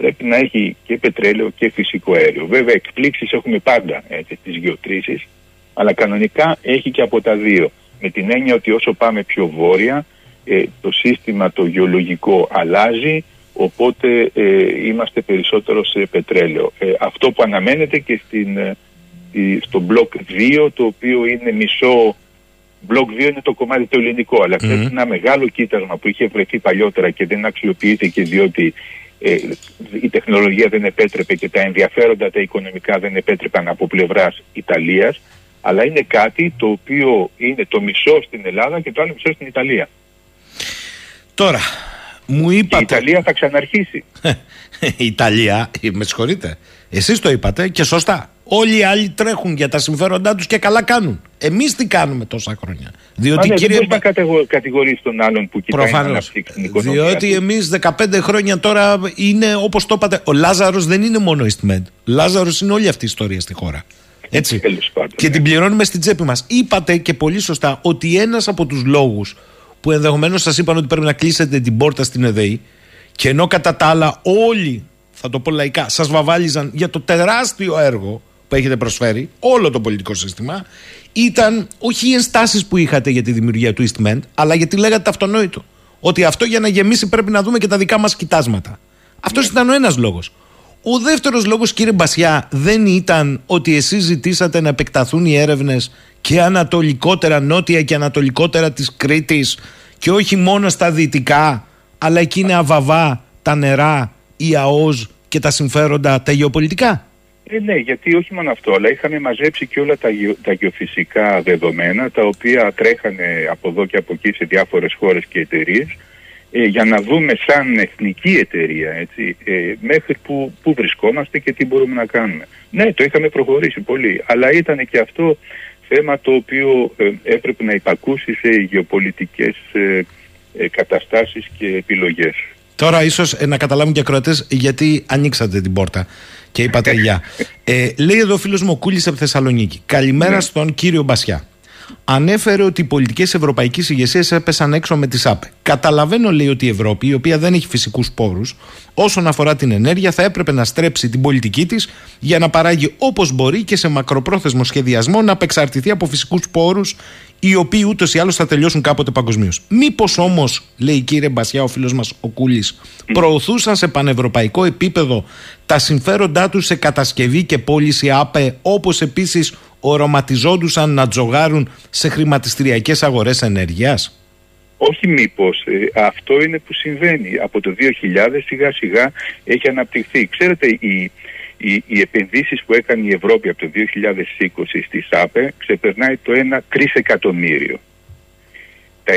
πρέπει να έχει και πετρέλαιο και φυσικό αέριο. Βέβαια εκπλήξεις έχουμε πάντα έτσι, τις γεωτρήσεις αλλά κανονικά έχει και από τα δύο. Με την έννοια ότι όσο πάμε πιο βόρεια ε, το σύστημα το γεωλογικό αλλάζει οπότε ε, είμαστε περισσότερο σε πετρέλαιο. Ε, αυτό που αναμένεται και στην, ε, η- στο μπλοκ 2 το οποίο είναι μισό μπλοκ 2 είναι το κομμάτι το ελληνικό αλλά ξέρετε ένα μεγάλο κοίτασμα που είχε βρεθεί παλιότερα και δεν αξιοποιήθηκε διότι ε, η τεχνολογία δεν επέτρεπε και τα ενδιαφέροντα τα οικονομικά δεν επέτρεπαν από πλευράς Ιταλίας αλλά είναι κάτι το οποίο είναι το μισό στην Ελλάδα και το άλλο μισό στην Ιταλία. Τώρα, μου Και η είπατε. Ιταλία θα ξαναρχίσει. η [laughs] Ιταλία, ε, με συγχωρείτε. Εσείς το είπατε και σωστά. Όλοι οι άλλοι τρέχουν για τα συμφέροντά τους και καλά κάνουν. Εμείς τι κάνουμε τόσα χρόνια; Μα Διότι ναι, δεν κύριε. μπορείς να κατηγο- κατηγορείς τον άλλον που κοιτάει να Προφανώ. αναπτύξει την οικονομία Διότι του. εμείς 15 χρόνια τώρα είναι όπως το είπατε. Ο Λάζαρος δεν είναι μόνο EastMed. Λάζαρος είναι όλη αυτή η ιστορία στη χώρα. Έτσι. Τέλος πάντων, Και ναι. την πληρώνουμε στην τσέπη μας. Είπατε και πολύ σωστά ότι ένας από τους λόγους που ενδεχομένως σας είπαν ότι πρέπει να κλείσετε την πόρτα στην ΕΔΕΗ και ενώ κατά τα άλλα όλοι, θα το πω λαϊκά, σας βαβάλιζαν για το τεράστιο έργο που έχετε προσφέρει, όλο το πολιτικό σύστημα, ήταν όχι οι ενστάσεις που είχατε για τη δημιουργία του EastMed, αλλά γιατί λέγατε το αυτονόητο. Ότι αυτό για να γεμίσει πρέπει να δούμε και τα δικά μας κοιτάσματα. Αυτός ήταν ο ένας λόγος. Ο δεύτερος λόγος, κύριε Μπασιά, δεν ήταν ότι εσείς ζητήσατε να επεκταθούν οι έρευνες και ανατολικότερα, νότια και ανατολικότερα της Κρήτης και όχι μόνο στα δυτικά, αλλά εκεί είναι αβαβά τα νερά, η ΑΟΣ και τα συμφέροντα τα γεωπολιτικά. Ε, ναι, γιατί όχι μόνο αυτό, αλλά είχαμε μαζέψει και όλα τα, γεω- τα γεωφυσικά δεδομένα, τα οποία τρέχανε από εδώ και από εκεί σε διάφορες χώρες και εταιρείες, ε, για να δούμε σαν εθνική εταιρεία, έτσι, ε, μέχρι που, που βρισκόμαστε και τι μπορούμε να κάνουμε. Ναι, το είχαμε προχωρήσει πολύ, αλλά ήταν και αυτό θέμα το οποίο ε, έπρεπε να υπακούσει σε γεωπολιτικές ε, ε, καταστάσεις και επιλογές. Τώρα, ίσως να καταλάβουν και οι ακροατές γιατί ανοίξατε την πόρτα και είπατε γεια. Ε, λέει εδώ ο φίλος μου ο Κούλης από Θεσσαλονίκη. Καλημέρα στον κύριο Μπασιά. Ανέφερε ότι οι πολιτικές ευρωπαϊκής ηγεσίας έπεσαν έξω με τις ΑΠΕ. Καταλαβαίνω, λέει, ότι η Ευρώπη, η οποία δεν έχει φυσικούς πόρους, όσον αφορά την ενέργεια, θα έπρεπε να στρέψει την πολιτική της για να παράγει όπως μπορεί και σε μακροπρόθεσμο σχεδιασμό να απεξαρτηθεί από φυσικούς πόρους, οι οποίοι ούτως ή άλλως θα τελειώσουν κάποτε παγκοσμίως. Μήπως όμως, λέει κύριε Μπασιά, ο φίλος μας ο Κούλης, προωθούσαν σε πανευρωπαϊκό επίπεδο τα συμφέροντά τους σε κατασκευή και πώληση ΑΠΕ, όπως επίσης οραματιζόντουσαν να τζογάρουν σε χρηματιστηριακές αγορές ενέργειας; Όχι μήπως, ε, αυτό είναι που συμβαίνει. Από το 2000 σιγά σιγά έχει αναπτυχθεί. Ξέρετε, οι, οι, οι επενδύσεις που έκανε η Ευρώπη από το 2020 στη ΣΑΠΕ ξεπερνάει το 1 τρισεκατομμύριο. Τα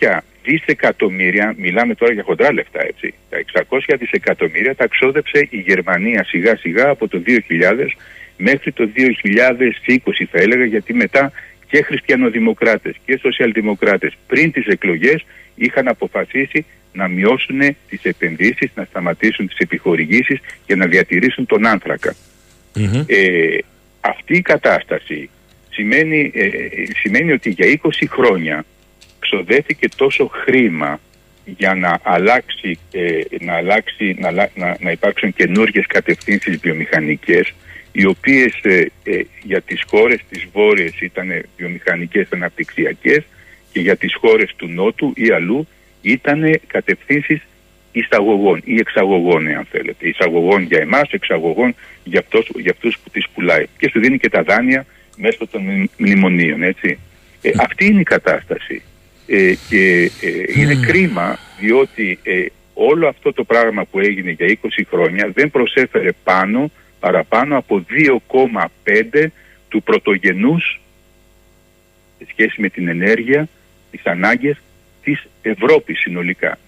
600 δισεκατομμύρια, μιλάμε τώρα για χοντρά λεφτά έτσι, τα 600 δισεκατομμύρια τα ξόδεψε η Γερμανία σιγά σιγά από το 2000 μέχρι το 2020 θα έλεγα γιατί μετά και χριστιανοδημοκράτες και σοσιαλδημοκράτες πριν τις εκλογές είχαν αποφασίσει να μειώσουν τις επενδύσεις, να σταματήσουν τις επιχορηγήσεις και να διατηρήσουν τον άνθρακα. Ε, αυτή η κατάσταση σημαίνει, ε, σημαίνει ότι για 20 χρόνια ξοδέθηκε τόσο χρήμα για να αλλάξει, ε, να, αλλάξει να, να, να υπάρξουν καινούργιες κατευθύνσεις βιομηχανικές οι οποίες ε, ε, για τις χώρες της Βόρειας ήταν βιομηχανικές αναπτυξιακές και για τις χώρες του Νότου ή αλλού ήταν κατευθύνσεις εισαγωγών ή εξαγωγών, αν θέλετε. Εισαγωγών για εμάς, εξαγωγών για, αυτός, για αυτούς που τις πουλάει. Και σου δίνει και τα δάνεια μέσω των μνημονίων, έτσι. Ε, αυτή είναι η κατάσταση. Ε, και ε, είναι κρίμα διότι ε, όλο αυτό το πράγμα που έγινε για 20 χρόνια δεν προσέφερε πάνω παραπάνω από 2,5 του πρωτογενούς σε σχέση με την ενέργεια, τις ανάγκες της Ευρώπης συνολικά.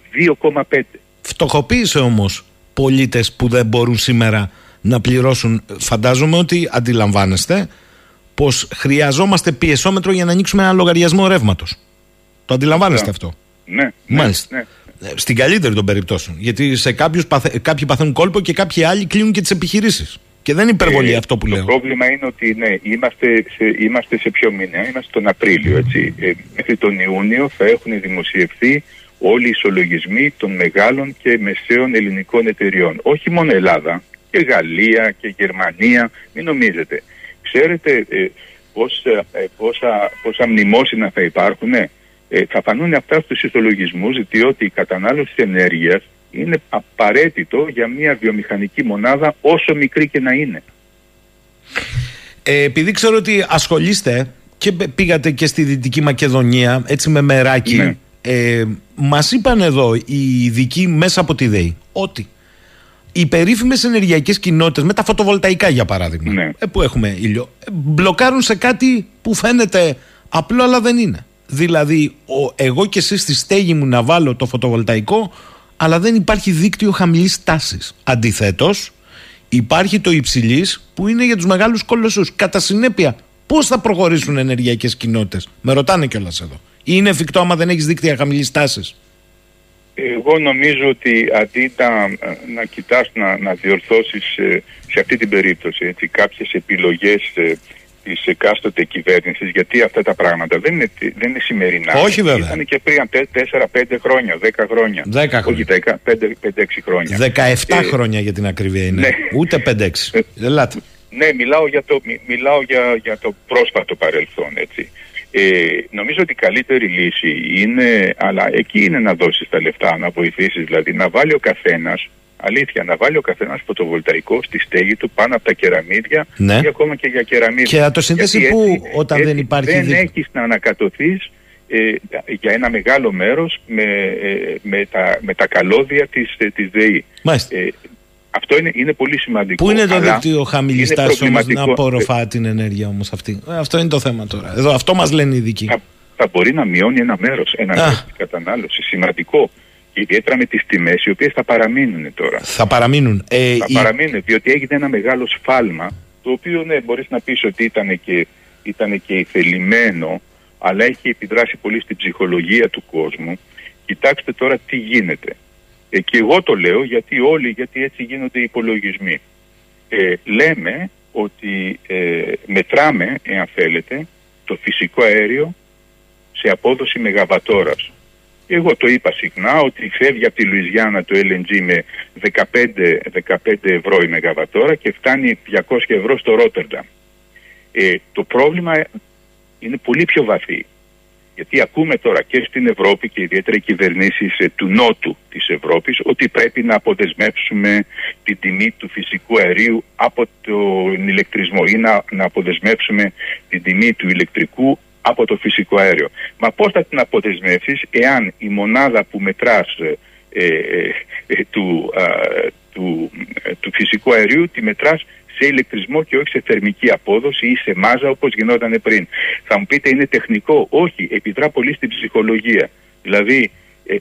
2,5. Φτωχοποίησε όμως πολίτες που δεν μπορούν σήμερα να πληρώσουν. Φαντάζομαι ότι αντιλαμβάνεστε πως χρειαζόμαστε πιεσόμετρο για να ανοίξουμε ένα λογαριασμό ρεύματος. Το αντιλαμβάνεστε ναι. αυτό; Ναι, ναι, Μάλιστα. ναι. Ε, Στην καλύτερη των περιπτώσεων. Γιατί σε κάποιους παθε... κάποιοι παθαίνουν κόλπο και κάποιοι άλλοι κλείνουν και τις επιχειρήσεις. Και δεν είναι υπερβολή Ε, αυτό που το λέω. πρόβλημα είναι ότι ναι, είμαστε σε, είμαστε σε ποιο μήνα, είμαστε τον Απρίλιο. Έτσι. Ε, μέχρι τον Ιούνιο θα έχουν δημοσιευθεί όλοι οι ισολογισμοί των μεγάλων και μεσαίων ελληνικών εταιριών. Όχι μόνο Ελλάδα, και Γαλλία και Γερμανία, μην νομίζετε. Ξέρετε ε, πώς, ε, πόσα, πόσα μνημόσυνα θα υπάρχουν. Ε, θα φανούν αυτά στους ισολογισμούς διότι η κατανάλωση ενέργειας είναι απαραίτητο για μια βιομηχανική μονάδα όσο μικρή και να είναι. Ε, επειδή ξέρω ότι ασχολείστε και π- πήγατε και στη Δυτική Μακεδονία, έτσι με μεράκι, Ναι. ε, μας είπαν εδώ οι ειδικοί μέσα από τη ΔΕΗ ότι οι περίφημες ενεργειακές κοινότητες με τα φωτοβολταϊκά για παράδειγμα, Ναι. ε, που έχουμε ήλιο, ε, μπλοκάρουν σε κάτι που φαίνεται απλό αλλά δεν είναι. Δηλαδή, ο, εγώ και εσύ στη στέγη μου να βάλω το φωτοβολταϊκό, αλλά δεν υπάρχει δίκτυο χαμηλής τάσης. Αντιθέτως, υπάρχει το υψηλής που είναι για τους μεγάλους κολοσσούς. Κατά συνέπεια, πώς θα προχωρήσουν ενεργειακές κοινότητες; Με ρωτάνε κιόλας εδώ. Είναι εφικτό άμα δεν έχεις δίκτυα χαμηλής τάσης; Εγώ νομίζω ότι αντί να, να κοιτάς να, να διορθώσεις ε, σε αυτή την περίπτωση έτσι, κάποιες επιλογές ε, της εκάστοτε κυβέρνησης γιατί αυτά τα πράγματα δεν είναι, δεν είναι σημερινά. Όχι, βέβαια. Ήταν και πριν 4-5 χρόνια, 10 χρόνια. 10 χρόνια. Όχι 5-6 χρόνια. 17 Ε, χρόνια για την ακρίβεια είναι. ναι. Ούτε 5-6. Ελάτε. Ναι, μιλάω για το, μι- μιλάω για, για το πρόσφατο παρελθόν, έτσι. Ε, νομίζω ότι η καλύτερη λύση είναι, αλλά εκεί είναι να δώσεις τα λεφτά, να βοηθήσεις, δηλαδή να βάλει ο καθένας, αλήθεια, να βάλει ο καθένας φωτοβολταϊκό στη στέγη του πάνω από τα κεραμίδια Ναι. ή ακόμα και για κεραμίδια. Και να το συνδέσει Γιατί πού έτσι- όταν έτσι δεν υπάρχει Δεν δίκτυο. έχεις να ανακατοθείς ε, για ένα μεγάλο μέρος με, ε, με, τα, με τα καλώδια της, ε, της ΔΕΗ. Μάλιστα. Ε, αυτό είναι, είναι πολύ σημαντικό. Πού είναι το αλλά δίκτυο χαμηλή είναι τάση όμω να προβληματικό. απορροφά την ενέργεια όμως αυτή; Ε, Αυτό είναι το θέμα τώρα. Εδώ, αυτό μας λένε οι ειδικοί. θα, θα μπορεί να μειώνει ένα μέρος ένα Α. μέρος της κατανάλωσης. Σημαντικό. Ιδιαίτερα με τις τιμές οι οποίες θα παραμείνουν τώρα. Θα παραμείνουν. Ε, Θα η- παραμείνουν διότι έγινε ένα μεγάλο σφάλμα το οποίο ναι, μπορείς να πεις ότι ήταν και, ήταν και ηθελημένο αλλά έχει επιδράσει πολύ στην ψυχολογία του κόσμου. Κοιτάξτε τώρα τι γίνεται. Ε, και εγώ το λέω γιατί όλοι, γιατί έτσι γίνονται οι υπολογισμοί. Ε, λέμε ότι ε, μετράμε, εάν θέλετε, το φυσικό αέριο σε απόδοση μεγαβατόρας. Εγώ το είπα συχνά ότι φεύγει από τη Λουιζιάννα το LNG με 15, 15 ευρώ η μεγαβατόρα και φτάνει 200 ευρώ στο Ρότερνταμ. Ε, το πρόβλημα είναι πολύ πιο βαθύ. Γιατί ακούμε τώρα και στην Ευρώπη και ιδιαίτερα οι κυβερνήσεις ε, του νότου της Ευρώπης ότι πρέπει να αποδεσμεύσουμε την τιμή του φυσικού αερίου από τον ηλεκτρισμό ή να, να αποδεσμεύσουμε την τιμή του ηλεκτρικού από το φυσικό αέριο. Μα πώς θα την αποδεσμεύσεις εάν η μονάδα που μετράς ε, ε, ε, του, α, του, ε, του φυσικού αερίου τη μετράς σε ηλεκτρισμό και όχι σε θερμική απόδοση ή σε μάζα όπως γινόταν πριν. Θα μου πείτε είναι τεχνικό; Όχι, επιδρά πολύ στην ψυχολογία. Δηλαδή ε,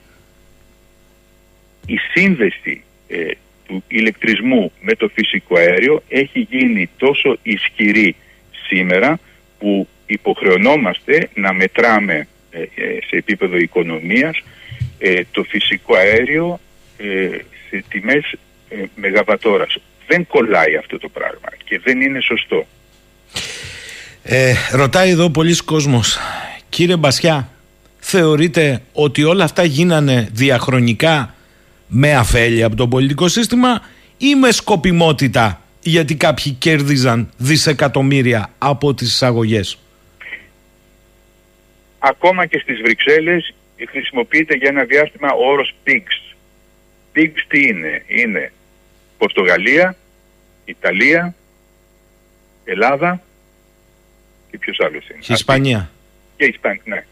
η σύνδεση ε, του ηλεκτρισμού με το φυσικό αέριο έχει γίνει τόσο ισχυρή σήμερα που υποχρεωνόμαστε να μετράμε ε, ε, σε επίπεδο οικονομίας ε, το φυσικό αέριο ε, σε τιμές ε, μεγαβατόρας. δεν κολλάει αυτό το πράγμα και δεν είναι σωστό. Ε, ρωτάει εδώ πολλοί κόσμος, κύριε Μπασιά, θεωρείτε ότι όλα αυτά γίνανε διαχρονικά με αφέλεια από το πολιτικό σύστημα ή με σκοπιμότητα γιατί κάποιοι κέρδιζαν δισεκατομμύρια από τις εισαγωγές; Ακόμα και στις Βρυξέλλες χρησιμοποιείται για ένα διάστημα ο όρος PIGS. PIGS τι είναι, είναι Πορτογαλία, Ιταλία, Ελλάδα και ποιος άλλος είναι; Και Ισπανία. Και Ισπανία, ναι.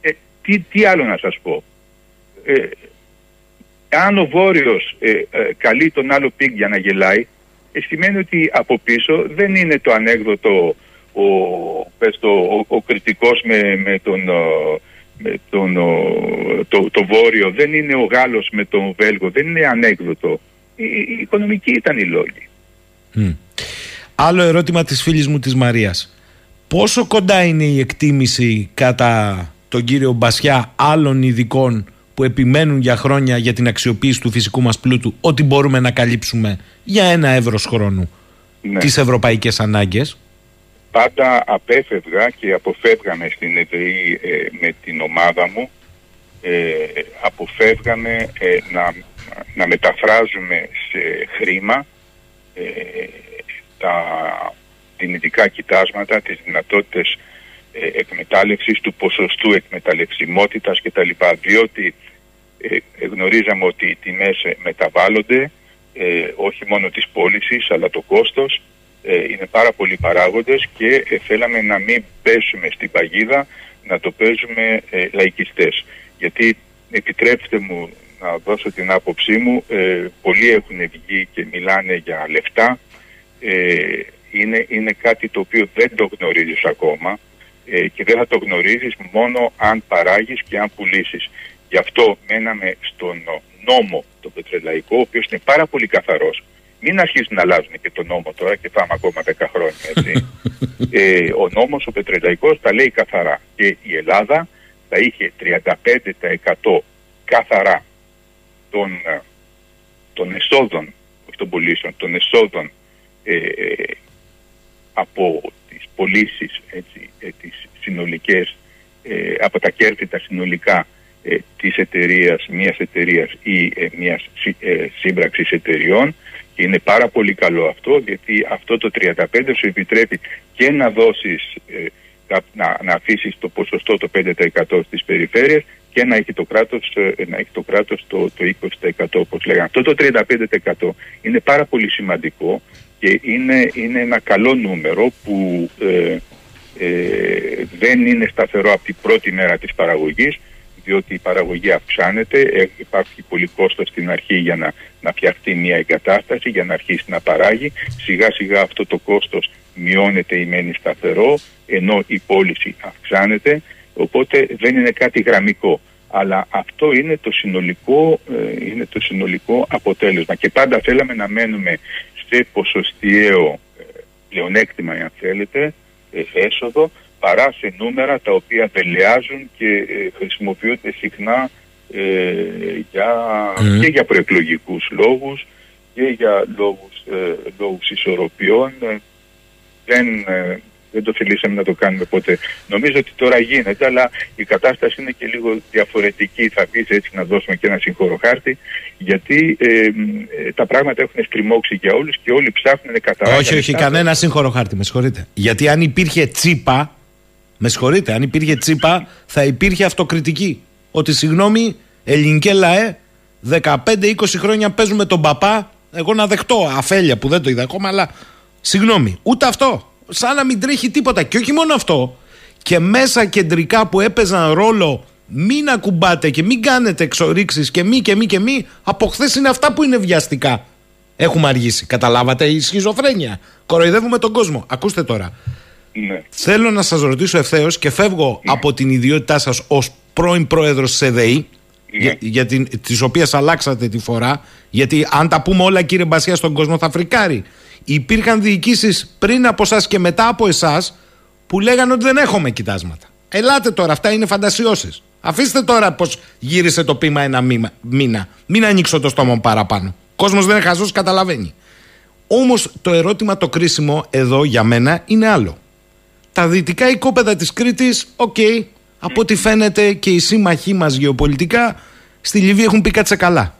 Ε, τι, τι άλλο να σας πω; Ε, αν ο Βόρειος ε, ε, καλεί τον άλλο pig για να γελάει, ε, σημαίνει ότι από πίσω δεν είναι το ανέκδοτο ο, πες το, ο, ο κριτικός με, με τον, με τον το, το Βόρειο, δεν είναι ο Γάλλος με τον Βέλγο, δεν είναι ανέκδοτο. Η, η οικονομική ήταν η λόγη. Άλλο ερώτημα της φίλης μου της Μαρίας. Πόσο κοντά είναι η εκτίμηση κατά τον κύριο Μπασιά άλλων ειδικών που επιμένουν για χρόνια για την αξιοποίηση του φυσικού μας πλούτου ότι μπορούμε να καλύψουμε για ένα εύρος χρόνου ναι. τις ευρωπαϊκές ανάγκες; Πάντα απέφευγα και αποφεύγαμε στην ΕΔΕΗ ε, με την ομάδα μου ε, αποφεύγαμε ε, να, να μεταφράζουμε σε χρήμα ε, τα δυνητικά κοιτάσματα, τις δυνατότητες ε, εκμετάλλευσης, του ποσοστού εκμεταλλευσιμότητας κτλ. Διότι ε, γνωρίζαμε ότι οι τιμές ε, μεταβάλλονται, ε, όχι μόνο της πώλησης αλλά το κόστος, είναι πάρα πολλοί παράγοντες και θέλαμε να μην πέσουμε στην παγίδα, να το παίζουμε λαϊκιστές. Γιατί επιτρέψτε μου να δώσω την άποψή μου, πολλοί έχουν βγει και μιλάνε για λεφτά, είναι, είναι κάτι το οποίο δεν το γνωρίζεις ακόμα ε, και δεν θα το γνωρίζεις μόνο αν παράγεις και αν πουλήσεις. Γι' αυτό μέναμε στον νόμο το πετρελαϊκό, ο οποίος είναι πάρα πολύ καθαρός. Μην αρχίσουν να αλλάζουν και τον νόμο τώρα και πάμε ακόμα 10 χρόνια, έτσι. [laughs] ε, ο νόμος ο πετρελαϊκός τα λέει καθαρά και η Ελλάδα θα είχε 35% καθαρά των, ε, των εσόδων, όχι των πωλήσεων, των εσόδων ε, ε από τις πωλήσεις ε, τις συνολικές, ε, από τα κέρδη τα συνολικά ε, της εταιρείας, μιας εταιρείας ή ε, μιας ε, σύμπραξης εταιριών και είναι πάρα πολύ καλό αυτό γιατί αυτό το 35 σου επιτρέπει και να δώσεις ε, να, να αφήσεις το ποσοστό το 5% στις περιφέρειες και να έχει το κράτος, να έχει το, κράτος το, το 20% όπως λέγανε. Αυτό το 35% είναι πάρα πολύ σημαντικό και είναι, είναι ένα καλό νούμερο που ε, ε, δεν είναι σταθερό από την πρώτη μέρα της παραγωγής διότι η παραγωγή αυξάνεται, ε, υπάρχει πολύ κόστος στην αρχή για να, να φτιαχτεί μια εγκατάσταση, για να αρχίσει να παράγει. Σιγά σιγά αυτό το κόστος μειώνεται ή μένει σταθερό, ενώ η πώληση αυξάνεται, οπότε δεν είναι κάτι γραμμικό. Αλλά αυτό είναι το συνολικό, ε, είναι το συνολικό αποτέλεσμα. Και πάντα θέλαμε να μένουμε σε ποσοστιαίο ε, πλεονέκτημα, αν θέλετε, ε, έσοδο, παρά σε νούμερα τα οποία δελεάζουν και ε, χρησιμοποιούνται συχνά για, και για προεκλογικούς λόγους και για λόγους, λόγους ισορροπιών. Δεν, δεν το θελήσαμε να το κάνουμε ποτέ. Νομίζω ότι τώρα γίνεται, αλλά η κατάσταση είναι και λίγο διαφορετική. Θα πεις έτσι να δώσουμε και ένα συγχώρο χάρτη, γιατί ε, ε, τα πράγματα έχουν στριμώξει για όλους και όλοι ψάχνουν κατά Όχι, όχι, κανένα συγχώρο χάρτη, με συγχωρείτε. Γιατί αν υπήρχε τσίπα, με συγχωρείτε, αν υπήρχε τσίπα, θα υπήρχε αυτοκριτική. Ότι συγγνώμη, ελληνικέ λαέ, 15-20 χρόνια παίζουμε τον παπά, εγώ να δεχτώ αφέλεια που δεν το είδα ακόμα, αλλά συγγνώμη, ούτε αυτό σαν να μην τρέχει τίποτα. Και όχι μόνο αυτό, και μέσα κεντρικά που έπαιζαν ρόλο μην ακουμπάτε και μην κάνετε εξορίξεις και μη και μη και μη, από χθες είναι αυτά που είναι βιαστικά. Έχουμε αργήσει. Καταλάβατε η σχιζοφρένεια. Κοροϊδεύουμε τον κόσμο. Ακούστε τώρα. Ναι. Θέλω να σας ρωτήσω ευθέως και φεύγω ναι. από την ιδιότητά σας ως πρώην πρόεδρος της ΕΔΕΗ ναι. για, για την, τις οποίες αλλάξατε τη φορά γιατί αν τα πούμε όλα κύριε Μπασιά στον κόσμο θα φρικάρει υπήρχαν διοικήσεις πριν από εσάς και μετά από εσάς που λέγανε ότι δεν έχουμε κοιτάσματα. Ελάτε τώρα, αυτά είναι φαντασιώσεις. Αφήστε τώρα πώς γύρισε το ποίημα ένα μήνα. Μην ανοίξω το στόμα μου παραπάνω. Ο κόσμος δεν είναι χαζός, καταλαβαίνει. Όμως το ερώτημα το κρίσιμο εδώ για μένα είναι άλλο. Τα δυτικά οικόπεδα της Κρήτης, οκ, από ό,τι φαίνεται και οι σύμμαχοί μας γεωπολιτικά στη Λιβύη έχουν πει κάτσε καλά.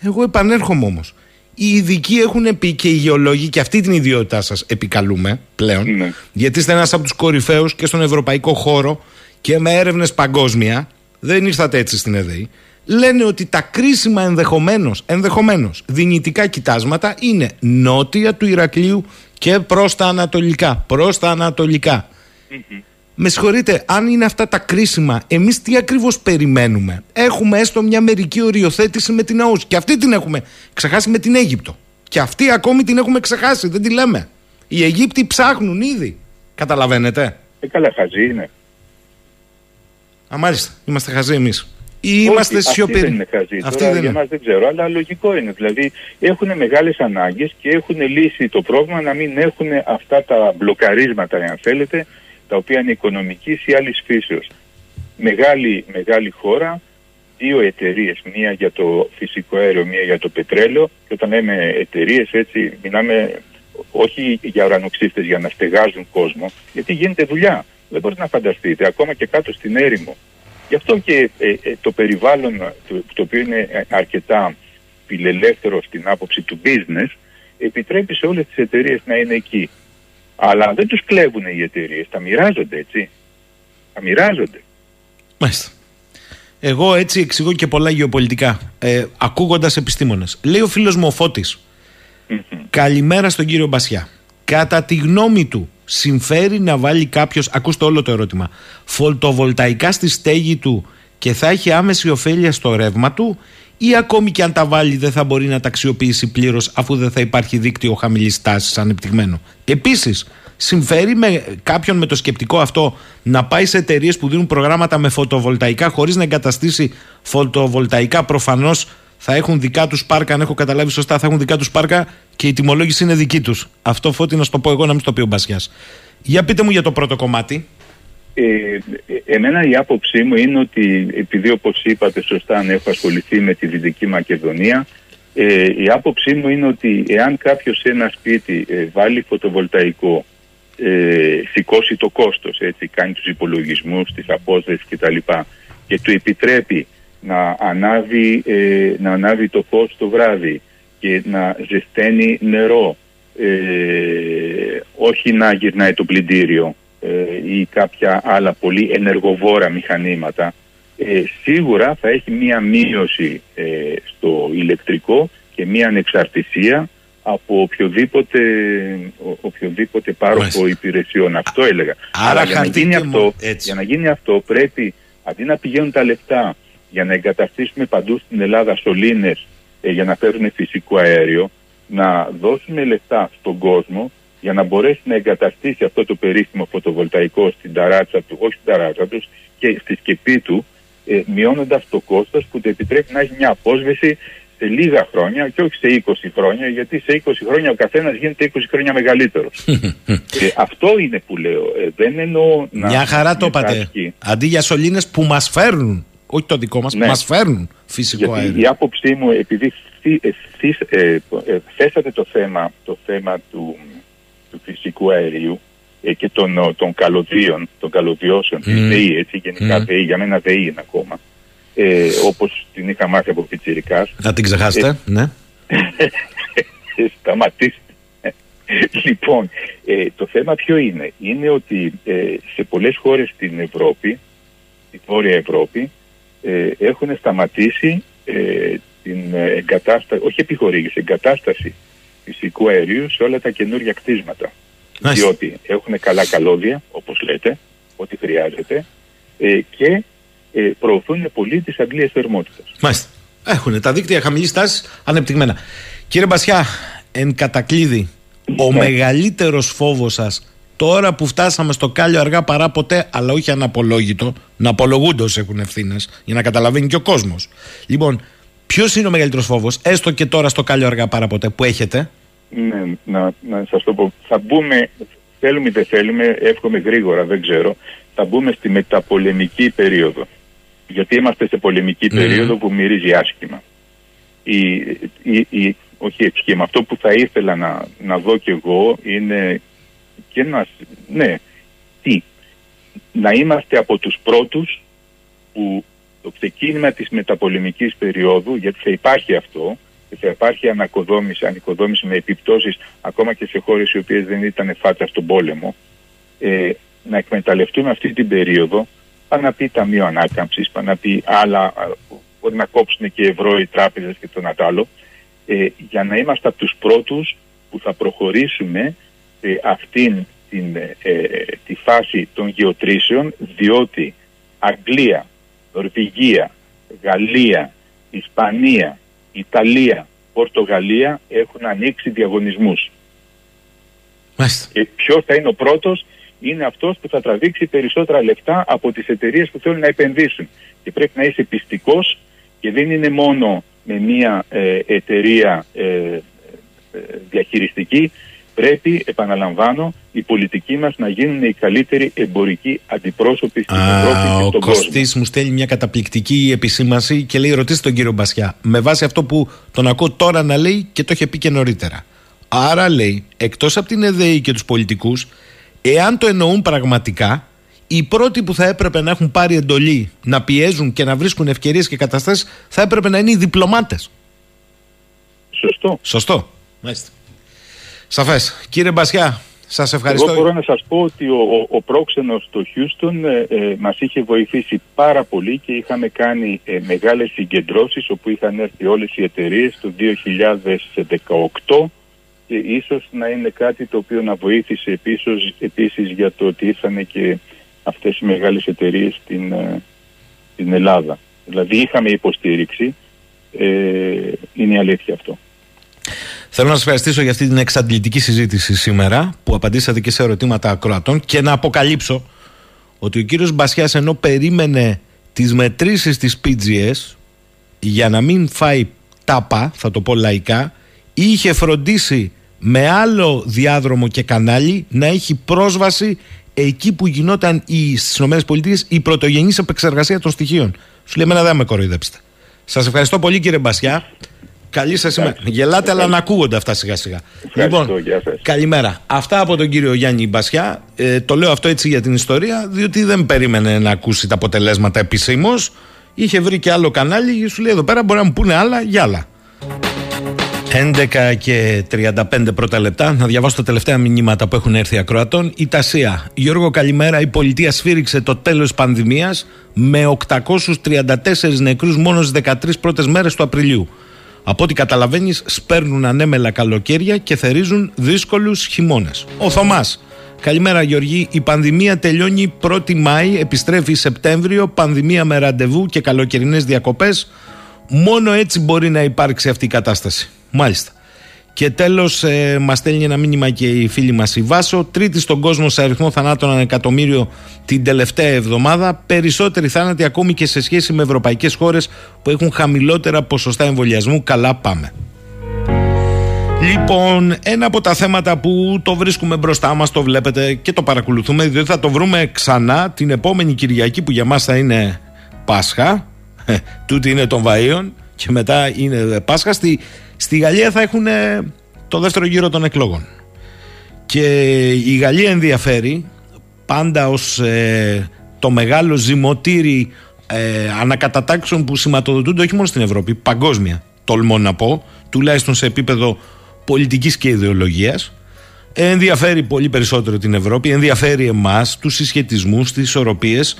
Εγώ επανέρχομαι όμως. Οι ειδικοί έχουν πει και οι γεωλόγοι και αυτή την ιδιότητά σας επικαλούμε πλέον Ναι. γιατί είστε ένας από τους κορυφαίους και στον ευρωπαϊκό χώρο και με έρευνες παγκόσμια δεν ήρθατε έτσι στην ΕΔΕΗ λένε ότι τα κρίσιμα ενδεχομένως, ενδεχομένως δυνητικά κοιτάσματα είναι νότια του Ηρακλείου και προς τα ανατολικά. Προς τα ανατολικά. Με συγχωρείτε, αν είναι αυτά τα κρίσιμα, εμείς τι ακριβώς περιμένουμε; Έχουμε έστω μια μερική οριοθέτηση με την ΑΟΣ. Και αυτή την έχουμε ξεχάσει με την Αίγυπτο. Και αυτή ακόμη την έχουμε ξεχάσει, δεν τη λέμε. Οι Αιγύπτιοι ψάχνουν ήδη. Καταλαβαίνετε. Ε, καλά, χαζή είναι. Α, μάλιστα. Είμαστε χαζοί εμείς. Ή Όχι, είμαστε Αυτή σιωπηροί; δεν είναι χαζή. Αυτή Τώρα, δεν για είναι. μας δεν ξέρω, αλλά λογικό είναι. Δηλαδή έχουν μεγάλες ανάγκες και έχουν λύσει το πρόβλημα να μην έχουν αυτά τα μπλοκαρίσματα, αν θέλετε, τα οποία είναι οικονομικής ή άλλης φύσεως. Μεγάλη, μεγάλη χώρα, δύο εταιρείες, μία για το φυσικό αέριο, μία για το πετρέλαιο. Και όταν λέμε εταιρείες, έτσι μιλάμε όχι για ουρανοξύστες για να στεγάζουν κόσμο, γιατί γίνεται δουλειά. Δεν μπορείτε να φανταστείτε, ακόμα και κάτω στην έρημο. Γι' αυτό και ε, ε, το περιβάλλον, το, το οποίο είναι ε, αρκετά φιλελεύθερο στην άποψη του business, επιτρέπει σε όλες τις εταιρείες να είναι εκεί. Αλλά δεν τους κλέβουν οι εταιρείες, τα μοιράζονται έτσι. Τα μοιράζονται. Μάλιστα. Εγώ έτσι εξηγώ και πολλά γεωπολιτικά. Ε, Ακούγοντας επιστήμονες. Λέει ο φίλος μου ο Φώτης, Καλημέρα στον κύριο Μπασιά. Κατά τη γνώμη του, συμφέρει να βάλει κάποιος, ακούστε όλο το ερώτημα, φωτοβολταϊκά στη στέγη του και θα έχει άμεση ωφέλεια στο ρεύμα του, ή ακόμη και αν τα βάλει δεν θα μπορεί να τα αξιοποιήσει πλήρως αφού δεν θα υπάρχει δίκτυο χαμηλής τάσης ανεπτυγμένο. Επίσης, συμφέρει με κάποιον με το σκεπτικό αυτό να πάει σε εταιρείες που δίνουν προγράμματα με φωτοβολταϊκά χωρίς να εγκαταστήσει φωτοβολταϊκά προφανώς θα έχουν δικά τους πάρκα, αν έχω καταλάβει σωστά, θα έχουν δικά τους πάρκα και η τιμολόγηση είναι δική τους. Αυτό φώτη να σου το πω εγώ, να μην στο πει ο Μπασιάς. Για πείτε μου για το πρώτο κομμάτι. Ε, ε, εμένα η άποψή μου είναι ότι επειδή όπως είπατε σωστά αν έχω ασχοληθεί με τη Δυτική Μακεδονία ε, η άποψή μου είναι ότι εάν κάποιος σε ένα σπίτι ε, βάλει φωτοβολταϊκό ε, σηκώσει το κόστος έτσι, κάνει τους υπολογισμούς, τις απόδεσεις κτλ και του επιτρέπει να ανάβει, ε, να ανάβει το φως το βράδυ και να ζεσταίνει νερό ε, όχι να γυρνάει το πλυντήριο ε, ή κάποια άλλα πολύ ενεργοβόρα μηχανήματα ε, σίγουρα θα έχει μία μείωση ε, στο ηλεκτρικό και μία ανεξαρτησία από οποιοδήποτε, ο- οποιοδήποτε πάροχο Μάλιστα. υπηρεσιών. Αυτό έλεγα. άρα Αλλά για να, χαρτί γίνει και αυτό, μο- έτσι. για να γίνει αυτό πρέπει αντί να πηγαίνουν τα λεφτά για να εγκαταστήσουμε παντού στην Ελλάδα σωλήνες ε, για να φέρουν φυσικό αέριο να δώσουμε λεφτά στον κόσμο για να μπορέσει να εγκαταστήσει αυτό το περίφημο φωτοβολταϊκό στην ταράτσα του, όχι στην ταράτσα τους, και στη σκεπή του, ε, μειώνοντας το κόστος που του επιτρέπει να έχει μια απόσβεση σε λίγα χρόνια και όχι σε 20 χρόνια, γιατί σε 20 χρόνια ο καθένας γίνεται 20 χρόνια μεγαλύτερος. [laughs] ε, αυτό είναι που λέω. Ε, δεν εννοώ να. Μια χαρά το είπατε. συμμετάσχει. Αντί για σωλήνες που μας φέρνουν, όχι το δικό μας, Ναι. μας φέρνουν φυσικό Γιατί αέριο. η άποψή μου, επειδή θύ- ε, θύ- ε, ε, θέσατε το θέμα, το θέμα του, του φυσικού αερίου ε, και των, ε, των καλωδίων, των καλωδιώσεων, της Μμμ. ΔΕΗ, έτσι, γενικά Μμμ. ΔΕΗ, για μένα ΔΕΗ είναι ακόμα, ε, όπως την είχα μάθει από πιτσιρικάς, Να την ξεχάσετε, ναι. [laughs] σταματήστε. λοιπόν, ε, το θέμα ποιο είναι; Είναι ότι ε, σε πολλές χώρες στην Ευρώπη, στη Βόρεια Ευρώπη, ε, έχουν σταματήσει ε, την ε, εγκατάσταση, όχι επιχορήγηση, εγκατάσταση φυσικού αερίου σε όλα τα καινούργια κτίσματα. Μάλιστα. Διότι έχουν καλά καλώδια, όπως λέτε, ό,τι χρειάζεται, ε, και ε, προωθούν πολύ τις αντλίες θερμότητας. Μάλιστα. Έχουν τα δίκτυα χαμηλής τάσης ανεπτυγμένα. Κύριε Μπασιά, εν κατακλείδη, ο Ναι. μεγαλύτερος φόβος σας τώρα που φτάσαμε στο κάλιο αργά παρά ποτέ, αλλά όχι αναπολόγητο, να απολογούνται όσοι έχουν ευθύνες, για να καταλαβαίνει και ο κόσμος. Λοιπόν, ποιος είναι ο μεγαλύτερος φόβος, έστω και τώρα στο κάλιο αργά παρά ποτέ, που έχετε; Ναι, να, να σας το πω. Θα μπούμε, θέλουμε ή δεν θέλουμε, εύχομαι γρήγορα, δεν ξέρω, θα μπούμε στη μεταπολεμική περίοδο. Γιατί είμαστε σε πολεμική Μμμ. περίοδο που μυρίζει άσχημα. Η, η, η, όχι έτσι σχήμα. Αυτό που θα ήθελα να, να δω κι εγώ είναι και να, ναι, τι, να είμαστε από τους πρώτους που το ξεκίνημα της μεταπολεμικής περίοδου, γιατί θα υπάρχει αυτό, και θα υπάρχει ανακοδόμηση, ανοικοδόμηση με επιπτώσεις ακόμα και σε χώρες οι οποίες δεν ήταν φάτσα στον πόλεμο, ε, να εκμεταλλευτούμε αυτή την περίοδο, πάνε να πει Ταμείο Ανάκαμψης, πάνε να πει άλλα, μπορεί να κόψουν και ευρώ οι τράπεζες και το άλλο, ε, για να είμαστε από τους πρώτους που θα προχωρήσουμε ε, αυτήν την, ε, τη φάση των γεωτρήσεων διότι Αγγλία, Νορβηγία, Γαλλία, Ισπανία, Ιταλία, Πορτογαλία έχουν ανοίξει διαγωνισμούς. Και ποιος θα είναι ο πρώτος είναι αυτός που θα τραβήξει περισσότερα λεφτά από τις εταιρείες που θέλουν να επενδύσουν. Και πρέπει να είσαι πιστικός και δεν είναι μόνο με μια ε, εταιρεία ε, ε, διαχειριστική πρέπει, επαναλαμβάνω, οι πολιτικοί μας να γίνουν οι καλύτεροι εμπορικοί αντιπρόσωποι στην Ευρώπη και στον Ο Κωστής μου στέλνει μια καταπληκτική επισήμαση και λέει ρωτήστε τον κύριο Μπασιά με βάση αυτό που τον ακούω τώρα να λέει και το είχε πει και νωρίτερα. Άρα λέει, εκτός από την ΕΔΕΗ και τους πολιτικούς, εάν το εννοούν πραγματικά, οι πρώτοι που θα έπρεπε να έχουν πάρει εντολή να πιέζουν και να βρίσκουν ευκαιρίες και καταστάσεις θα έπρεπε να είναι οι διπλωμάτες. Σωστό. Σωστό. Μάλιστα. Σαφές. Κύριε Μπασιά, σας ευχαριστώ. Εγώ μπορώ να σας πω ότι ο, ο, ο πρόξενος στο Χιούστον ε, ε, μας είχε βοηθήσει πάρα πολύ και είχαμε κάνει ε, μεγάλες συγκεντρώσεις όπου είχαν έρθει όλες οι εταιρείες το 2018 και ίσως να είναι κάτι το οποίο να βοήθησε επίσης, επίσης για το ότι ήρθαν και αυτές οι μεγάλες εταιρείες στην, ε, στην Ελλάδα. Δηλαδή είχαμε υποστήριξη, ε, είναι η αλήθεια αυτό. Θέλω να σας ευχαριστήσω για αυτή την εξαντλητική συζήτηση σήμερα που απαντήσατε και σε ερωτήματα ακροατών και να αποκαλύψω ότι ο κύριος Μπασιάς ενώ περίμενε τις μετρήσεις της PGS για να μην φάει τάπα, θα το πω λαϊκά, είχε φροντίσει με άλλο διάδρομο και κανάλι να έχει πρόσβαση εκεί που γινόταν οι, στις ΗΠΑ η πρωτογενής επεξεργασία των στοιχείων. Σου λέει εμένα δεν με κοροϊδέψετε. Σας ευχαριστώ πολύ κύριε Μπασιά. Καλή σας ημέρα. Γελάτε, αλλά να ακούγονται αυτά σιγά σιγά. Λοιπόν, καλημέρα. Αυτά από τον κύριο Γιάννη Μπασιά. Ε, το λέω αυτό έτσι για την ιστορία, διότι δεν περίμενε να ακούσει τα αποτελέσματα επισήμως. Είχε βρει και άλλο κανάλι και σου λέει εδώ πέρα μπορεί να μου πούνε άλλα για άλλα. 11 και 35 πρώτα λεπτά. Να διαβάσω τα τελευταία μηνύματα που έχουν έρθει ακροατών. Η Τασία. Γιώργο, καλημέρα. Η πολιτεία σφύριξε το τέλος τη πανδημίας με 834 νεκρούς μόνος στις 13 πρώτες μέρες του Απριλίου. Από ό,τι καταλαβαίνεις, σπέρνουν ανέμελα καλοκαίρια και θερίζουν δύσκολους χειμώνες. Ο Θωμάς. Καλημέρα Γιώργη. Η πανδημία τελειώνει 1η Μάη, επιστρέφει Σεπτέμβριο, πανδημία με ραντεβού και καλοκαιρινές διακοπές. Μόνο έτσι μπορεί να υπάρξει αυτή η κατάσταση. Μάλιστα. Και τέλος, ε, μας στέλνει ένα μήνυμα και η φίλη μας η Βάσο. Τρίτη στον κόσμο σε αριθμό θανάτων ανά εκατομμύριο την τελευταία εβδομάδα. Περισσότεροι θάνατοι ακόμη και σε σχέση με ευρωπαϊκές χώρες που έχουν χαμηλότερα ποσοστά εμβολιασμού. Καλά πάμε. Λοιπόν, ένα από τα θέματα που το βρίσκουμε μπροστά μας, το βλέπετε και το παρακολουθούμε, διότι θα το βρούμε ξανά την επόμενη Κυριακή που για μας θα είναι Πάσχα, ε, [laughs] τούτη είναι των Βαΐων και μετά είναι Πάσχα. Στη, Στη Γαλλία θα έχουν το δεύτερο γύρο των εκλογών. Και η Γαλλία ενδιαφέρει πάντα ως ε, το μεγάλο ζυμωτήρι ε, ανακατατάξεων που σηματοδοτούνται όχι μόνο στην Ευρώπη, παγκόσμια τολμώ να πω, τουλάχιστον σε επίπεδο πολιτικής και ιδεολογίας. Ενδιαφέρει πολύ περισσότερο την Ευρώπη, ενδιαφέρει εμάς, τους συσχετισμούς, τις ισορροπίες.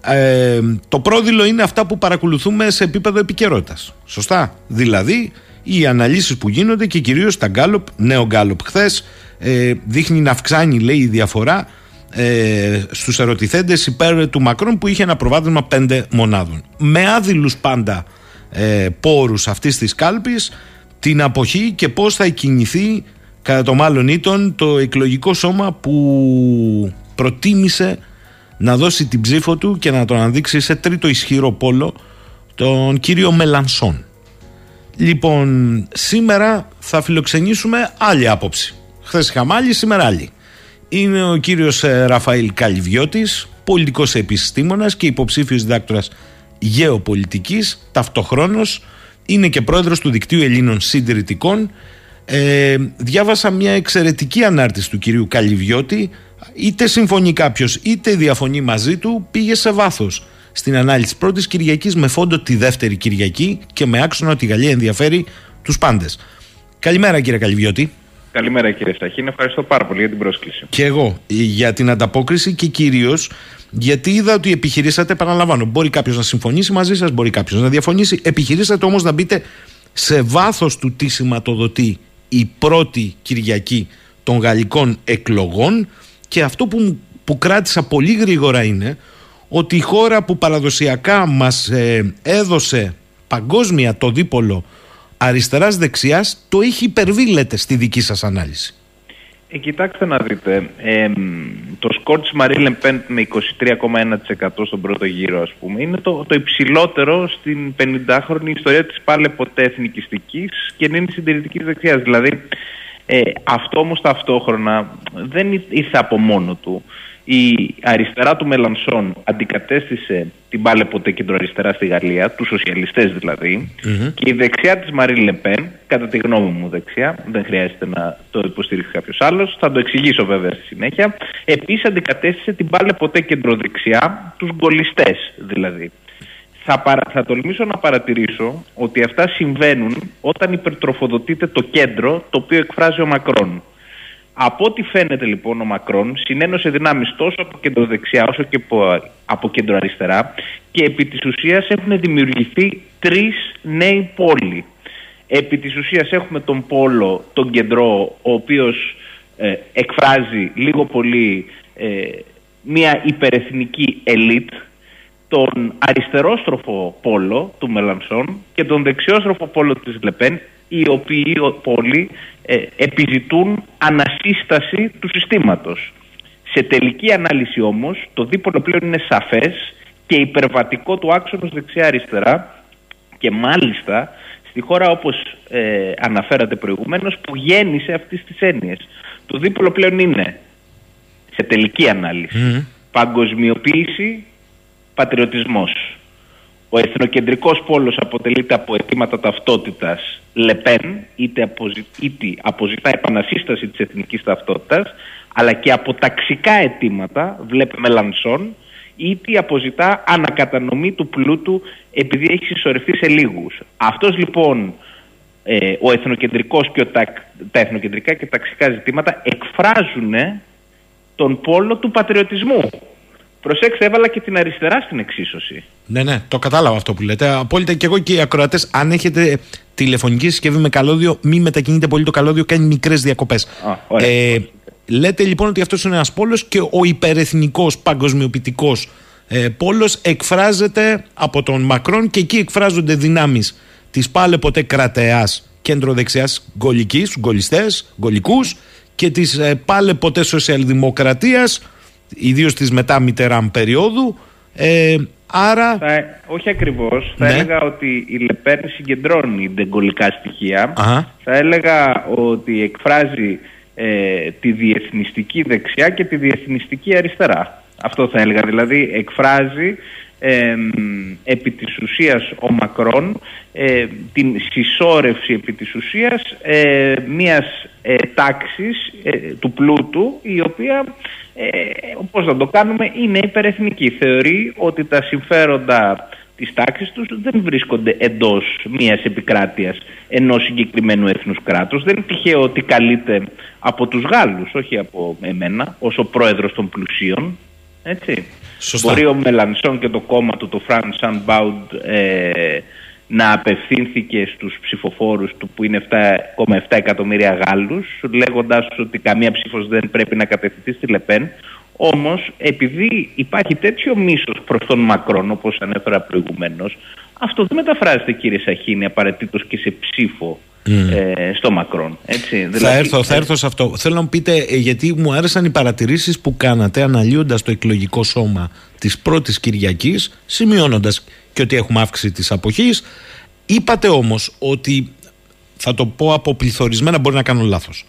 Ε, το πρόδειλο είναι αυτά που παρακολουθούμε σε επίπεδο επικαιρότητας. Σωστά. Δηλαδή, οι αναλύσεις που γίνονται και κυρίως τα Γκάλοπ, νέο Γκάλοπ χθες, ε, δείχνει να αυξάνει λέει η διαφορά ε, στους ερωτηθέντες υπέρ του Μακρόν που είχε ένα προβάδισμα πέντε μονάδων. Με άδειλους πάντα ε, πόρους αυτής της κάλπης την αποχή και πώς θα κινηθεί κατά το μάλλον ήτον το εκλογικό σώμα που προτίμησε να δώσει την ψήφο του και να τον ανδείξει σε τρίτο ισχυρό πόλο τον κύριο Μελανσόν. Λοιπόν, σήμερα θα φιλοξενήσουμε άλλη άποψη. Χθες είχαμε άλλη, σήμερα άλλη. Είναι ο κύριος ε, Ραφαήλ Καλυβιώτης, πολιτικός επιστήμονας και υποψήφιος διδάκτορας γεωπολιτικής, ταυτοχρόνως είναι και πρόεδρος του Δικτύου Ελλήνων Συντηρητικών. Ε, διάβασα μια εξαιρετική ανάρτηση του κυρίου Καλυβιώτη. Είτε συμφωνεί κάποιος είτε διαφωνεί μαζί του, πήγε σε βάθος στην ανάλυση της πρώτης Κυριακής με φόντο τη δεύτερη Κυριακή και με άξονα ότι η Γαλλία ενδιαφέρει τους πάντες. Καλημέρα κύριε Καλυβιώτη. Καλημέρα κύριε Σταχίν, ευχαριστώ πάρα πολύ για την πρόσκληση. Και εγώ για την ανταπόκριση και κυρίως γιατί είδα ότι επιχειρήσατε, επαναλαμβάνω, μπορεί κάποιος να συμφωνήσει μαζί σας, μπορεί κάποιος να διαφωνήσει. Επιχειρήσατε όμως να μπείτε σε βάθος του τι σηματοδοτεί η πρώτη Κυριακή των γαλλικών εκλογών και αυτό που, που κράτησα πολύ γρήγορα είναι ότι η χώρα που παραδοσιακά μας ε, έδωσε παγκόσμια το δίπολο αριστεράς δεξιάς το έχει υπερβεί λέτε στη δική σας ανάλυση. Ε, κοιτάξτε να δείτε, ε, το σκορ της Μαρή Λεμπέν με 23,1% στον πρώτο γύρο ας πούμε είναι το, το υψηλότερο στην 50χρονη ιστορία της πάλι ποτέ εθνικιστικής και είναι συντηρητικής δεξιάς. Δηλαδή ε, αυτό όμως ταυτόχρονα δεν ήρθε από μόνο του η αριστερά του Μελανσόν αντικατέστησε την πάλε ποτέ κεντροαριστερά στη Γαλλία, τους σοσιαλιστές δηλαδή, και η δεξιά της Μαρή Λεπέν, κατά τη γνώμη μου δεξιά, δεν χρειάζεται να το υποστηρίξει κάποιος άλλος, θα το εξηγήσω βέβαια στη συνέχεια, επίσης αντικατέστησε την πάλε ποτέ κεντροδεξιά, τους γκολιστές δηλαδή. Θα, παρα... θα τολμήσω να παρατηρήσω ότι αυτά συμβαίνουν όταν υπερτροφοδοτείται το κέντρο το οποίο εκφράζει ο Μακρόν. Από ό,τι φαίνεται λοιπόν ο Μακρόν συνένωσε δυνάμεις τόσο από κεντροδεξιά όσο και από κεντροαριστερά και επί της ουσίας έχουν δημιουργηθεί τρεις νέοι πόλοι. Επί της ουσίας έχουμε τον πόλο, τον κεντρό, ο οποίος ε, εκφράζει λίγο πολύ ε, μια υπερεθνική ελίτ, τον αριστερόστροφο πόλο του Μελανσόν και τον δεξιόστροφο πόλο της Λεπέν, οι οποίοι όλοι ε, επιζητούν ανασύσταση του συστήματος. Σε τελική ανάλυση όμως το δίπολο πλέον είναι σαφές και υπερβατικό του άξονος δεξιά-αριστερά και μάλιστα στη χώρα όπως ε, αναφέρατε προηγουμένως που γέννησε αυτές τις έννοιες. Το δίπολο πλέον είναι σε τελική ανάλυση παγκοσμιοποίηση, πατριωτισμός. Ο εθνοκεντρικός πόλος αποτελείται από αιτήματα ταυτότητας Λεπέν, είτε, αποζη... είτε αποζητά επανασύσταση της εθνικής ταυτότητας, αλλά και από ταξικά αιτήματα, βλέπε Μελανσόν, είτε αποζητά ανακατανομή του πλούτου επειδή έχει συσσωρευτεί σε λίγους. Αυτός λοιπόν ε, ο εθνοκεντρικός και ο τα, τα εθνοκεντρικά και ταξικά ζητήματα εκφράζουν τον πόλο του πατριωτισμού. Προσέξτε, έβαλα και την αριστερά στην εξίσωση. Ναι, ναι, το κατάλαβα αυτό που λέτε. Απόλυτα και εγώ και οι ακροατές, αν έχετε τηλεφωνική συσκευή με καλώδιο, μην μετακινείτε πολύ το καλώδιο, κάνει μικρές διακοπές. Ε, λέτε λοιπόν ότι αυτός είναι ένας πόλος και ο υπερεθνικός παγκοσμιοποιητικός ε, πόλος εκφράζεται από τον Μακρόν και εκεί εκφράζονται δυνάμεις της πάλε ποτέ κρατεάς κέντρο δεξιά γκολική, γκολιστές, γκολικούς και της ε, πάλε ποτέ σοσιαλδημοκρατίας ιδίως της μετά Μιτεράν περίοδου ε, άρα... Θα, όχι ακριβώς, θα ναι. έλεγα ότι η Λεπέν συγκεντρώνει δεγκολικά στοιχεία. Θα έλεγα ότι εκφράζει ε, τη διεθνιστική δεξιά και τη διεθνιστική αριστερά. Αυτό θα έλεγα, δηλαδή εκφράζει ε, επί της ουσίας ο Μακρόν ε, την συσσόρευση επί της ουσίας ε, μιας ε, τάξης ε, του πλούτου η οποία ε, όπως να το κάνουμε είναι υπερεθνική. Θεωρεί ότι τα συμφέροντα της τάξης τους δεν βρίσκονται εντός μιας επικράτειας ενός συγκεκριμένου έθνους κράτους. Δεν είναι τυχαίο ότι καλείται από τους Γάλλους, όχι από εμένα, ως ο πρόεδρος των πλουσίων. Έτσι. Μπορεί ο Μελανσόν και το κόμμα του, το France Unbound, ε, να απευθύνθηκε στους ψηφοφόρους του που είναι 7,7 εκατομμύρια Γάλλους λέγοντας ότι καμία ψήφος δεν πρέπει να κατευθυνθεί στη Λεπέν όμως επειδή υπάρχει τέτοιο μίσος προς τον Μακρόν όπως ανέφερα προηγουμένως αυτό δεν μεταφράζεται κύριε Σαχίνη απαραίτητος και σε ψήφο ε, στο Μακρόν. Έτσι, δηλαδή, θα, έρθω, θα έρθω σε αυτό. Θέλω να μου πείτε, ε, γιατί μου άρεσαν οι παρατηρήσεις που κάνατε αναλύοντας το εκλογικό σώμα της πρώτης Κυριακής, σημειώνοντας και ότι έχουμε αύξηση της αποχής. Είπατε όμως ότι, θα το πω αποπληθωρισμένα, μπορεί να κάνω λάθος.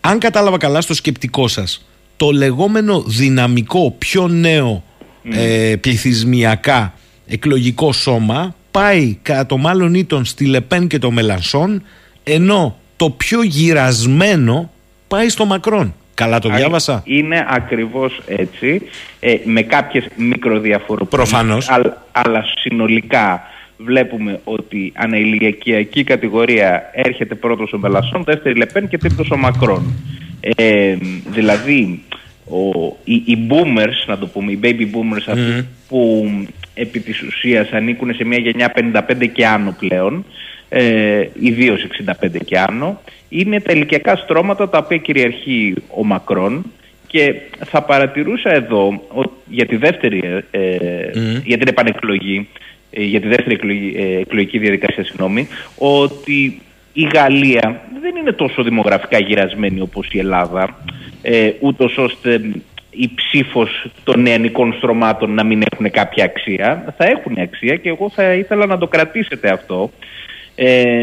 Αν κατάλαβα καλά στο σκεπτικό σας, το λεγόμενο δυναμικό, πιο νέο ε, πληθυσμιακά εκλογικό σώμα πάει κατά το μάλλον ήτον στη Λεπέν και το Μελανσόν ενώ το πιο γυρασμένο πάει στο Μακρόν. Καλά το διάβασα. Είναι ακριβώς έτσι, ε, με κάποιες μικροδιαφοροποίησεις. Προφανώς. Αλλά, αλλά συνολικά βλέπουμε ότι αναηλιακιακή κατηγορία έρχεται πρώτος ο Μελασσόν, δεύτερη Λεπέν και τρίτος ο Μακρόν. Ε, δηλαδή, ο, οι, οι boomers, να το πούμε, οι baby boomers αυτοί που επί της ουσίας ανήκουν σε μια γενιά 55 και άνω πλέον, ε, ιδίως 65 και άνω, είναι τα ηλικιακά στρώματα τα οποία κυριαρχεί ο Μακρόν και θα παρατηρούσα εδώ ο- για τη δεύτερη, ε, ε, για την επανεκλογή, ε, για τη δεύτερη εκλογή- ε, εκλογική διαδικασία, συγγνώμη, ότι η Γαλλία δεν είναι τόσο δημογραφικά γυρασμένη όπως η Ελλάδα, ε, ούτως ώστε η ψήφος των νεανικών στρωμάτων να μην έχουν κάποια αξία. Θα έχουν αξία και εγώ θα ήθελα να το κρατήσετε αυτό. Ε,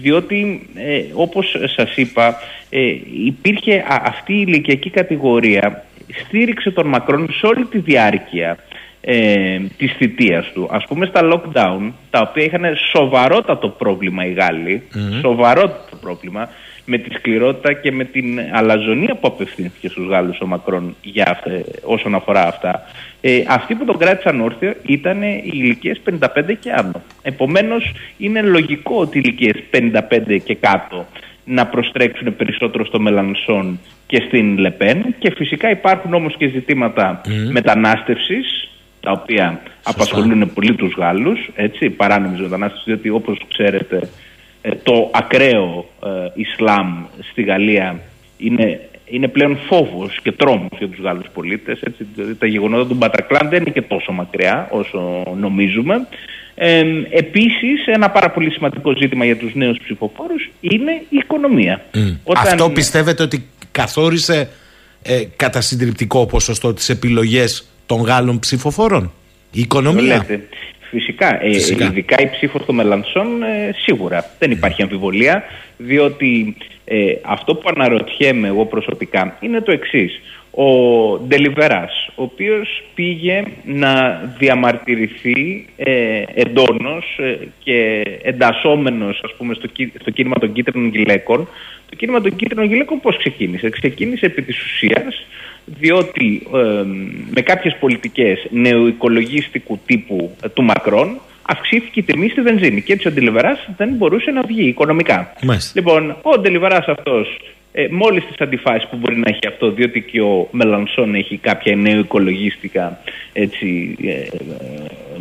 διότι ε, όπως σας είπα ε, υπήρχε α- αυτή η ηλικιακή κατηγορία στήριξε τον Μακρόν σε όλη τη διάρκεια ε, της θητείας του. Ας πούμε στα lockdown τα οποία είχαν σοβαρότατο πρόβλημα οι Γάλλοι σοβαρότατο πρόβλημα με τη σκληρότητα και με την αλαζονία που απευθύνθηκε στους Γάλλους ο Μακρόν για, αυτε- όσον αφορά αυτά. Ε, αυτοί που τον κράτησαν όρθιο ήταν οι ηλικίες 55 και άνω. Επομένως είναι λογικό ότι οι ηλικίες 55 και κάτω να προστρέξουν περισσότερο στο Μελανσόν και στην Λεπέν. Και φυσικά υπάρχουν όμως και ζητήματα μετανάστευσης τα οποία απασχολούν πολύ τους Γάλλους, έτσι, παράνομης μετανάστευσης, διότι όπως ξέρετε ε, το ακραίο ε, Ισλάμ στη Γαλλία είναι, είναι πλέον φόβος και τρόμος για τους Γάλλους πολίτες. Έτσι, δηλαδή τα γεγονότα του Μπατακλάν δεν είναι και τόσο μακριά όσο νομίζουμε. Ε, επίσης ένα πάρα πολύ σημαντικό ζήτημα για τους νέους ψηφοφόρους είναι η οικονομία. Όταν- Αυτό πιστεύετε ότι καθόρισε ε, κατά συντριπτικό ποσοστό τις επιλογές των Γάλλων ψηφοφόρων; Η οικονομία. Λέτε. Φυσικά, ε, Φυσικά. ειδικά η ψήφος του Μελανσόν ε, σίγουρα. Δεν υπάρχει αμφιβολία διότι ε, αυτό που αναρωτιέμαι εγώ προσωπικά είναι το εξής. Ο Ντελιβεράς ο οποίος πήγε να διαμαρτυρηθεί ε, εντόνως ε, και εντασσόμενος ας πούμε στο, κί- στο κίνημα των κίτρινων γυλαίκων το κίνημα των κίτρινων γυλαίκων πώς ξεκίνησε; Ξεκίνησε επί της ουσίας διότι ε, με κάποιες πολιτικές νεοοικολογίστικου τύπου ε, του Μακρόν αυξήθηκε η τιμή στη βενζίνη και έτσι ο Ντελιβεράς δεν μπορούσε να βγει οικονομικά. Μάλιστα. Λοιπόν, ο Ντελιβεράς αυτός ε, μόλις τις αντιφάσεις που μπορεί να έχει αυτό διότι και ο Μελανσόν έχει κάποια νεοοικολογίστικα έτσι, ε,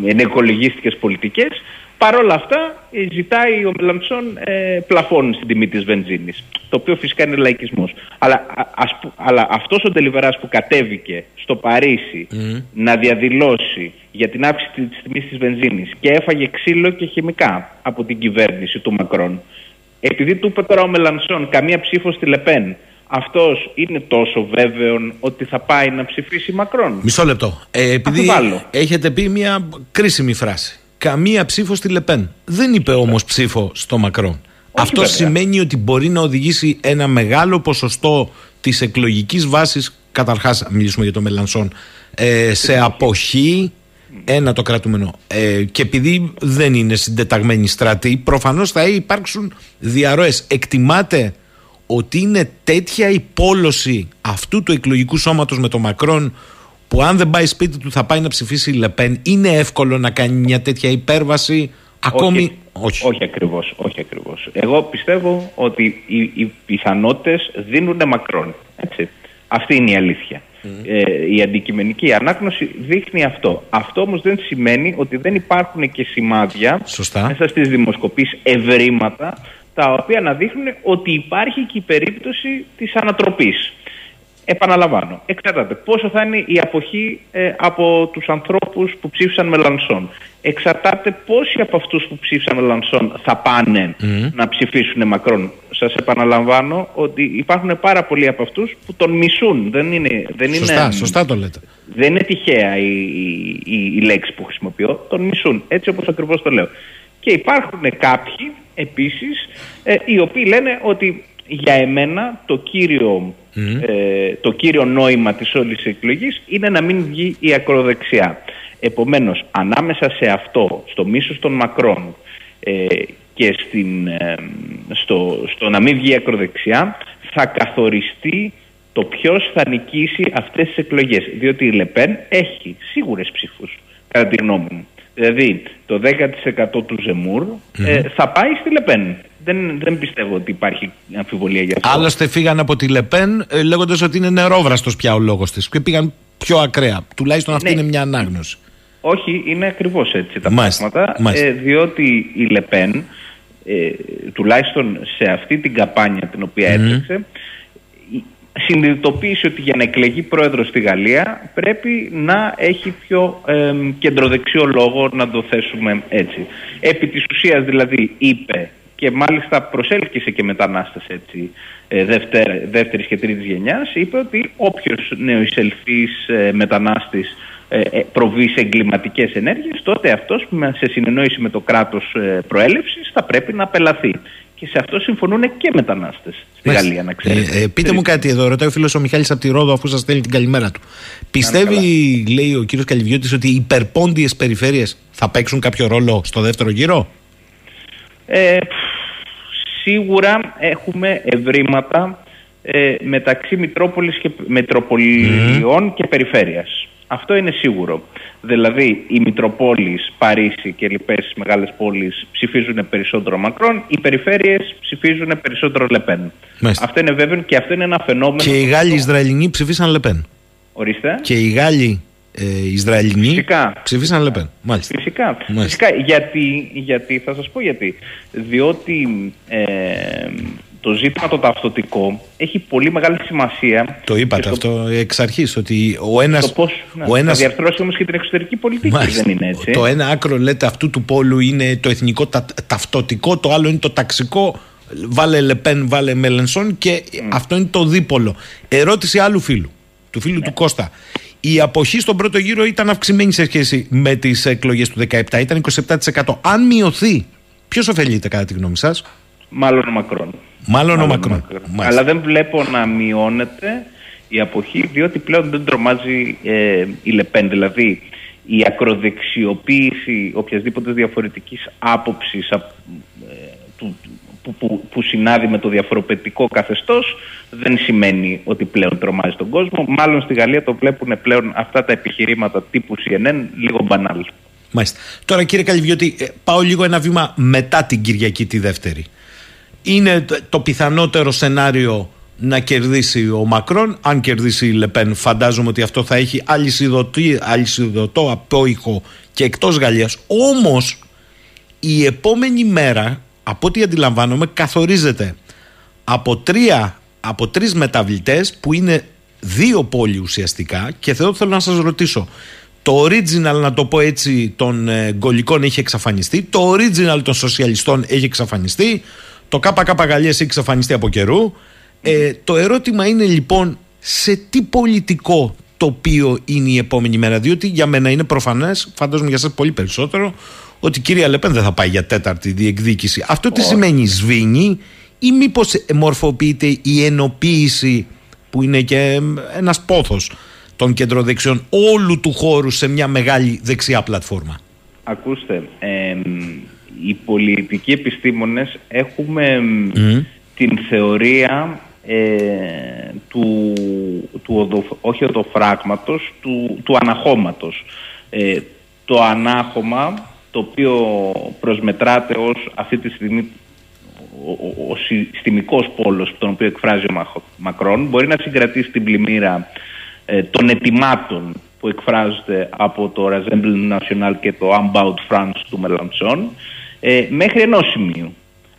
ε, νεοοικολογίστικες πολιτικές Παρ' όλα αυτά ε, ζητάει ο Μελανσόν ε, πλαφών στην τιμή της βενζίνης το οποίο φυσικά είναι λαϊκισμός αλλά, α- ας που- αλλά αυτός ο Ντελιβεράς που κατέβηκε στο Παρίσι να διαδηλώσει για την αύξηση της τιμής της βενζίνης και έφαγε ξύλο και χημικά από την κυβέρνηση του Μακρόν επειδή του είπε τώρα ο Μελανσόν καμία ψήφο στη Λεπέν αυτός είναι τόσο βέβαιο ότι θα πάει να ψηφίσει Μακρόν Μισό λεπτό. Ε, επειδή Αμφιβάλλω. έχετε πει μια κρίσιμη φράση. Καμία ψήφος στη Λεπέν. Δεν είπε όμως ψήφο στο Μακρόν. Αυτό βέβαια. σημαίνει ότι μπορεί να οδηγήσει ένα μεγάλο ποσοστό της εκλογικής βάσης. Καταρχάς, μιλήσουμε για το Μελανσόν. Ε, σε αποχή. Ένα το κρατούμενο. Ε, και επειδή δεν είναι συντεταγμένοι στρατοί, προφανώς θα υπάρξουν διαρροές. Εκτιμάτε ότι είναι τέτοια η πόλωση αυτού του εκλογικού σώματος με τον Μακρόν που αν δεν πάει σπίτι του θα πάει να ψηφίσει η Λεπέν είναι εύκολο να κάνει μια τέτοια υπέρβαση ακόμη; Όχι, όχι ακριβώς, όχι ακριβώς. Εγώ πιστεύω ότι οι, οι πιθανότητες δίνουν μακρόν. Έτσι. Αυτή είναι η αλήθεια. Ε, η αντικειμενική ανάγνωση δείχνει αυτό. Αυτό όμως δεν σημαίνει ότι δεν υπάρχουν και σημάδια Σωστά. μέσα στις δημοσκοπήσεις ευρήματα τα οποία να δείχνουν ότι υπάρχει και η περίπτωση της ανατροπής. Επαναλαμβάνω, εξαρτάται πόσο θα είναι η αποχή ε, από τους ανθρώπους που ψήφισαν με Λανσόν. Εξαρτάται πόσοι από αυτούς που ψήφισαν με Λανσόν θα πάνε να ψηφίσουν Μακρόν. Σας επαναλαμβάνω ότι υπάρχουν πάρα πολλοί από αυτούς που τον μισούν. Δεν είναι, δεν Σωστά, είναι, σωστά το λέτε. δεν είναι τυχαία η, η, η, η λέξη που χρησιμοποιώ. Τον μισούν, έτσι όπως ακριβώς το λέω. Και υπάρχουν κάποιοι επίσης ε, οι οποίοι λένε ότι για εμένα το κύριο, ε, το κύριο νόημα της όλης εκλογής είναι να μην βγει η ακροδεξιά. Επομένως, ανάμεσα σε αυτό, στο μίσος των Μακρόν ε, και στην, ε, στο, στο να μην βγει η ακροδεξιά, θα καθοριστεί το ποιος θα νικήσει αυτές τις εκλογές. Διότι η Λεπέν έχει σίγουρες ψήφους, κατά τη γνώμη μου. Δηλαδή, το 10% του ζεμουρ θα πάει στη Λεπέν. Δεν, δεν πιστεύω ότι υπάρχει αμφιβολία για αυτό. Άλλωστε φύγαν από τη Λεπέν ε, λέγοντας ότι είναι νερόβραστος πια ο λόγος της. Και πήγαν πιο ακραία. Τουλάχιστον αυτή Ναι. είναι μια ανάγνωση. Όχι, είναι ακριβώς έτσι τα Μάλιστα, πράγματα. μάλιστα. Ε, διότι η Λεπέν, ε, τουλάχιστον σε αυτή την καμπάνια την οποία έτρεξε, η- συνειδητοποίησε ότι για να εκλεγεί πρόεδρος στη Γαλλία πρέπει να έχει πιο ε, κεντροδεξιό λόγο να το θέσουμε έτσι. Επί της ουσίας δηλαδή είπε και μάλιστα προσέλκυσε και μετανάστες έτσι ε, δευτέρα, δεύτερης και τρίτης γενιάς είπε ότι όποιος νεοεισελθής ε, μετανάστης ε, ε, προβεί σε εγκληματικές ενέργειες τότε αυτός με- σε συνεννόηση με το κράτος ε, προέλευσης θα πρέπει να απελαθεί. Και σε αυτό συμφωνούν και μετανάστες στη Μάλιστα. Γαλλία, να ξέρετε. Ε, ε, πείτε μου κάτι εδώ, ρωτάει ο φίλος ο Μιχάλης από τη Ρόδο, αφού σας στέλνει την καλημέρα του. Πιστεύει, λέει ο κύριος Καλυβιώτης, ότι οι υπερπόντιες περιφέρειες θα παίξουν κάποιο ρόλο στο δεύτερο γύρο; Ε, πφ, σίγουρα έχουμε ευρήματα ε, μεταξύ Μητρόπολης και, Μετροπολιών και Περιφέρειας. Αυτό είναι σίγουρο. Δηλαδή, οι Μητροπόλεις, Παρίσι και λοιπές μεγάλες πόλεις ψηφίζουν περισσότερο Μακρόν, οι περιφέρειες ψηφίζουν περισσότερο Λεπέν. Μάλιστα. Αυτό είναι βέβαιο και αυτό είναι ένα φαινόμενο. Και οι Γάλλοι Ισραηλινοί ψηφίσαν Λεπέν. Ορίστε. Και οι Γάλλοι ε, Ισραηλινοί Φυσικά. ψηφίσαν Λεπέν. Μάλιστα. Φυσικά. Μάλιστα. Φυσικά. Γιατί, γιατί, θα σας πω γιατί. Διότι ε, το ζήτημα το ταυτοτικό έχει πολύ μεγάλη σημασία. Το είπατε και στο- αυτό εξ αρχής, ότι ο ένα. Το πώς ναι, ο θα ένας, διαρθρώσει όμως και την εξωτερική πολιτική. Μάλιστα. Δεν είναι έτσι. Το ένα άκρο λέτε αυτού του πόλου είναι το εθνικό τα, ταυτοτικό, το άλλο είναι το ταξικό. Βάλε Λεπέν, βάλε Μελενσόν και αυτό είναι το δίπολο. Ερώτηση άλλου φίλου, του φίλου του Κώστα. Η αποχή στον πρώτο γύρο ήταν αυξημένη σε σχέση με τις εκλογές του 17, ήταν 27%. Αν μειωθεί, ποιος ωφελείται κατά τη γνώμη σας, Μάλλον ο Μακρόν. Μάλλον ο Μάλλον Μακρόν. Μάλιστα. Αλλά δεν βλέπω να μειώνεται η αποχή, διότι πλέον δεν τρομάζει ε, η Λεπέν. Δηλαδή, η ακροδεξιοποίηση οποιασδήποτε διαφορετικής άποψης α- ε, του, που, που, που συνάδει με το διαφοροπετικό καθεστώς δεν σημαίνει ότι πλέον τρομάζει τον κόσμο. Μάλλον στη Γαλλία το βλέπουν πλέον αυτά τα επιχειρήματα τύπου CNN λίγο μπανάλ. Μάλιστα. Τώρα κύριε Καλυβιώτη, ε, πάω λίγο ένα βήμα μετά την Κυριακή τη δεύτερη. Είναι το- το πιθανότερο σενάριο να κερδίσει ο Μακρόν. Αν κερδίσει η Λεπέν, φαντάζομαι ότι αυτό θα έχει αλυσιδωτή- αλυσιδωτό απόϊχο και εκτός Γαλλίας. Όμως, η επόμενη μέρα, από ό,τι αντιλαμβάνομαι, καθορίζεται από, τρία, από τρεις μεταβλητές που είναι δύο πόλοι ουσιαστικά και εδώ θέλω να σας ρωτήσω το original να το πω έτσι των ε, γκολικών έχει εξαφανιστεί το original των σοσιαλιστών έχει εξαφανιστεί το ΚΚ Γαλλίας έχει εξαφανιστεί από καιρού. Ε, το ερώτημα είναι λοιπόν σε τι πολιτικό τοπίο είναι η επόμενη μέρα διότι για μένα είναι προφανές φαντάζομαι για σας πολύ περισσότερο ότι η κυρία Λεπέν δεν θα πάει για τέταρτη διεκδίκηση. Αυτό τι σημαίνει σβήνει; Ή μήπως μορφοποιείται η ενοποίηση που είναι και ένας πόθος των κεντροδεξιών όλου του χώρου σε μια μεγάλη δεξιά πλατφόρμα. Ακούστε, εμ, οι πολιτικοί επιστήμονες έχουμε εμ, την θεωρία ε, του, του οδο- όχι οδοφράγματος, του, του αναχώματος. Ε, το ανάχωμα, το οποίο προσμετράται ως αυτή τη στιγμή ο, ο, ο συστημικός πόλος τον οποίο εκφράζει ο Μαχ- Μακρόν μπορεί να συγκρατήσει την πλημμύρα ε, των ετοιμάτων που εκφράζονται από το Rassemblement National και το Unbound France του Μελαντσόν ε, μέχρι ενός σημείου.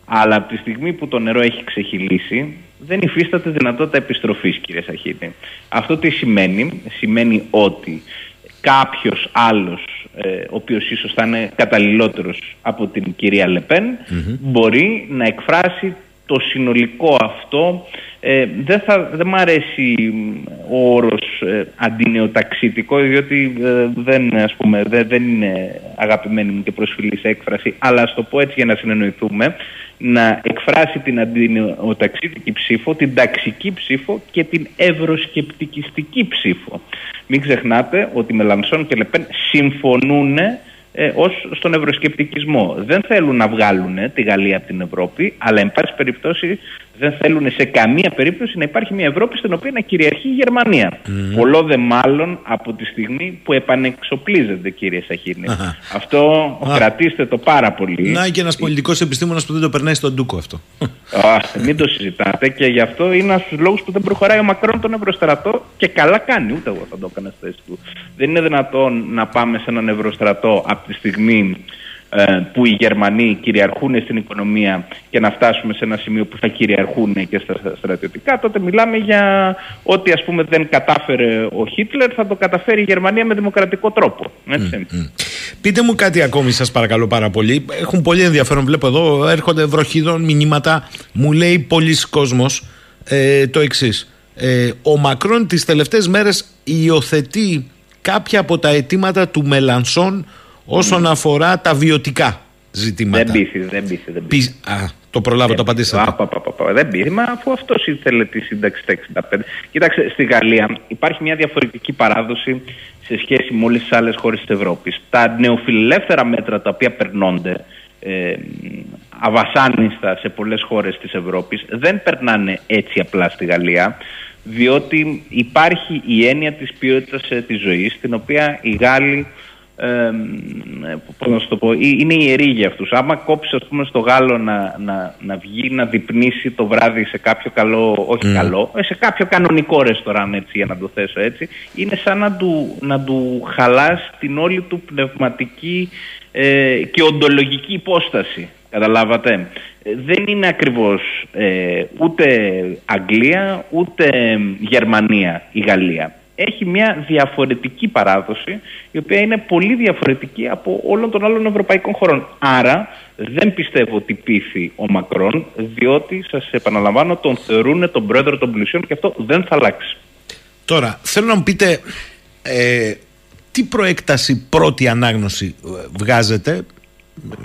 Αλλά από τη στιγμή που το νερό έχει ξεχυλήσει δεν υφίσταται δυνατότητα επιστροφής κύριε Σαχίδη. Αυτό τι σημαίνει; Σημαίνει ότι κάποιος άλλος ε, ο οποίος ίσως θα είναι καταλληλότερος από την κυρία Λεπέν μπορεί να εκφράσει το συνολικό αυτό ε, δεν, θα, δεν μ' αρέσει μ, ο όρος ε, αντινεοταξίτικο διότι ε, δεν, ας πούμε, δεν, δεν είναι αγαπημένη μου και προσφυλής έκφραση αλλά ας το πω έτσι για να συνεννοηθούμε να εκφράσει την αντινεοταξίτικη ψήφο, την ταξική ψήφο και την ευρωσκεπτικιστική ψήφο. Μην ξεχνάτε ότι Μελανσόν και Λεπέν συμφωνούν ε, ως στον ευρωσκεπτικισμό. Δεν θέλουν να βγάλουν τη Γαλλία από την Ευρώπη, αλλά εν πάση περιπτώσει δεν θέλουν σε καμία περίπτωση να υπάρχει μια Ευρώπη στην οποία να κυριαρχεί η Γερμανία. Mm. Πολλό δε μάλλον από τη στιγμή που επανεξοπλίζεται, κύριε Σαχίνη. Αυτό κρατήστε το πάρα πολύ. Να και ένας πολιτικός επιστήμονας που δεν το περνάει στον Ντούκο αυτό. Α, μην το συζητάτε και γι' αυτό είναι ένας στου λόγους που δεν προχωράει ο Μακρόν τον Ευρωστρατό και καλά κάνει. Ούτε εγώ θα το έκανα στη θέση του. Δεν είναι δυνατόν να πάμε σε έναν Ευρωστρατό από τη στιγμή ε, που οι Γερμανοί κυριαρχούν στην οικονομία και να φτάσουμε σε ένα σημείο που θα κυριαρχούν και στα στρατιωτικά, τότε μιλάμε για ότι ας πούμε δεν κατάφερε ο Χίτλερ, θα το καταφέρει η Γερμανία με δημοκρατικό τρόπο. Έτσι. Πείτε μου κάτι ακόμη σας παρακαλώ πάρα πολύ. Έχουν πολύ ενδιαφέρον, βλέπω εδώ, έρχονται βροχίδων μηνύματα. Μου λέει πολλοί κόσμος ε, το εξής. Ε, ο Μακρόν τις τελευταίες μέρες υιοθετεί κάποια από τα αιτήματα του Μελανσόν όσον αφορά τα βιωτικά ζητήματα. Δεν πείθεις, δεν πείθεις. Δεν πείθεις. Α, το προλάβω, το απαντήσατε. Δεν πείθεις, μα αφού αυτός ήθελε τη σύνταξη τα 65. Κοίταξε, στη Γαλλία υπάρχει μια διαφορετική παράδοση σε σχέση με όλες τις άλλες χώρες της Ευρώπης. Τα νεοφιλελεύθερα μέτρα τα οποία περνώνται ε, αβασάνιστα σε πολλές χώρες της Ευρώπης δεν περνάνε έτσι απλά στη Γαλλία διότι υπάρχει η έννοια της ποιότητας ε, της ζωής την οποία οι Γάλλοι ε, πώς να το πω, είναι ιερή για αυτούς. Άμα κόψεις ας πούμε στο Γάλλο να, να, να βγει να διπνήσει το βράδυ σε κάποιο καλό, όχι καλό, ε, σε κάποιο κανονικό ρεστοράν έτσι για να το θέσω έτσι, είναι σαν να του, να του χαλάς την όλη του πνευματική ε, και οντολογική υπόσταση. Καταλάβατε; Ε, δεν είναι ακριβώς ε, ούτε Αγγλία ούτε Γερμανία η Γαλλία έχει μια διαφορετική παράδοση η οποία είναι πολύ διαφορετική από όλων των άλλων ευρωπαϊκών χωρών. Άρα δεν πιστεύω ότι πείθει ο Μακρόν διότι σας επαναλαμβάνω τον θεωρούν τον πρόεδρο των πλουσιών και αυτό δεν θα αλλάξει. Τώρα θέλω να μου πείτε ε, τι προέκταση πρώτη ανάγνωση ε, βγάζετε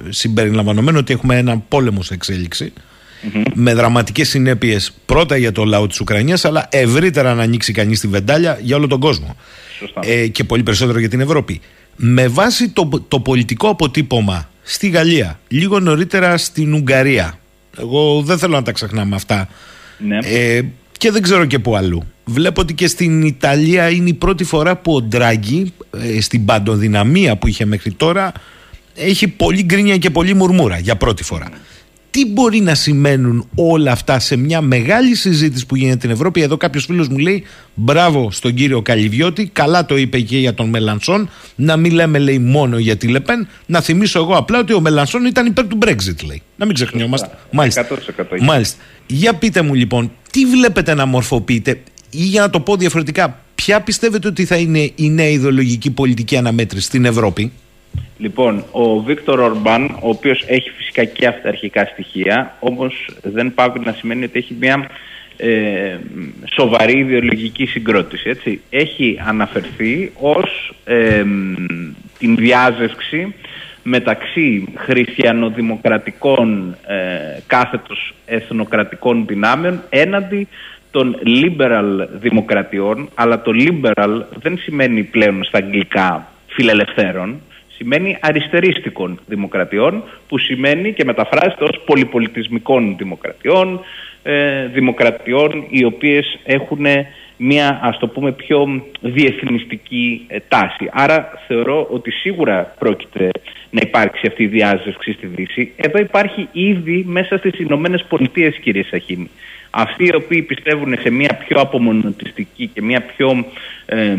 συμπεριλαμβανομένου ότι έχουμε ένα πόλεμος σε εξέλιξη; Με δραματικές συνέπειες πρώτα για το λαό της Ουκρανίας, αλλά ευρύτερα να ανοίξει κανείς τη βεντάλια για όλο τον κόσμο. Ε, και πολύ περισσότερο για την Ευρώπη. Με βάση το, το πολιτικό αποτύπωμα στη Γαλλία, λίγο νωρίτερα στην Ουγγαρία. Εγώ δεν θέλω να τα ξεχνάμε αυτά. Ναι. Ε, και δεν ξέρω και πού αλλού. Βλέπω ότι και στην Ιταλία είναι η πρώτη φορά που ο Ντράγκη ε, στην παντοδυναμία που είχε μέχρι τώρα έχει πολύ γκρίνια και πολύ μουρμούρα για πρώτη φορά τι μπορεί να σημαίνουν όλα αυτά σε μια μεγάλη συζήτηση που γίνεται στην Ευρώπη; Εδώ κάποιος φίλος μου λέει: Μπράβο στον κύριο Καλυβιώτη, καλά το είπε και για τον Μελανσόν. Να μην λέμε, λέει, μόνο για τη Λεπέν. Να θυμίσω εγώ απλά ότι ο Μελανσόν ήταν υπέρ του Brexit, λέει. Να μην ξεχνιόμαστε. Μάλιστα. Μάλιστα. Για πείτε μου λοιπόν, τι βλέπετε να μορφοποιείτε, ή για να το πω διαφορετικά, ποια πιστεύετε ότι θα είναι η νέα ιδεολογική πολιτική αναμέτρηση στην Ευρώπη; Λοιπόν, ο Βίκτορ Ορμπάν, ο οποίος έχει φυσικά και αυταρχικά στοιχεία, όμως δεν πάβει να σημαίνει ότι έχει μια ε, σοβαρή ιδεολογική συγκρότηση. Έτσι. Έχει αναφερθεί ως ε, την διάζευξη μεταξύ χριστιανοδημοκρατικών ε, κάθετος εθνοκρατικών δυνάμεων έναντι των liberal δημοκρατιών, αλλά το liberal δεν σημαίνει πλέον στα αγγλικά φιλελευθέρων, σημαίνει αριστερίστικων δημοκρατιών που σημαίνει και μεταφράζεται ως πολυπολιτισμικών δημοκρατιών, ε, δημοκρατιών οι οποίες έχουν μια ας το πούμε πιο διεθνιστική ε, τάση. Άρα θεωρώ ότι σίγουρα πρόκειται να υπάρξει αυτή η διάζευξη στη Δύση. Εδώ υπάρχει ήδη μέσα στις Ηνωμένες Πολιτείες κύριε Σαχίνη. Αυτοί οι οποίοι πιστεύουν σε μια πιο απομονωτιστική και μια πιο, ε,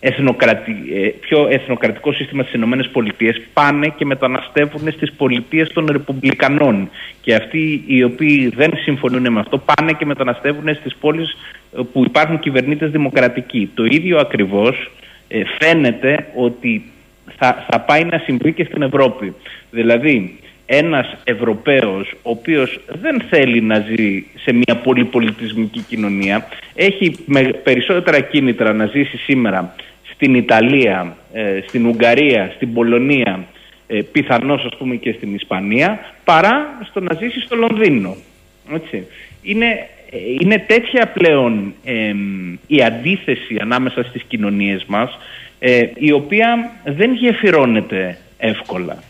εθνοκρατι... πιο εθνοκρατικό σύστημα στις Ηνωμένες Πολιτείες πάνε και μεταναστεύουν στις πολιτείες των Ρεπουμπλικανών και αυτοί οι οποίοι δεν συμφωνούν με αυτό πάνε και μεταναστεύουν στις πόλεις ε, που υπάρχουν κυβερνήτες δημοκρατικοί. Το ίδιο ακριβώς ε, φαίνεται ότι θα, θα πάει να συμβεί και στην Ευρώπη. Δηλαδή ένας Ευρωπαίος ο οποίος δεν θέλει να ζει σε μια πολυπολιτισμική κοινωνία έχει με περισσότερα κίνητρα να ζήσει σήμερα στην Ιταλία, ε, στην Ουγγαρία, στην Πολωνία ε, πιθανώς ας πούμε και στην Ισπανία παρά στο να ζήσει στο Λονδίνο. Έτσι. Είναι, ε, είναι τέτοια πλέον η αντίθεση ανάμεσα στις κοινωνίες μας ε, η οποία δεν γεφυρώνεται εύκολα.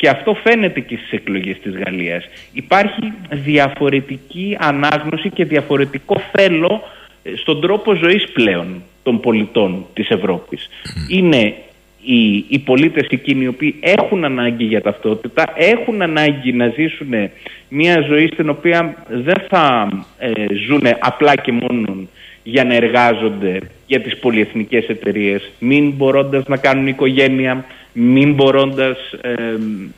Και αυτό φαίνεται και στις εκλογές της Γαλλίας. Υπάρχει διαφορετική ανάγνωση και διαφορετικό θέλω ε, στον τρόπο ζωής πλέον των πολιτών της Ευρώπης. Είναι οι, οι πολίτες εκείνοι οι οποίοι έχουν ανάγκη για ταυτότητα, έχουν ανάγκη να ζήσουν μια ζωή στην οποία δεν θα ε, ζουν απλά και μόνο για να εργάζονται για τις πολυεθνικές εταιρείες, μην μπορώντας να κάνουν οικογένεια, μην μπορώντας ε,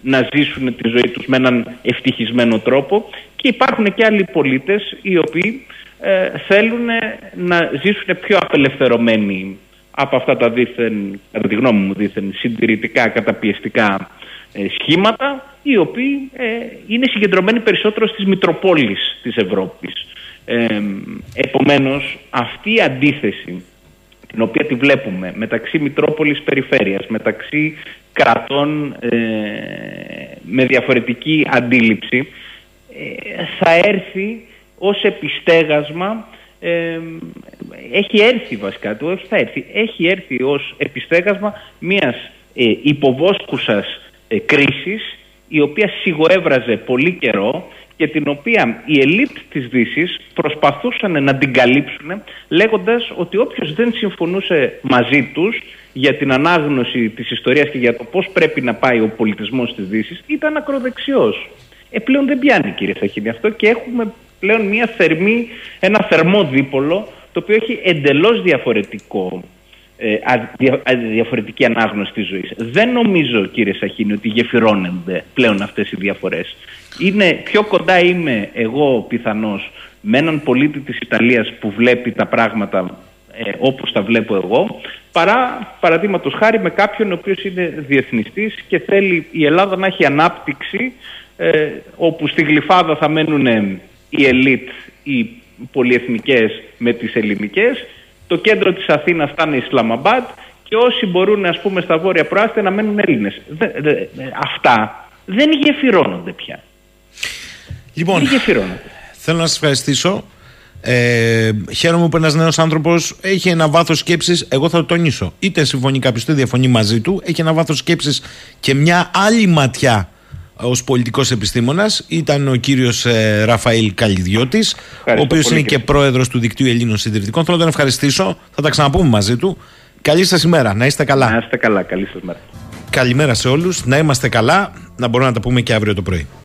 να ζήσουν τη ζωή τους με έναν ευτυχισμένο τρόπο και υπάρχουν και άλλοι πολίτες οι οποίοι ε, θέλουν να ζήσουν πιο απελευθερωμένοι από αυτά τα δίθεν, κατά τη γνώμη μου δίθεν, συντηρητικά, καταπιεστικά ε, σχήματα, οι οποίοι ε, είναι συγκεντρωμένοι περισσότερο στις Μητροπόλεις της Ευρώπης. Ε, επομένως, αυτή η αντίθεση, την οποία τη βλέπουμε μεταξύ Μητρόπολης Περιφέρειας, μεταξύ κρατών ε, με διαφορετική αντίληψη, θα έρθει ως επιστέγασμα έχει έρθει βασικά του, όχι θα έρθει, έχει έρθει ως επιστέγασμα μιας ε, υποβόσκουσας ε, κρίσης η οποία σιγοέβραζε πολύ καιρό και την οποία οι ελίτ της δύσης προσπαθούσαν να την καλύψουν λέγοντας ότι όποιος δεν συμφωνούσε μαζί τους για την ανάγνωση της ιστορίας και για το πώς πρέπει να πάει ο πολιτισμός της δύσης ήταν ακροδεξιός. Ε, πλέον δεν πιάνει κύριε Σαχίνη αυτό και έχουμε πλέον μια θερμή, ένα θερμό δίπολο το οποίο έχει εντελώς διαφορετικό ε, διαφορετική ανάγνωση της ζωής. Δεν νομίζω κύριε Σαχίνη ότι γεφυρώνονται πλέον αυτές οι διαφορές. Είναι, πιο κοντά είμαι εγώ πιθανώς με έναν πολίτη της Ιταλίας που βλέπει τα πράγματα ε, όπως τα βλέπω εγώ παρά παραδείγματος χάρη με κάποιον ο οποίος είναι διεθνιστής και θέλει η Ελλάδα να έχει ανάπτυξη ε, όπου στη Γλυφάδα θα μένουν οι ελίτ, οι πολυεθνικές με τις ελληνικές. Το κέντρο της Αθήνας θα είναι Ισλαμαμπάτ και όσοι μπορούν ας πούμε στα βόρεια προάστια να μένουν Έλληνες. αυτά δεν γεφυρώνονται πια. Λοιπόν, δεν γεφυρώνονται. θέλω να σας ευχαριστήσω. Ε, χαίρομαι που ένας νέος άνθρωπος έχει ένα βάθος σκέψης. Εγώ θα το τονίσω. Είτε συμφωνεί κάποιος είτε διαφωνεί μαζί του, έχει ένα βάθος σκέψης και μια άλλη ματιά ως πολιτικός επιστήμονας. Ήταν ο κύριος ε, Ραφαήλ Καλιδιώτης ο οποίος είναι και πρόεδρος του Δικτύου Ελλήνων Συντηρητικών. Θέλω να τον ευχαριστήσω, θα τα ξαναπούμε μαζί του. Καλή σας ημέρα, να είστε καλά. Να είστε καλά, καλή σας μέρα. Καλημέρα σε όλους, να είμαστε καλά. Να μπορούμε να τα πούμε και αύριο το πρωί